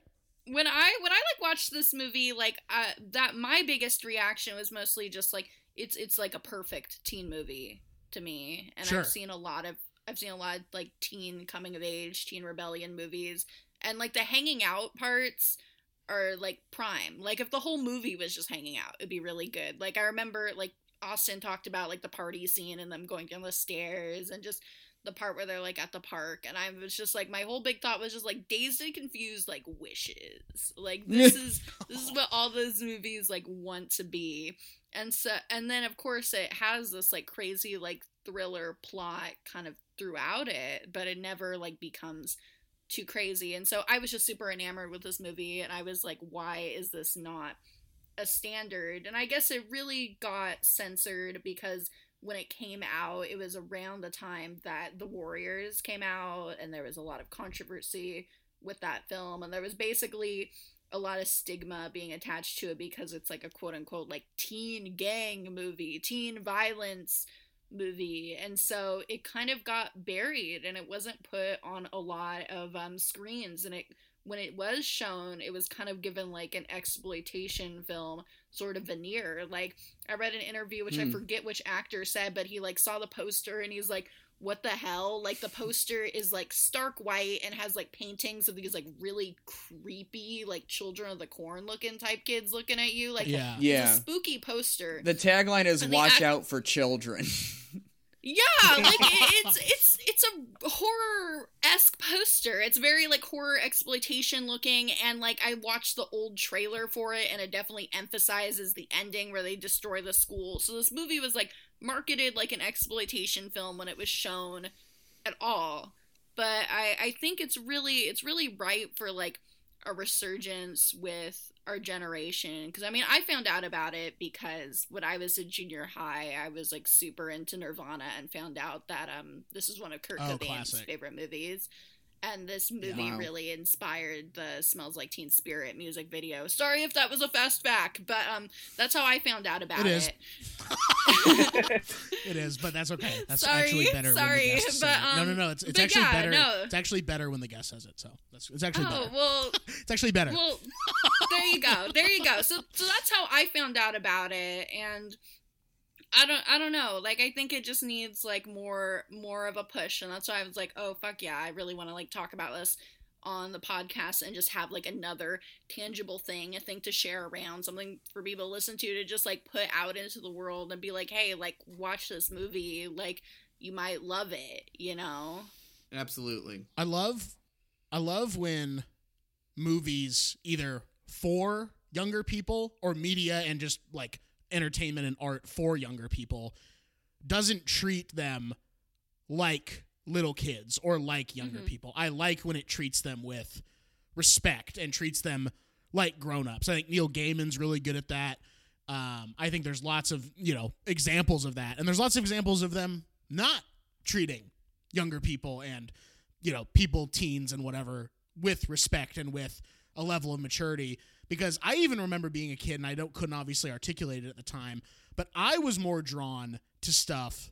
When I when I like watched this movie, like uh, that, my biggest reaction was mostly just like it's it's like a perfect teen movie to me, and Sure. I've seen a lot of I've seen a lot of like teen coming of age, teen rebellion movies, and like the hanging out parts are like prime. Like if the whole movie was just hanging out, it'd be really good. Like I remember like Austin talked about like the party scene and them going down the stairs and just the part where they're like at the park and I was just like my whole big thought was just like dazed and confused like wishes. Like this is this is what all those movies like want to be. And so and then of course it has this like crazy like thriller plot kind of throughout it, but it never like becomes too crazy. And so I was just super enamored with this movie and I was like why is this not a standard? And I guess it really got censored because when it came out, it was around the time that The Warriors came out, and there was a lot of controversy with that film, and there was basically a lot of stigma being attached to it because it's like a quote unquote like teen gang movie, teen violence movie and so it kind of got buried and it wasn't put on a lot of um, screens and it when it was shown it was kind of given like an exploitation film sort of veneer like i read an interview which i Hmm. forget which actor said but he like saw the poster and he's like what the hell like the poster is like stark white and has like paintings of these like really creepy like children of the corn looking type kids looking at you like Yeah. it's Yeah. a spooky poster The tagline is And "Watch act- out for children." Yeah, like it, it's it's it's a horror esque poster. It's very like horror exploitation looking, and like I watched the old trailer for it, and it definitely emphasizes the ending where they destroy the school. So this movie was like marketed like an exploitation film when it was shown at all. But I I think it's really it's really ripe for like a resurgence with our generation because i mean i found out about it because when i was in junior high i was like super into nirvana and found out that um this is one of kurt Oh, cobain's classic. favorite movies and this movie Wow. really inspired the smells like teen spirit music video sorry if that was a fast fact but um that's how i found out about It is. it It is, but that's okay. That's Sorry, actually better. sorry, when the guest but, it. no, no, um, no. It's, it's actually yeah, better. no. It's actually better when the guest says it. So that's it's actually oh better. well It's actually better. well there you go there you go so so that's how i found out about it and i don't i don't know like i think it just needs like more more of a push and that's why i was like oh fuck yeah i really want to like talk about this on the podcast and just have like another tangible thing a thing to share around something for people to listen to to just like put out into the world and be like hey like watch this movie like you might love it you know Absolutely. I love I love when movies either for younger people or media and just like entertainment and art for younger people doesn't treat them like little kids or like younger Mhm. people. I like when it treats them with respect and treats them like grown-ups. I think Neil Gaiman's really good at that. Um, I think there's lots of, you know, examples of that. And there's lots of examples of them not treating younger people and you know people teens and whatever with respect and with a level of maturity because i even remember being a kid and i don't couldn't obviously articulate it at the time but i was more drawn to stuff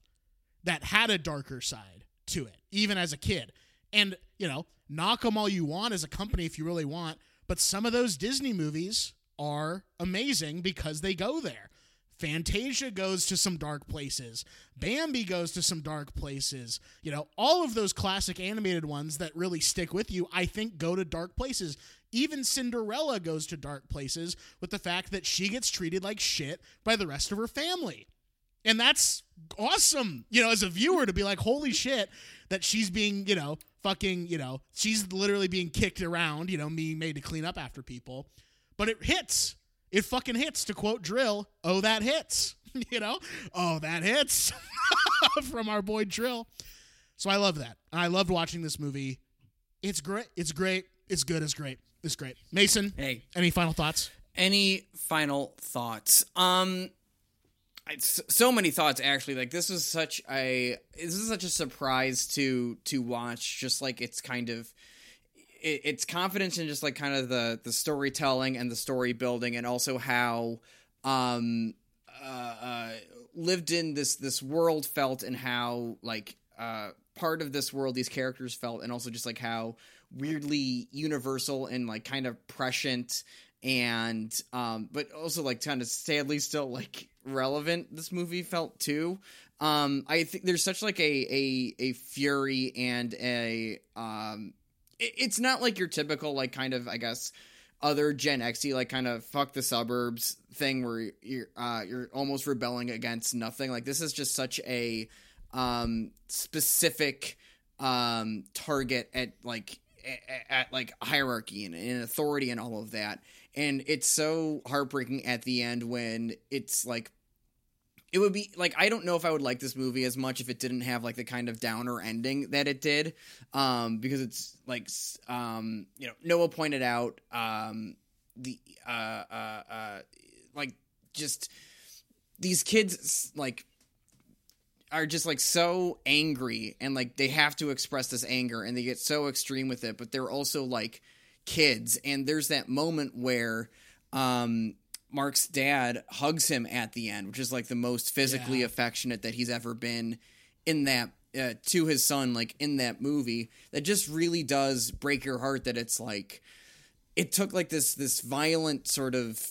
that had a darker side to it even as a kid and you know knock them all you want as a company if you really want but some of those disney movies are amazing because they go there Fantasia goes to some dark places. Bambi goes to some dark places. You know, all of those classic animated ones that really stick with you, I think, go to dark places. Even Cinderella goes to dark places with the fact that she gets treated like shit by the rest of her family. And that's awesome, you know, as a viewer to be like, holy shit, that she's being, you know, fucking, you know, she's literally being kicked around, you know, being made to clean up after people. But it hits. It fucking hits to quote Drill. Oh, that hits. You know? Oh, that hits from our boy Drill. So I love that. I loved watching this movie. It's great. It's great. It's good. It's great. It's great. Mason, hey, any final thoughts? any final thoughts? Um, it's so many thoughts actually. Like this was such a this is such a surprise to to watch. Just like it's kind of it, it's confidence in just like kind of the the storytelling and the story building, and also how um uh, uh lived in this this world felt, and how like uh part of this world these characters felt, and also just like how weirdly universal and like kind of prescient and um but also like kind of sadly still like relevant this movie felt too. Um i think there's such like a a a fury and a um it, it's not like your typical like kind of i guess other gen xy like kind of fuck the suburbs thing where you're uh you're almost rebelling against nothing. Like this is just such a um specific um target at like at, like hierarchy and, and authority and all of that. And it's so heartbreaking at the end when it's like it would be like I don't know if I would like this movie as much if it didn't have like the kind of downer ending that it did. Um because it's like um you know Noah pointed out um the uh uh uh like just these kids like are just like so angry and like they have to express this anger and they get so extreme with it, but they're also like kids. And there's that moment where um, Mark's dad hugs him at the end, which is like the most physically Yeah. affectionate that he's ever been in that uh, to his son, like in that movie. That just really does break your heart. That it's like it took like this this violent sort of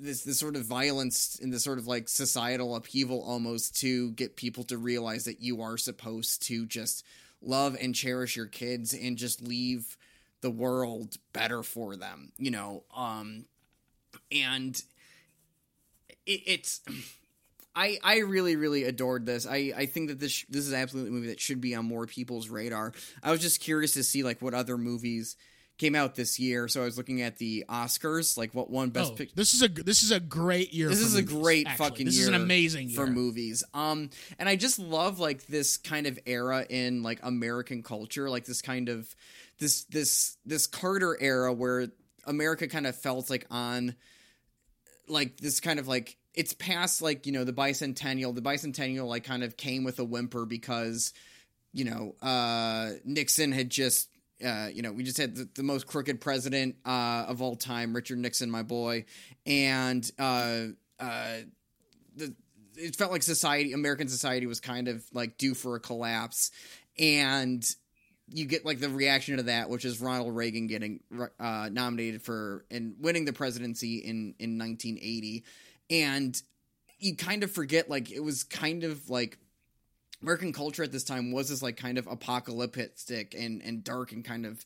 this this sort of violence and this sort of like societal upheaval almost to get people to realize that you are supposed to just love and cherish your kids and just leave the world better for them you know um and it, it's I, I really really adored this. I, I think that this this is absolutely a movie that should be on more people's radar. I was just curious to see like what other movies came out this year. So I was looking at the Oscars, like what won best Oh, picture. this is a this is a great year. This for is a great actually. fucking This year. is an amazing year for movies. Um, and I just love like this kind of era in like American culture, like this kind of this this this Carter era where America kind of felt like on like this kind of like it's past like you know the bicentennial. The bicentennial like kind of came with a whimper because you know uh Nixon had just uh, you know, we just had the, the most crooked president uh, of all time, Richard Nixon, my boy, and uh, uh, the it felt like society, American society, was kind of like due for a collapse, and you get like the reaction to that, which is Ronald Reagan getting uh, nominated for and winning the presidency in in 1980, and you kind of forget like it was kind of like American culture at this time was this like kind of apocalyptic and and dark and kind of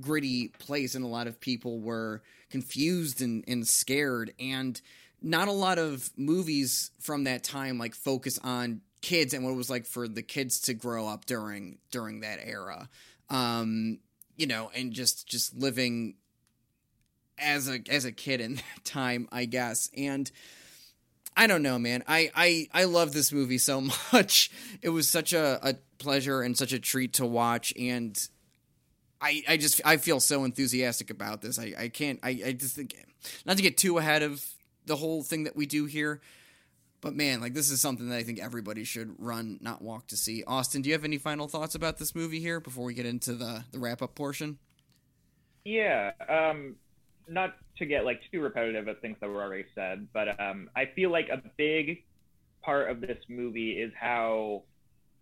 gritty place and a lot of people were confused and, and scared. And not a lot of movies from that time like focus on kids and what it was like for the kids to grow up during during that era. Um you know and just just living as a as a kid in that time i guess. And I don't know, man. I, I, I love this movie so much. It was such a, a pleasure and such a treat to watch, and I I just I feel so enthusiastic about this. I, I can't I, I just think not to get too ahead of the whole thing that we do here, but man, like this is something that I think everybody should run, not walk to see. Austin, do you have any final thoughts about this movie here before we get into the the wrap up portion? Yeah, um, not to get like too repetitive of things that were already said, but um, I feel like a big part of this movie is how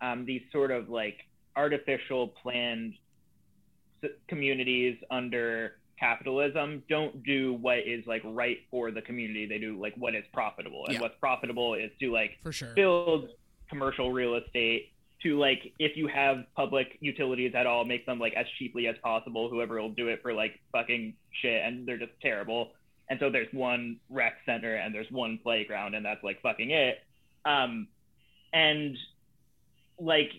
um, these sort of like artificial planned s- communities under capitalism don't do what is like right for the community. They do like what is profitable, and Yeah. what's profitable is to like for sure. build commercial real estate to like if you have public utilities at all make them like as cheaply as possible. Whoever will do it for like fucking shit and they're just terrible. And so there's one rec center and there's one playground and that's like fucking it. Um and like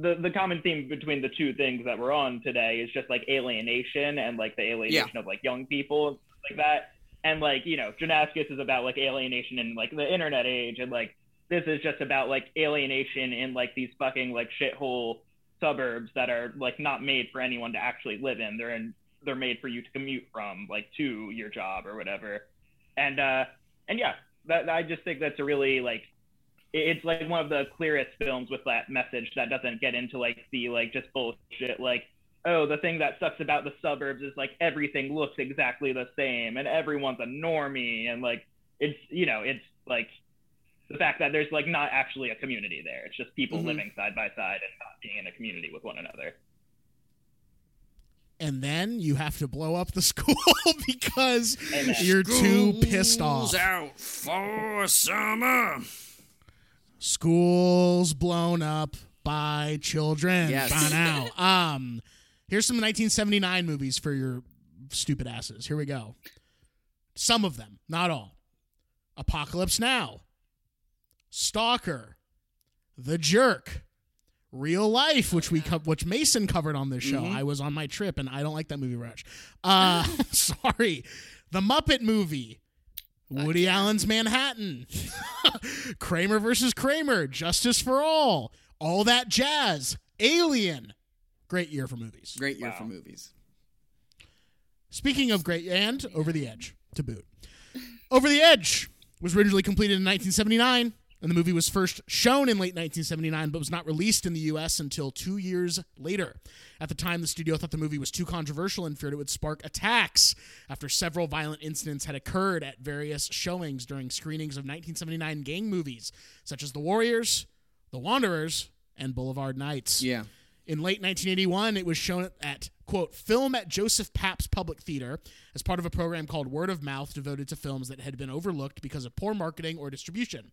the the common theme between the two things that we're on today is just like alienation and like the alienation of like young people and stuff like that. And like you know Janascus is about like alienation in like the internet age and like this is just about like alienation in like these fucking like shithole suburbs that are like not made for anyone to actually live in. They're in they're made for you to commute from like to your job or whatever. And uh and yeah that i just think that's a really like it's like one of the clearest films with that message that doesn't get into like the like just bullshit like oh the thing that sucks about the suburbs is like everything looks exactly the same and everyone's a normie and like it's you know it's like the fact that there's like not actually a community there it's just people Mhm. living side by side and not being in a community with one another and then you have to blow up the school because Amen. you're too pissed off. out for summer. Schools blown up by children. Yes. By now. um, here's some 1979 movies for your stupid asses. Here we go. Some of them, not all. Apocalypse Now, Stalker, The Jerk, Real Life, which we co- which Mason covered on this show. Mhm. I was on my trip and I don't like that movie much. Uh, sorry, The Muppet Movie, Woody Allen's Manhattan, Kramer versus Kramer, Justice for All, all that jazz, Alien. Great year for movies. Great year Wow. for movies. Speaking of great, and Over the Edge to boot. Over the Edge was originally completed in 1979, And the movie was first shown in late 1979, but was not released in the U.S. until two years later. At the time, the studio thought the movie was too controversial and feared it would spark attacks after several violent incidents had occurred at various showings during screenings of 1979 gang movies, such as The Warriors, The Wanderers, and Boulevard Nights. Yeah. In late 1981, it was shown at, quote, Film at Joseph Papp's Public Theater as part of a program called Word of Mouth devoted to films that had been overlooked because of poor marketing or distribution.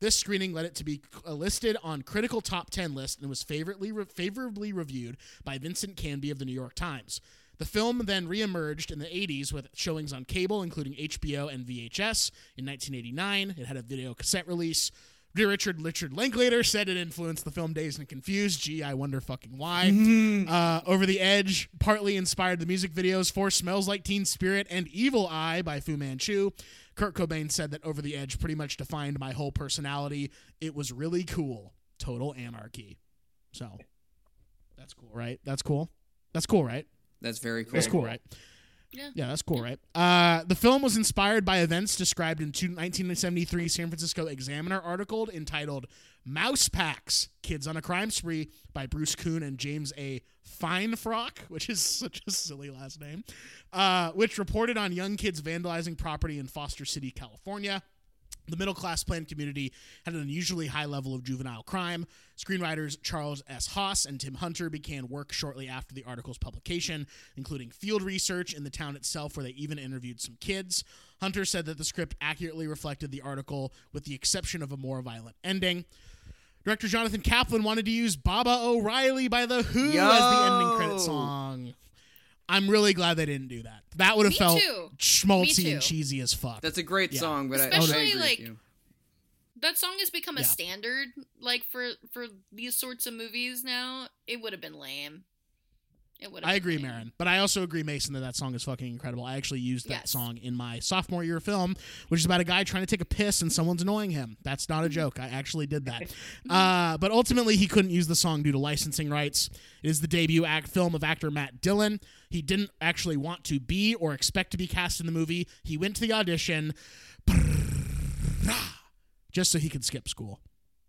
This screening led it to be listed on critical top 10 list and was favorably, favorably reviewed by Vincent Canby of the New York Times. The film then reemerged in the 80s with showings on cable, including HBO and VHS. In 1989, it had a video cassette release. Dear Richard Richard Linklater said it influenced the film Dazed and Confused. Gee, I wonder fucking why. uh, Over the Edge partly inspired the music videos for Smells Like Teen Spirit and Evil Eye by Fu Manchu. Kurt Cobain said that Over the Edge pretty much defined my whole personality. It was really cool. Total anarchy. So that's cool, right? That's cool. That's cool, right? That's very cool. That's cool, right? Yeah. Yeah, that's cool, right? Uh, the film was inspired by events described in two- 1973 San Francisco Examiner article entitled Mouse Packs Kids on a Crime Spree by Bruce Koon and James A. Finefrock, which is such a silly last name, uh, which reported on young kids vandalizing property in Foster City, California. The middle class planned community had an unusually high level of juvenile crime. Screenwriters Charles S. Haas and Tim Hunter began work shortly after the article's publication, including field research in the town itself, where they even interviewed some kids. Hunter said that the script accurately reflected the article, with the exception of a more violent ending. Director Jonathan Kaplan wanted to use Baba O'Riley by The Who as the ending credit song. I'm really glad they didn't do that. That would have Me felt too. schmaltzy Me and cheesy as fuck. That's a great Yeah. song, but I, I Especially, agree like, with you. That song has become a Yeah. standard, like for for these sorts of movies now. It would have been lame. It would. I agree, Marin, but I also agree, Mason, that that song is fucking incredible. I actually used that Yes. song in my sophomore year film, which is about a guy trying to take a piss and someone's annoying him. That's not a joke. I actually did that. Uh, but ultimately, he couldn't use the song due to licensing rights. It is the debut act film of actor Matt Dillon. He didn't actually want to be or expect to be cast in the movie. He went to the audition just so he could skip school.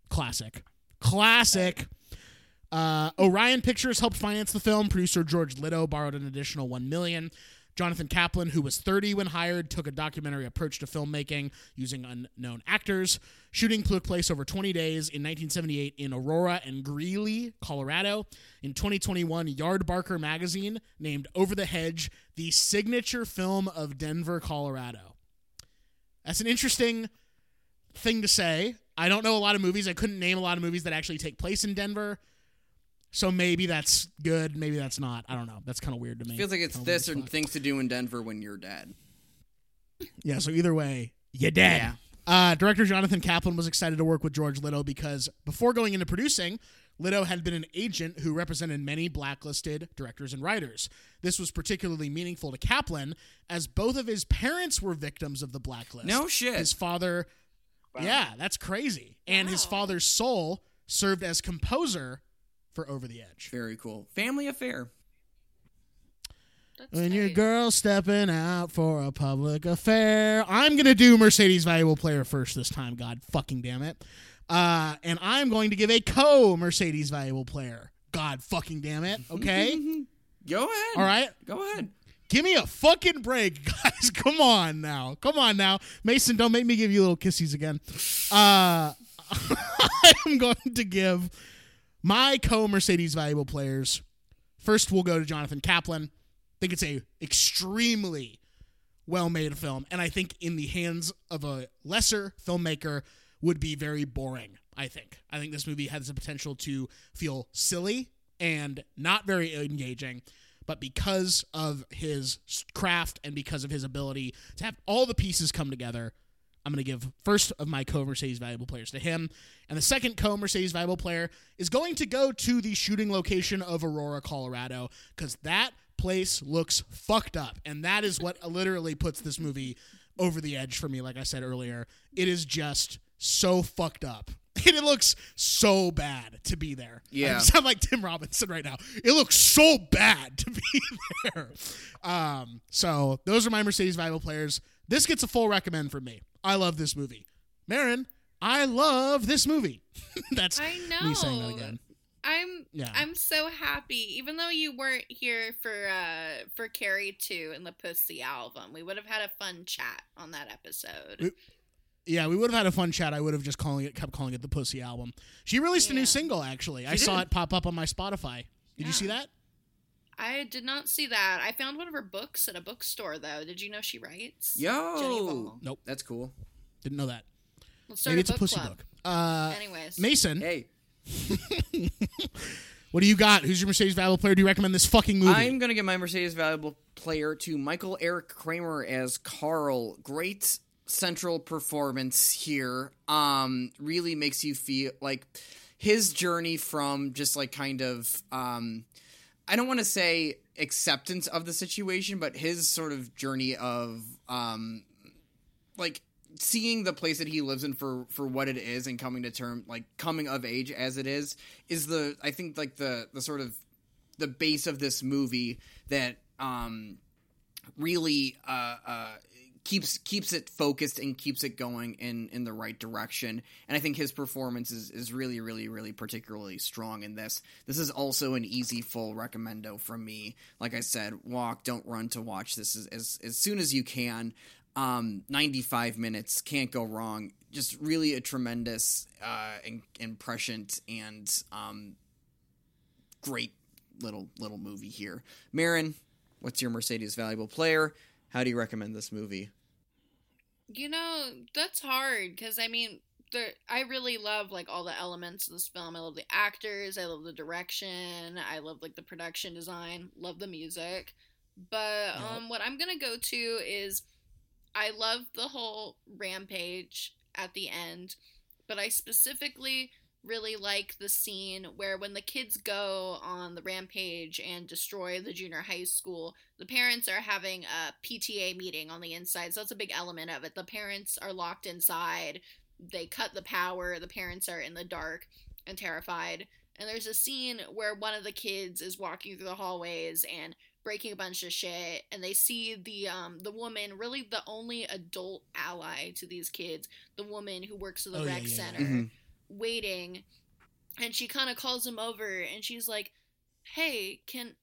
Classic. Classic. Uh, Orion Pictures helped finance the film. Producer George Litto borrowed an additional one million. Jonathan Kaplan, who was 30 when hired, took a documentary approach to filmmaking using unknown actors. Shooting took place over 20 days in 1978 in Aurora and Greeley, Colorado. In 2021, Yardbarker magazine named Over the Hedge the signature film of Denver, Colorado. That's an interesting thing to say. I don't know a lot of movies. I couldn't name a lot of movies that actually take place in Denver. So maybe that's good. Maybe that's not. I don't know. That's kind of weird to me. feels like it's Kinda this weird or as fuck. things to do in Denver when you're dead. Yeah. So either way, you dead. Yeah. Uh, director Jonathan Kaplan was excited to work with George Litto because before going into producing, Litto had been an agent who represented many blacklisted directors and writers. This was particularly meaningful to Kaplan as both of his parents were victims of the blacklist. No shit. His father, yeah, that's crazy. And his father's Sol served as composer for Over the Edge. Very cool. Family affair. That's When your tight. girl's stepping out for a public affair. I'm gonna do Mercedes valuable player first this time. God fucking damn it. Uh, and I'm going to give a co Mercedes valuable player. God fucking damn it. Okay. Go ahead. All right. Go ahead. Give me a fucking break, guys. Come on now. Come on now. Mason, don't make me give you little kissies again. Uh, I am going to give my co Mercedes valuable players. First, we'll go to Jonathan Kaplan. I think it's a extremely well made film, and I think in the hands of a lesser filmmaker would be very boring. I think. I think this movie has the potential to feel silly and not very engaging, but because of his craft and because of his ability to have all the pieces come together, I'm going to give first of my co Mercedes valuable players to him. And the second co Mercedes valuable player is going to go to the shooting location of Aurora, Colorado, because that place looks fucked up. And that is what literally puts this movie over the edge for me, like I said earlier. It is just so fucked up. And it looks so bad to be there. Yeah. I sound like Tim Robinson right now. It looks so bad to be there. Um, so those are my Mercedes valuable players. This gets a full recommend from me. I love this movie. Marin, I love this movie. That's I me saying that again. I'm Yeah. I'm so happy. Even though you weren't here for uh for Carrie 2 and the Pussy album, we would have had a fun chat on that episode. We- Yeah, we would have had a fun chat. I would have just calling it, kept calling it the Pussy album. She released a new single. Actually, I saw it pop up on my Spotify. Did you see that? I did not see that. I found one of her books at a bookstore though. Did you know she writes? Yo, Ball. Nope. that's cool. Didn't know that. Let's start Maybe a it's a pussy club. book. Uh, Anyways, Mason, Hey, what do you got? Who's your Mercedes valuable player? Do you recommend this fucking movie? I'm gonna give my Mercedes valuable player to Michael Eric Kramer as Carl. Great central performance here. Um, really makes you feel like his journey from just like kind of um, I don't want to say acceptance of the situation, but his sort of journey of um, like seeing the place that he lives in for for what it is and coming to term like coming of age as it is is the I think like the the sort of the base of this movie that um really uh uh keeps keeps it focused and keeps it going in in the right direction. And i think his performance is is really really really particularly strong in this. This is also an easy full recommendo from me. Like i said walk don't run to watch this as as, as soon as you can. Um 95 minutes can't go wrong. Just really a tremendous uh in, and um great little little movie here. Marin, what's your Mercedes valuable player? How do you recommend this movie? you know that's hard because I mean, there. I really love like all the elements of this film. I love the actors. I love the direction. I love like the production design. Love the music. But Yep. um, what I'm gonna go to is, I love the whole rampage at the end, but I specifically really like the scene where when the kids go on the rampage and destroy the junior high school, the parents are having a PTA meeting on the inside. So that's a big element of it. The parents are locked inside. They cut the power. The parents are in the dark and terrified. And there's a scene where one of the kids is walking through the hallways and breaking a bunch of shit and they see the um the woman really the only adult ally to these kids the woman who works at the Oh, rec yeah, yeah. center Mhm. Waiting and she kind of calls him over and she's like hey can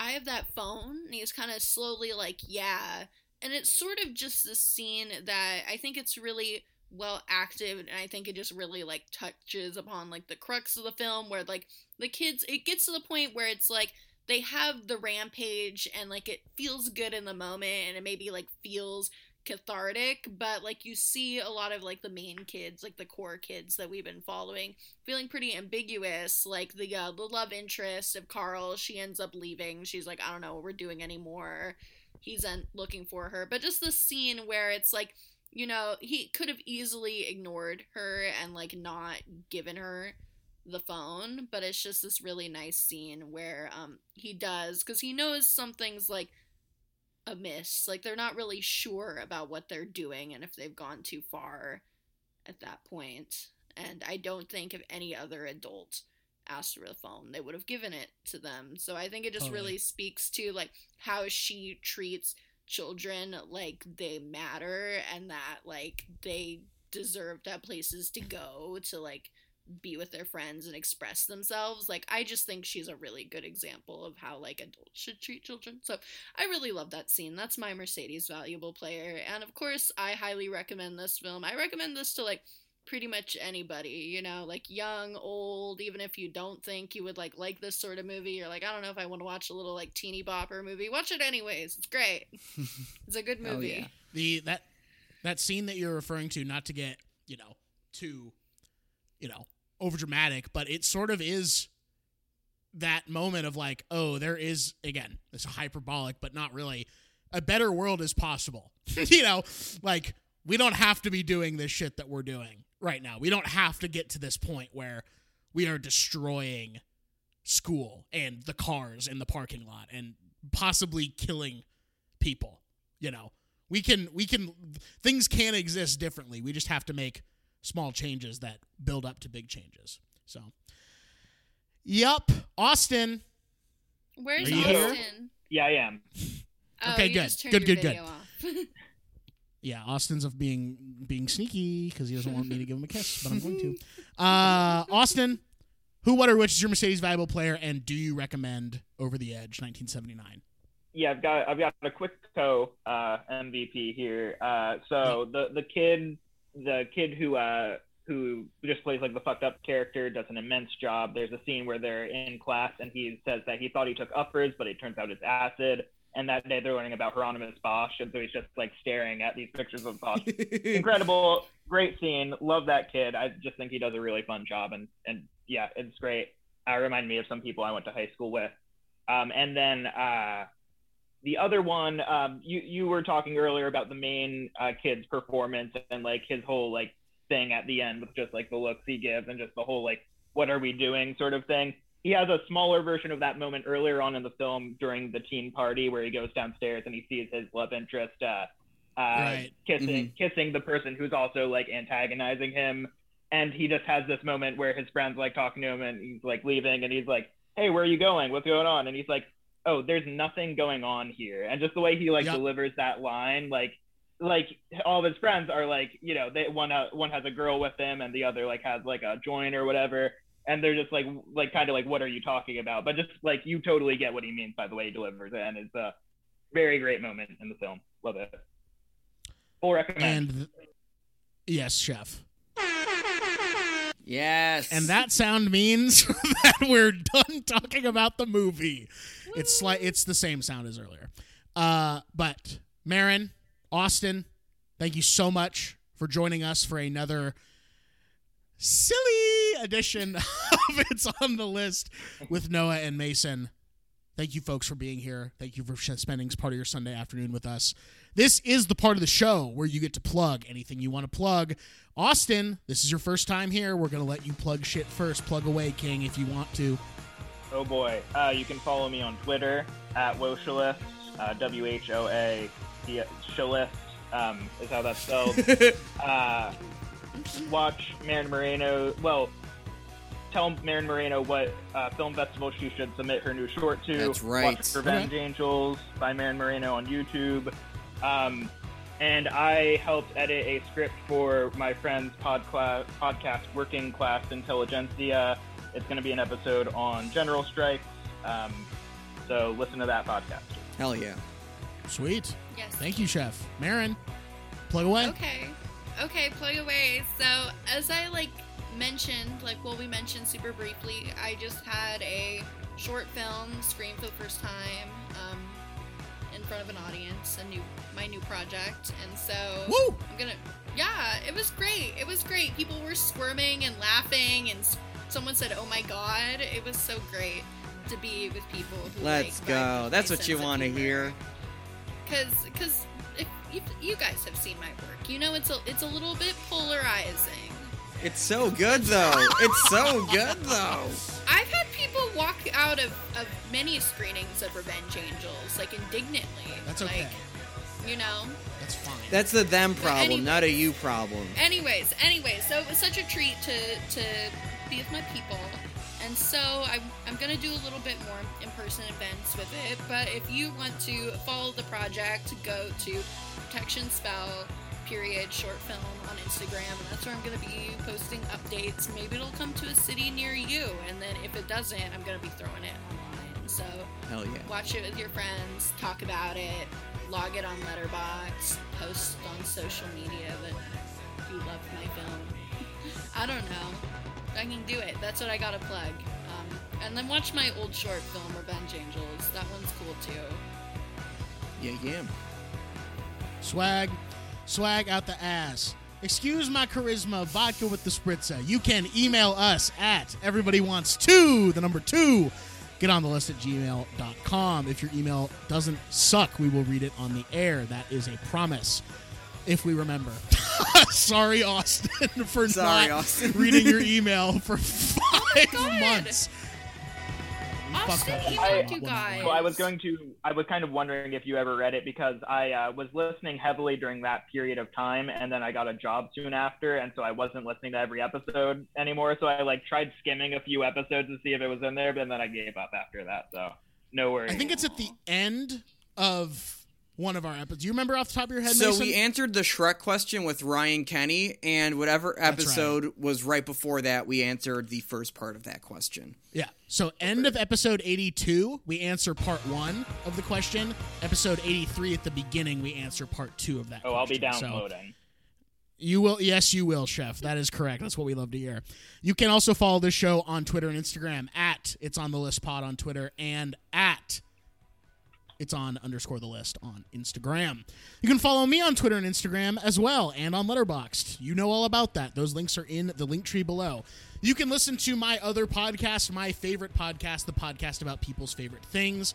i have that phone? And he's kind of slowly like yeah. And it's sort of just this scene that i think it's really well acted and i think it just really like touches upon like the crux of the film where like the kids it gets to the point where it's like they have the rampage and like it feels good in the moment and it maybe like feels cathartic but like you see a lot of like the main kids like the core kids that we've been following feeling pretty ambiguous like the uh, the love interest of carl she ends up leaving. She's like i don't know what we're doing anymore. He's looking for her. But just the scene where it's like you know he could have easily ignored her and like not given her the phone but it's just this really nice scene where um he does because he knows something's like amiss like they're not really sure about what they're doing and if they've gone too far at that point. and i don't think if any other adult asked for the phone they would have given it to them so i think it just Totally. really speaks to like how she treats children like they matter and that like they deserve to have places to go to like be with their friends and express themselves. Like I just think she's a really good example of how like adults should treat children. So I really love that scene. That's my Mercedes valuable player. And of course, I highly recommend this film. I recommend this to like pretty much anybody, you know, like young, old, even if you don't think you would like like this sort of movie, you're like, I don't know if I want to watch a little like teeny bopper movie. Watch it anyways. It's great. it's a good movie. yeah. the that that scene that you're referring to, not to get you know too, you know, over dramatic, but it sort of is that moment of like, oh, there is again, it's hyperbolic, but not really. A better world is possible. you know, like we don't have to be doing this shit that we're doing right now. We don't have to get to this point where we are destroying school and the cars in the parking lot and possibly killing people. You know, we can we can things can exist differently. We just have to make small changes that build up to big changes. So, yep, Austin. Where's Austin? here? Yeah, I am. Oh, Okay, you good. Good, good, good. Yeah, Austin's of being being sneaky because he doesn't want me to give him a kiss, but I'm going to. Uh, Austin, who, what, or which is your Mercedes valuable player, and do you recommend Over the Edge 1979? yeah, I've got I've got a quick co uh, MVP here. Uh, so the the kid the kid who uh, who just plays like the fucked up character does an immense job. There's a scene where they're in class and he says that he thought he took uppers, but it turns out it's acid. And that day they're learning about Hieronymus Bosch, and so he's just like staring at these pictures of Bosch. Incredible, great scene. Love that kid. I just think he does a really fun job, and and yeah, it's great. Uh, remind me of some people I went to high school with. Um, and then uh, the other one, um, you you were talking earlier about the main uh, kid's performance and like his whole like thing at the end with just like the looks he gives and just the whole like what are we doing sort of thing. He has a smaller version of that moment earlier on in the film during the teen party where he goes downstairs and he sees his love interest uh, uh, Right. kissing kissing the person who's also like antagonizing him, and he just has this moment where his friends like talking to him and he's like leaving and he's like, "Hey, where are you going? What's going on?" And he's like, "Oh, there's nothing going on here." And just the way he like Yep. delivers that line, like like all of his friends are like you know they one uh, one has a girl with him and the other like has like a joint or whatever and they're just like like kind of like what are you talking about but just like you totally get what he means by the way he delivers it and it's a very great moment in the film love it full recommend And yes, chef. Yes. And that sound means that we're done talking about the movie. It's like it's the same sound as earlier. Uh, but Marin, Austin, thank you so much for joining us for another silly edition of It's on the List with Noah and Mason. Thank you, folks, for being here. Thank you for spending part of your Sunday afternoon with us. This is the part of the show where you get to plug anything you want to plug. Austin, this is your first time here. We're going to let you plug shit first. Plug away, King, if you want to. oh boy uh, you can follow me on twitter at woshalist uh, w-h-o-a shalist um, is how that's spelled uh, watch Marin Moreno. Well, tell Marin Moreno what uh, film festival she should submit her new short to. That's right. Watch Revenge Angels by Marin Moreno on YouTube. Um, and I helped edit a script for my friend's podcla- podcast, Working Class Intelligentsia. It's going to be an episode on general strikes. Um, so listen to that podcast. Hell yeah. Sweet. Yes. Thank you, Chef. Marin, plug away. Okay. Okay, plug away. So, as I like mentioned, like well, we mentioned super briefly, I just had a short film screen for the first time um, in front of an audience, a new my new project, and so Woo! I'm gonna. Yeah, it was great. It was great. People were squirming and laughing, and someone said, "Oh my god!" It was so great to be with people who Let's like, go. That's what you want to hear. because because you guys have seen my work, you know it's a it's a little bit polarizing. It's so good though. It's so good though. I've had people walk out of, of many screenings of Revenge Angels like indignantly. That's okay. Like, you know. That's fine. That's the them problem, anyways- not a you problem. Anyways, anyways, so it was such a treat to to be with my people. And so I'm, I'm going to do a little bit more in-person events with it. But if you want to follow the project, go to Protection Spell period short film on Instagram. And that's where I'm going to be posting updates. Maybe it'll come to a city near you. And then if it doesn't, I'm going to be throwing it online. So Hell yeah. watch it with your friends, talk about it, log it on Letterboxd, post on social media that you love my film. I don't know. I can do it. That's what I gotta plug. Um, and then watch my old short film, Revenge Angels. That one's cool too. Yeah, yeah. Swag, swag out the ass. Excuse my charisma, vodka with the spritzer. You can email us at everybody wants to, the number two. Get on the list at gmail.com. If your email doesn't suck, we will read it on the air. That is a promise. If we remember. Sorry, Austin, for Sorry, not Austin. reading your email for five months. You fucked Austin up. I- you guys. I was going to. I was kind of wondering if you ever read it because I uh, was listening heavily during that period of time, and then I got a job soon after, and so I wasn't listening to every episode anymore. So I like tried skimming a few episodes to see if it was in there, but then I gave up after that. So no worries. I think it's at the end of one of our episodes. Do you remember off the top of your head? So Mason? we answered the Shrek question with Ryan Kenny, and whatever right. episode was right before that, we answered the first part of that question. Yeah. So end of episode 82, we answer part one of the question. Episode 83 at the beginning, we answer part two of that. Oh, I'll be question. So downloading. you will, yes, you will, Chef. That is correct. That's what we love to hear. You can also follow this show on Twitter and Instagram at It's on the List Pod on Twitter and at It's on underscore the list on Instagram. You can follow me on Twitter and Instagram as well and on Letterboxd. You know all about that. Those links are in the Linktree below. You can listen to my other podcast, my favorite podcast, the podcast about people's favorite things.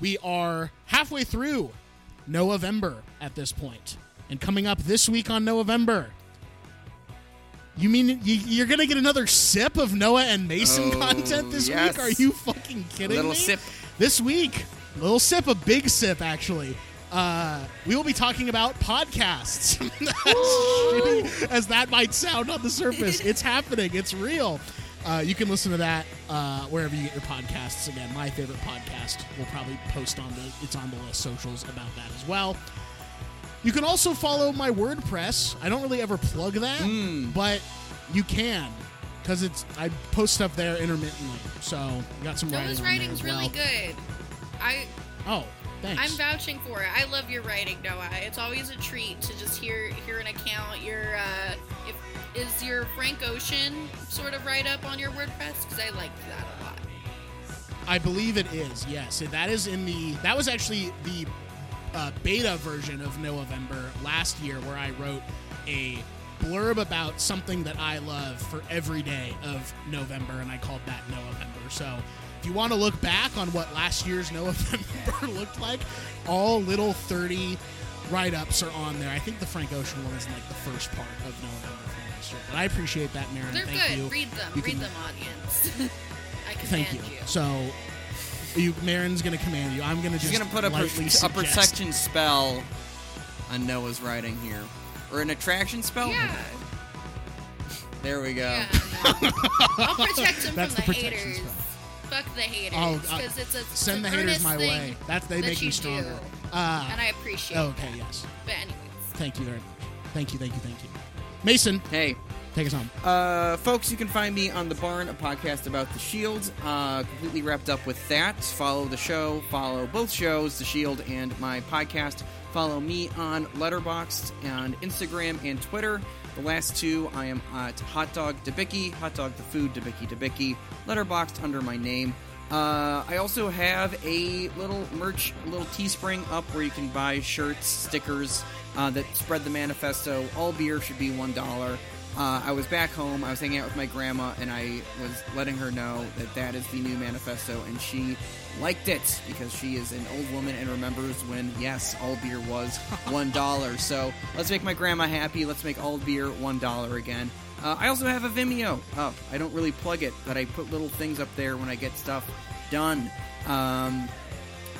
We are halfway through November at this point. And coming up this week on November, you mean you, you're gonna get another sip of Noah and Mason Oh, content this yes. week? Are you fucking kidding Little me? sip. this week. Little sip, a big sip, actually. Uh, we will be talking about podcasts. as that might sound on the surface, it's happening. It's real. Uh, you can listen to that uh, wherever you get your podcasts. Again, my favorite podcast. We'll probably post on the it's on the list socials about that as well. You can also follow my WordPress. I don't really ever plug that, but you can because it's I post stuff there intermittently. So got some writing. On there writing's really really good. I Oh, thanks. I'm vouching for it. I love your writing, Noah. It's always a treat to just hear hear an account. Your uh, if is your Frank Ocean sort of write up on your WordPress because I liked that a lot. I believe it is. Yes, that is in the. That was actually the uh, beta version of November last year, where I wrote a blurb about something that I love for every day of November, and I called that No November. So, if you want to look back on what last year's Noah's November looked like, all little thirty write-ups are on there. I think the Frank Ocean one is in like the first part of Noah's November from last year. But I appreciate that, Marin. They're Thank good. you. Read them. You Read can- them, audience. I Thank you. you. So, you, Marin's gonna command you. I'm gonna just She's gonna put a, per- lightly a suggest. protection spell on Noah's writing here, or an attraction spell. yeah. There we go. Yeah. I'll protect him That's from the the, protection haters. spell. Fuck the haters. Oh, uh, Because it's a it's Send the haters my way. That they that make me stronger. Uh, and I appreciate. okay, that. yes. But anyways, Thank you very much. Thank you, thank you, thank you. Mason, Hey, take us home. Uh, folks, you can find me on The Barn, a podcast about The Shield. Uh, completely wrapped up with that. Follow the show, follow both shows, The Shield and my podcast. Follow me on Letterboxd on Instagram and Twitter. The last two, I am at Hot Dog Debicki, Hot Dog the Food Debicki Debicki, Letterboxd under my name. Uh, I also have a little merch, little Teespring up where you can buy shirts, stickers uh, that spread the manifesto. All beer should be one dollar. Uh, I was back home. I was hanging out with my grandma, and I was letting her know that that is the new manifesto, and she liked it because she is an old woman and remembers when yes, all beer was one dollar. so let's make my grandma happy. Let's make all beer one dollar again. Uh, I also have a Vimeo. I don't really plug it, but I put little things up there when I get stuff done um,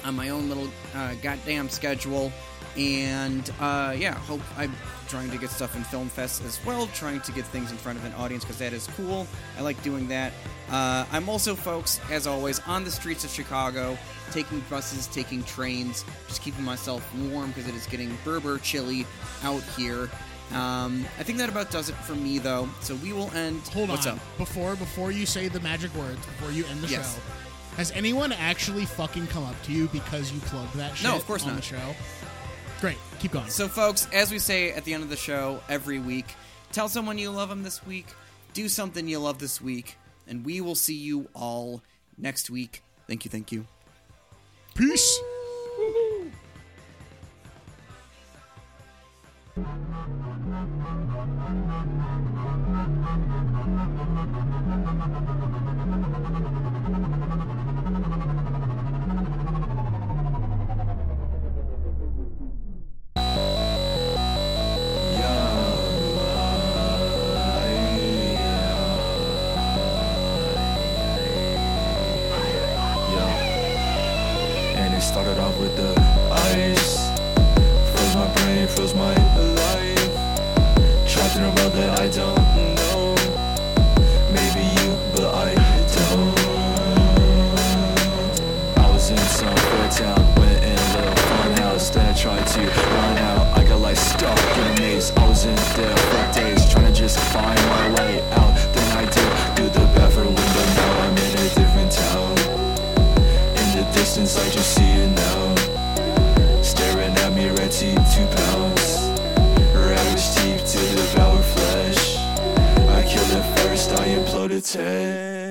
on my own little uh, goddamn schedule. And uh, yeah, hope I'm trying to get stuff in Film Fest as well, trying to get things in front of an audience because that is cool. I like doing that. Uh, I'm also, folks, as always, on the streets of Chicago, taking buses, taking trains, just keeping myself warm because it is getting berber chilly out here. Um, I think that about does it for me, though. So we will end. Hold What's on. up? Before before you say the magic words, before you end the Yes. show, has anyone actually fucking come up to you because you plugged that shit No, of course on not. the show? Great. Keep going. So, folks, as we say at the end of the show every week, tell someone you love them this week, do something you love this week, and we will see you all next week. Thank you, thank you. Peace. distance, I just see it now. Staring at me, red teeth, two pounds. Ravish teeth to devour flesh I killed the first, I implode its head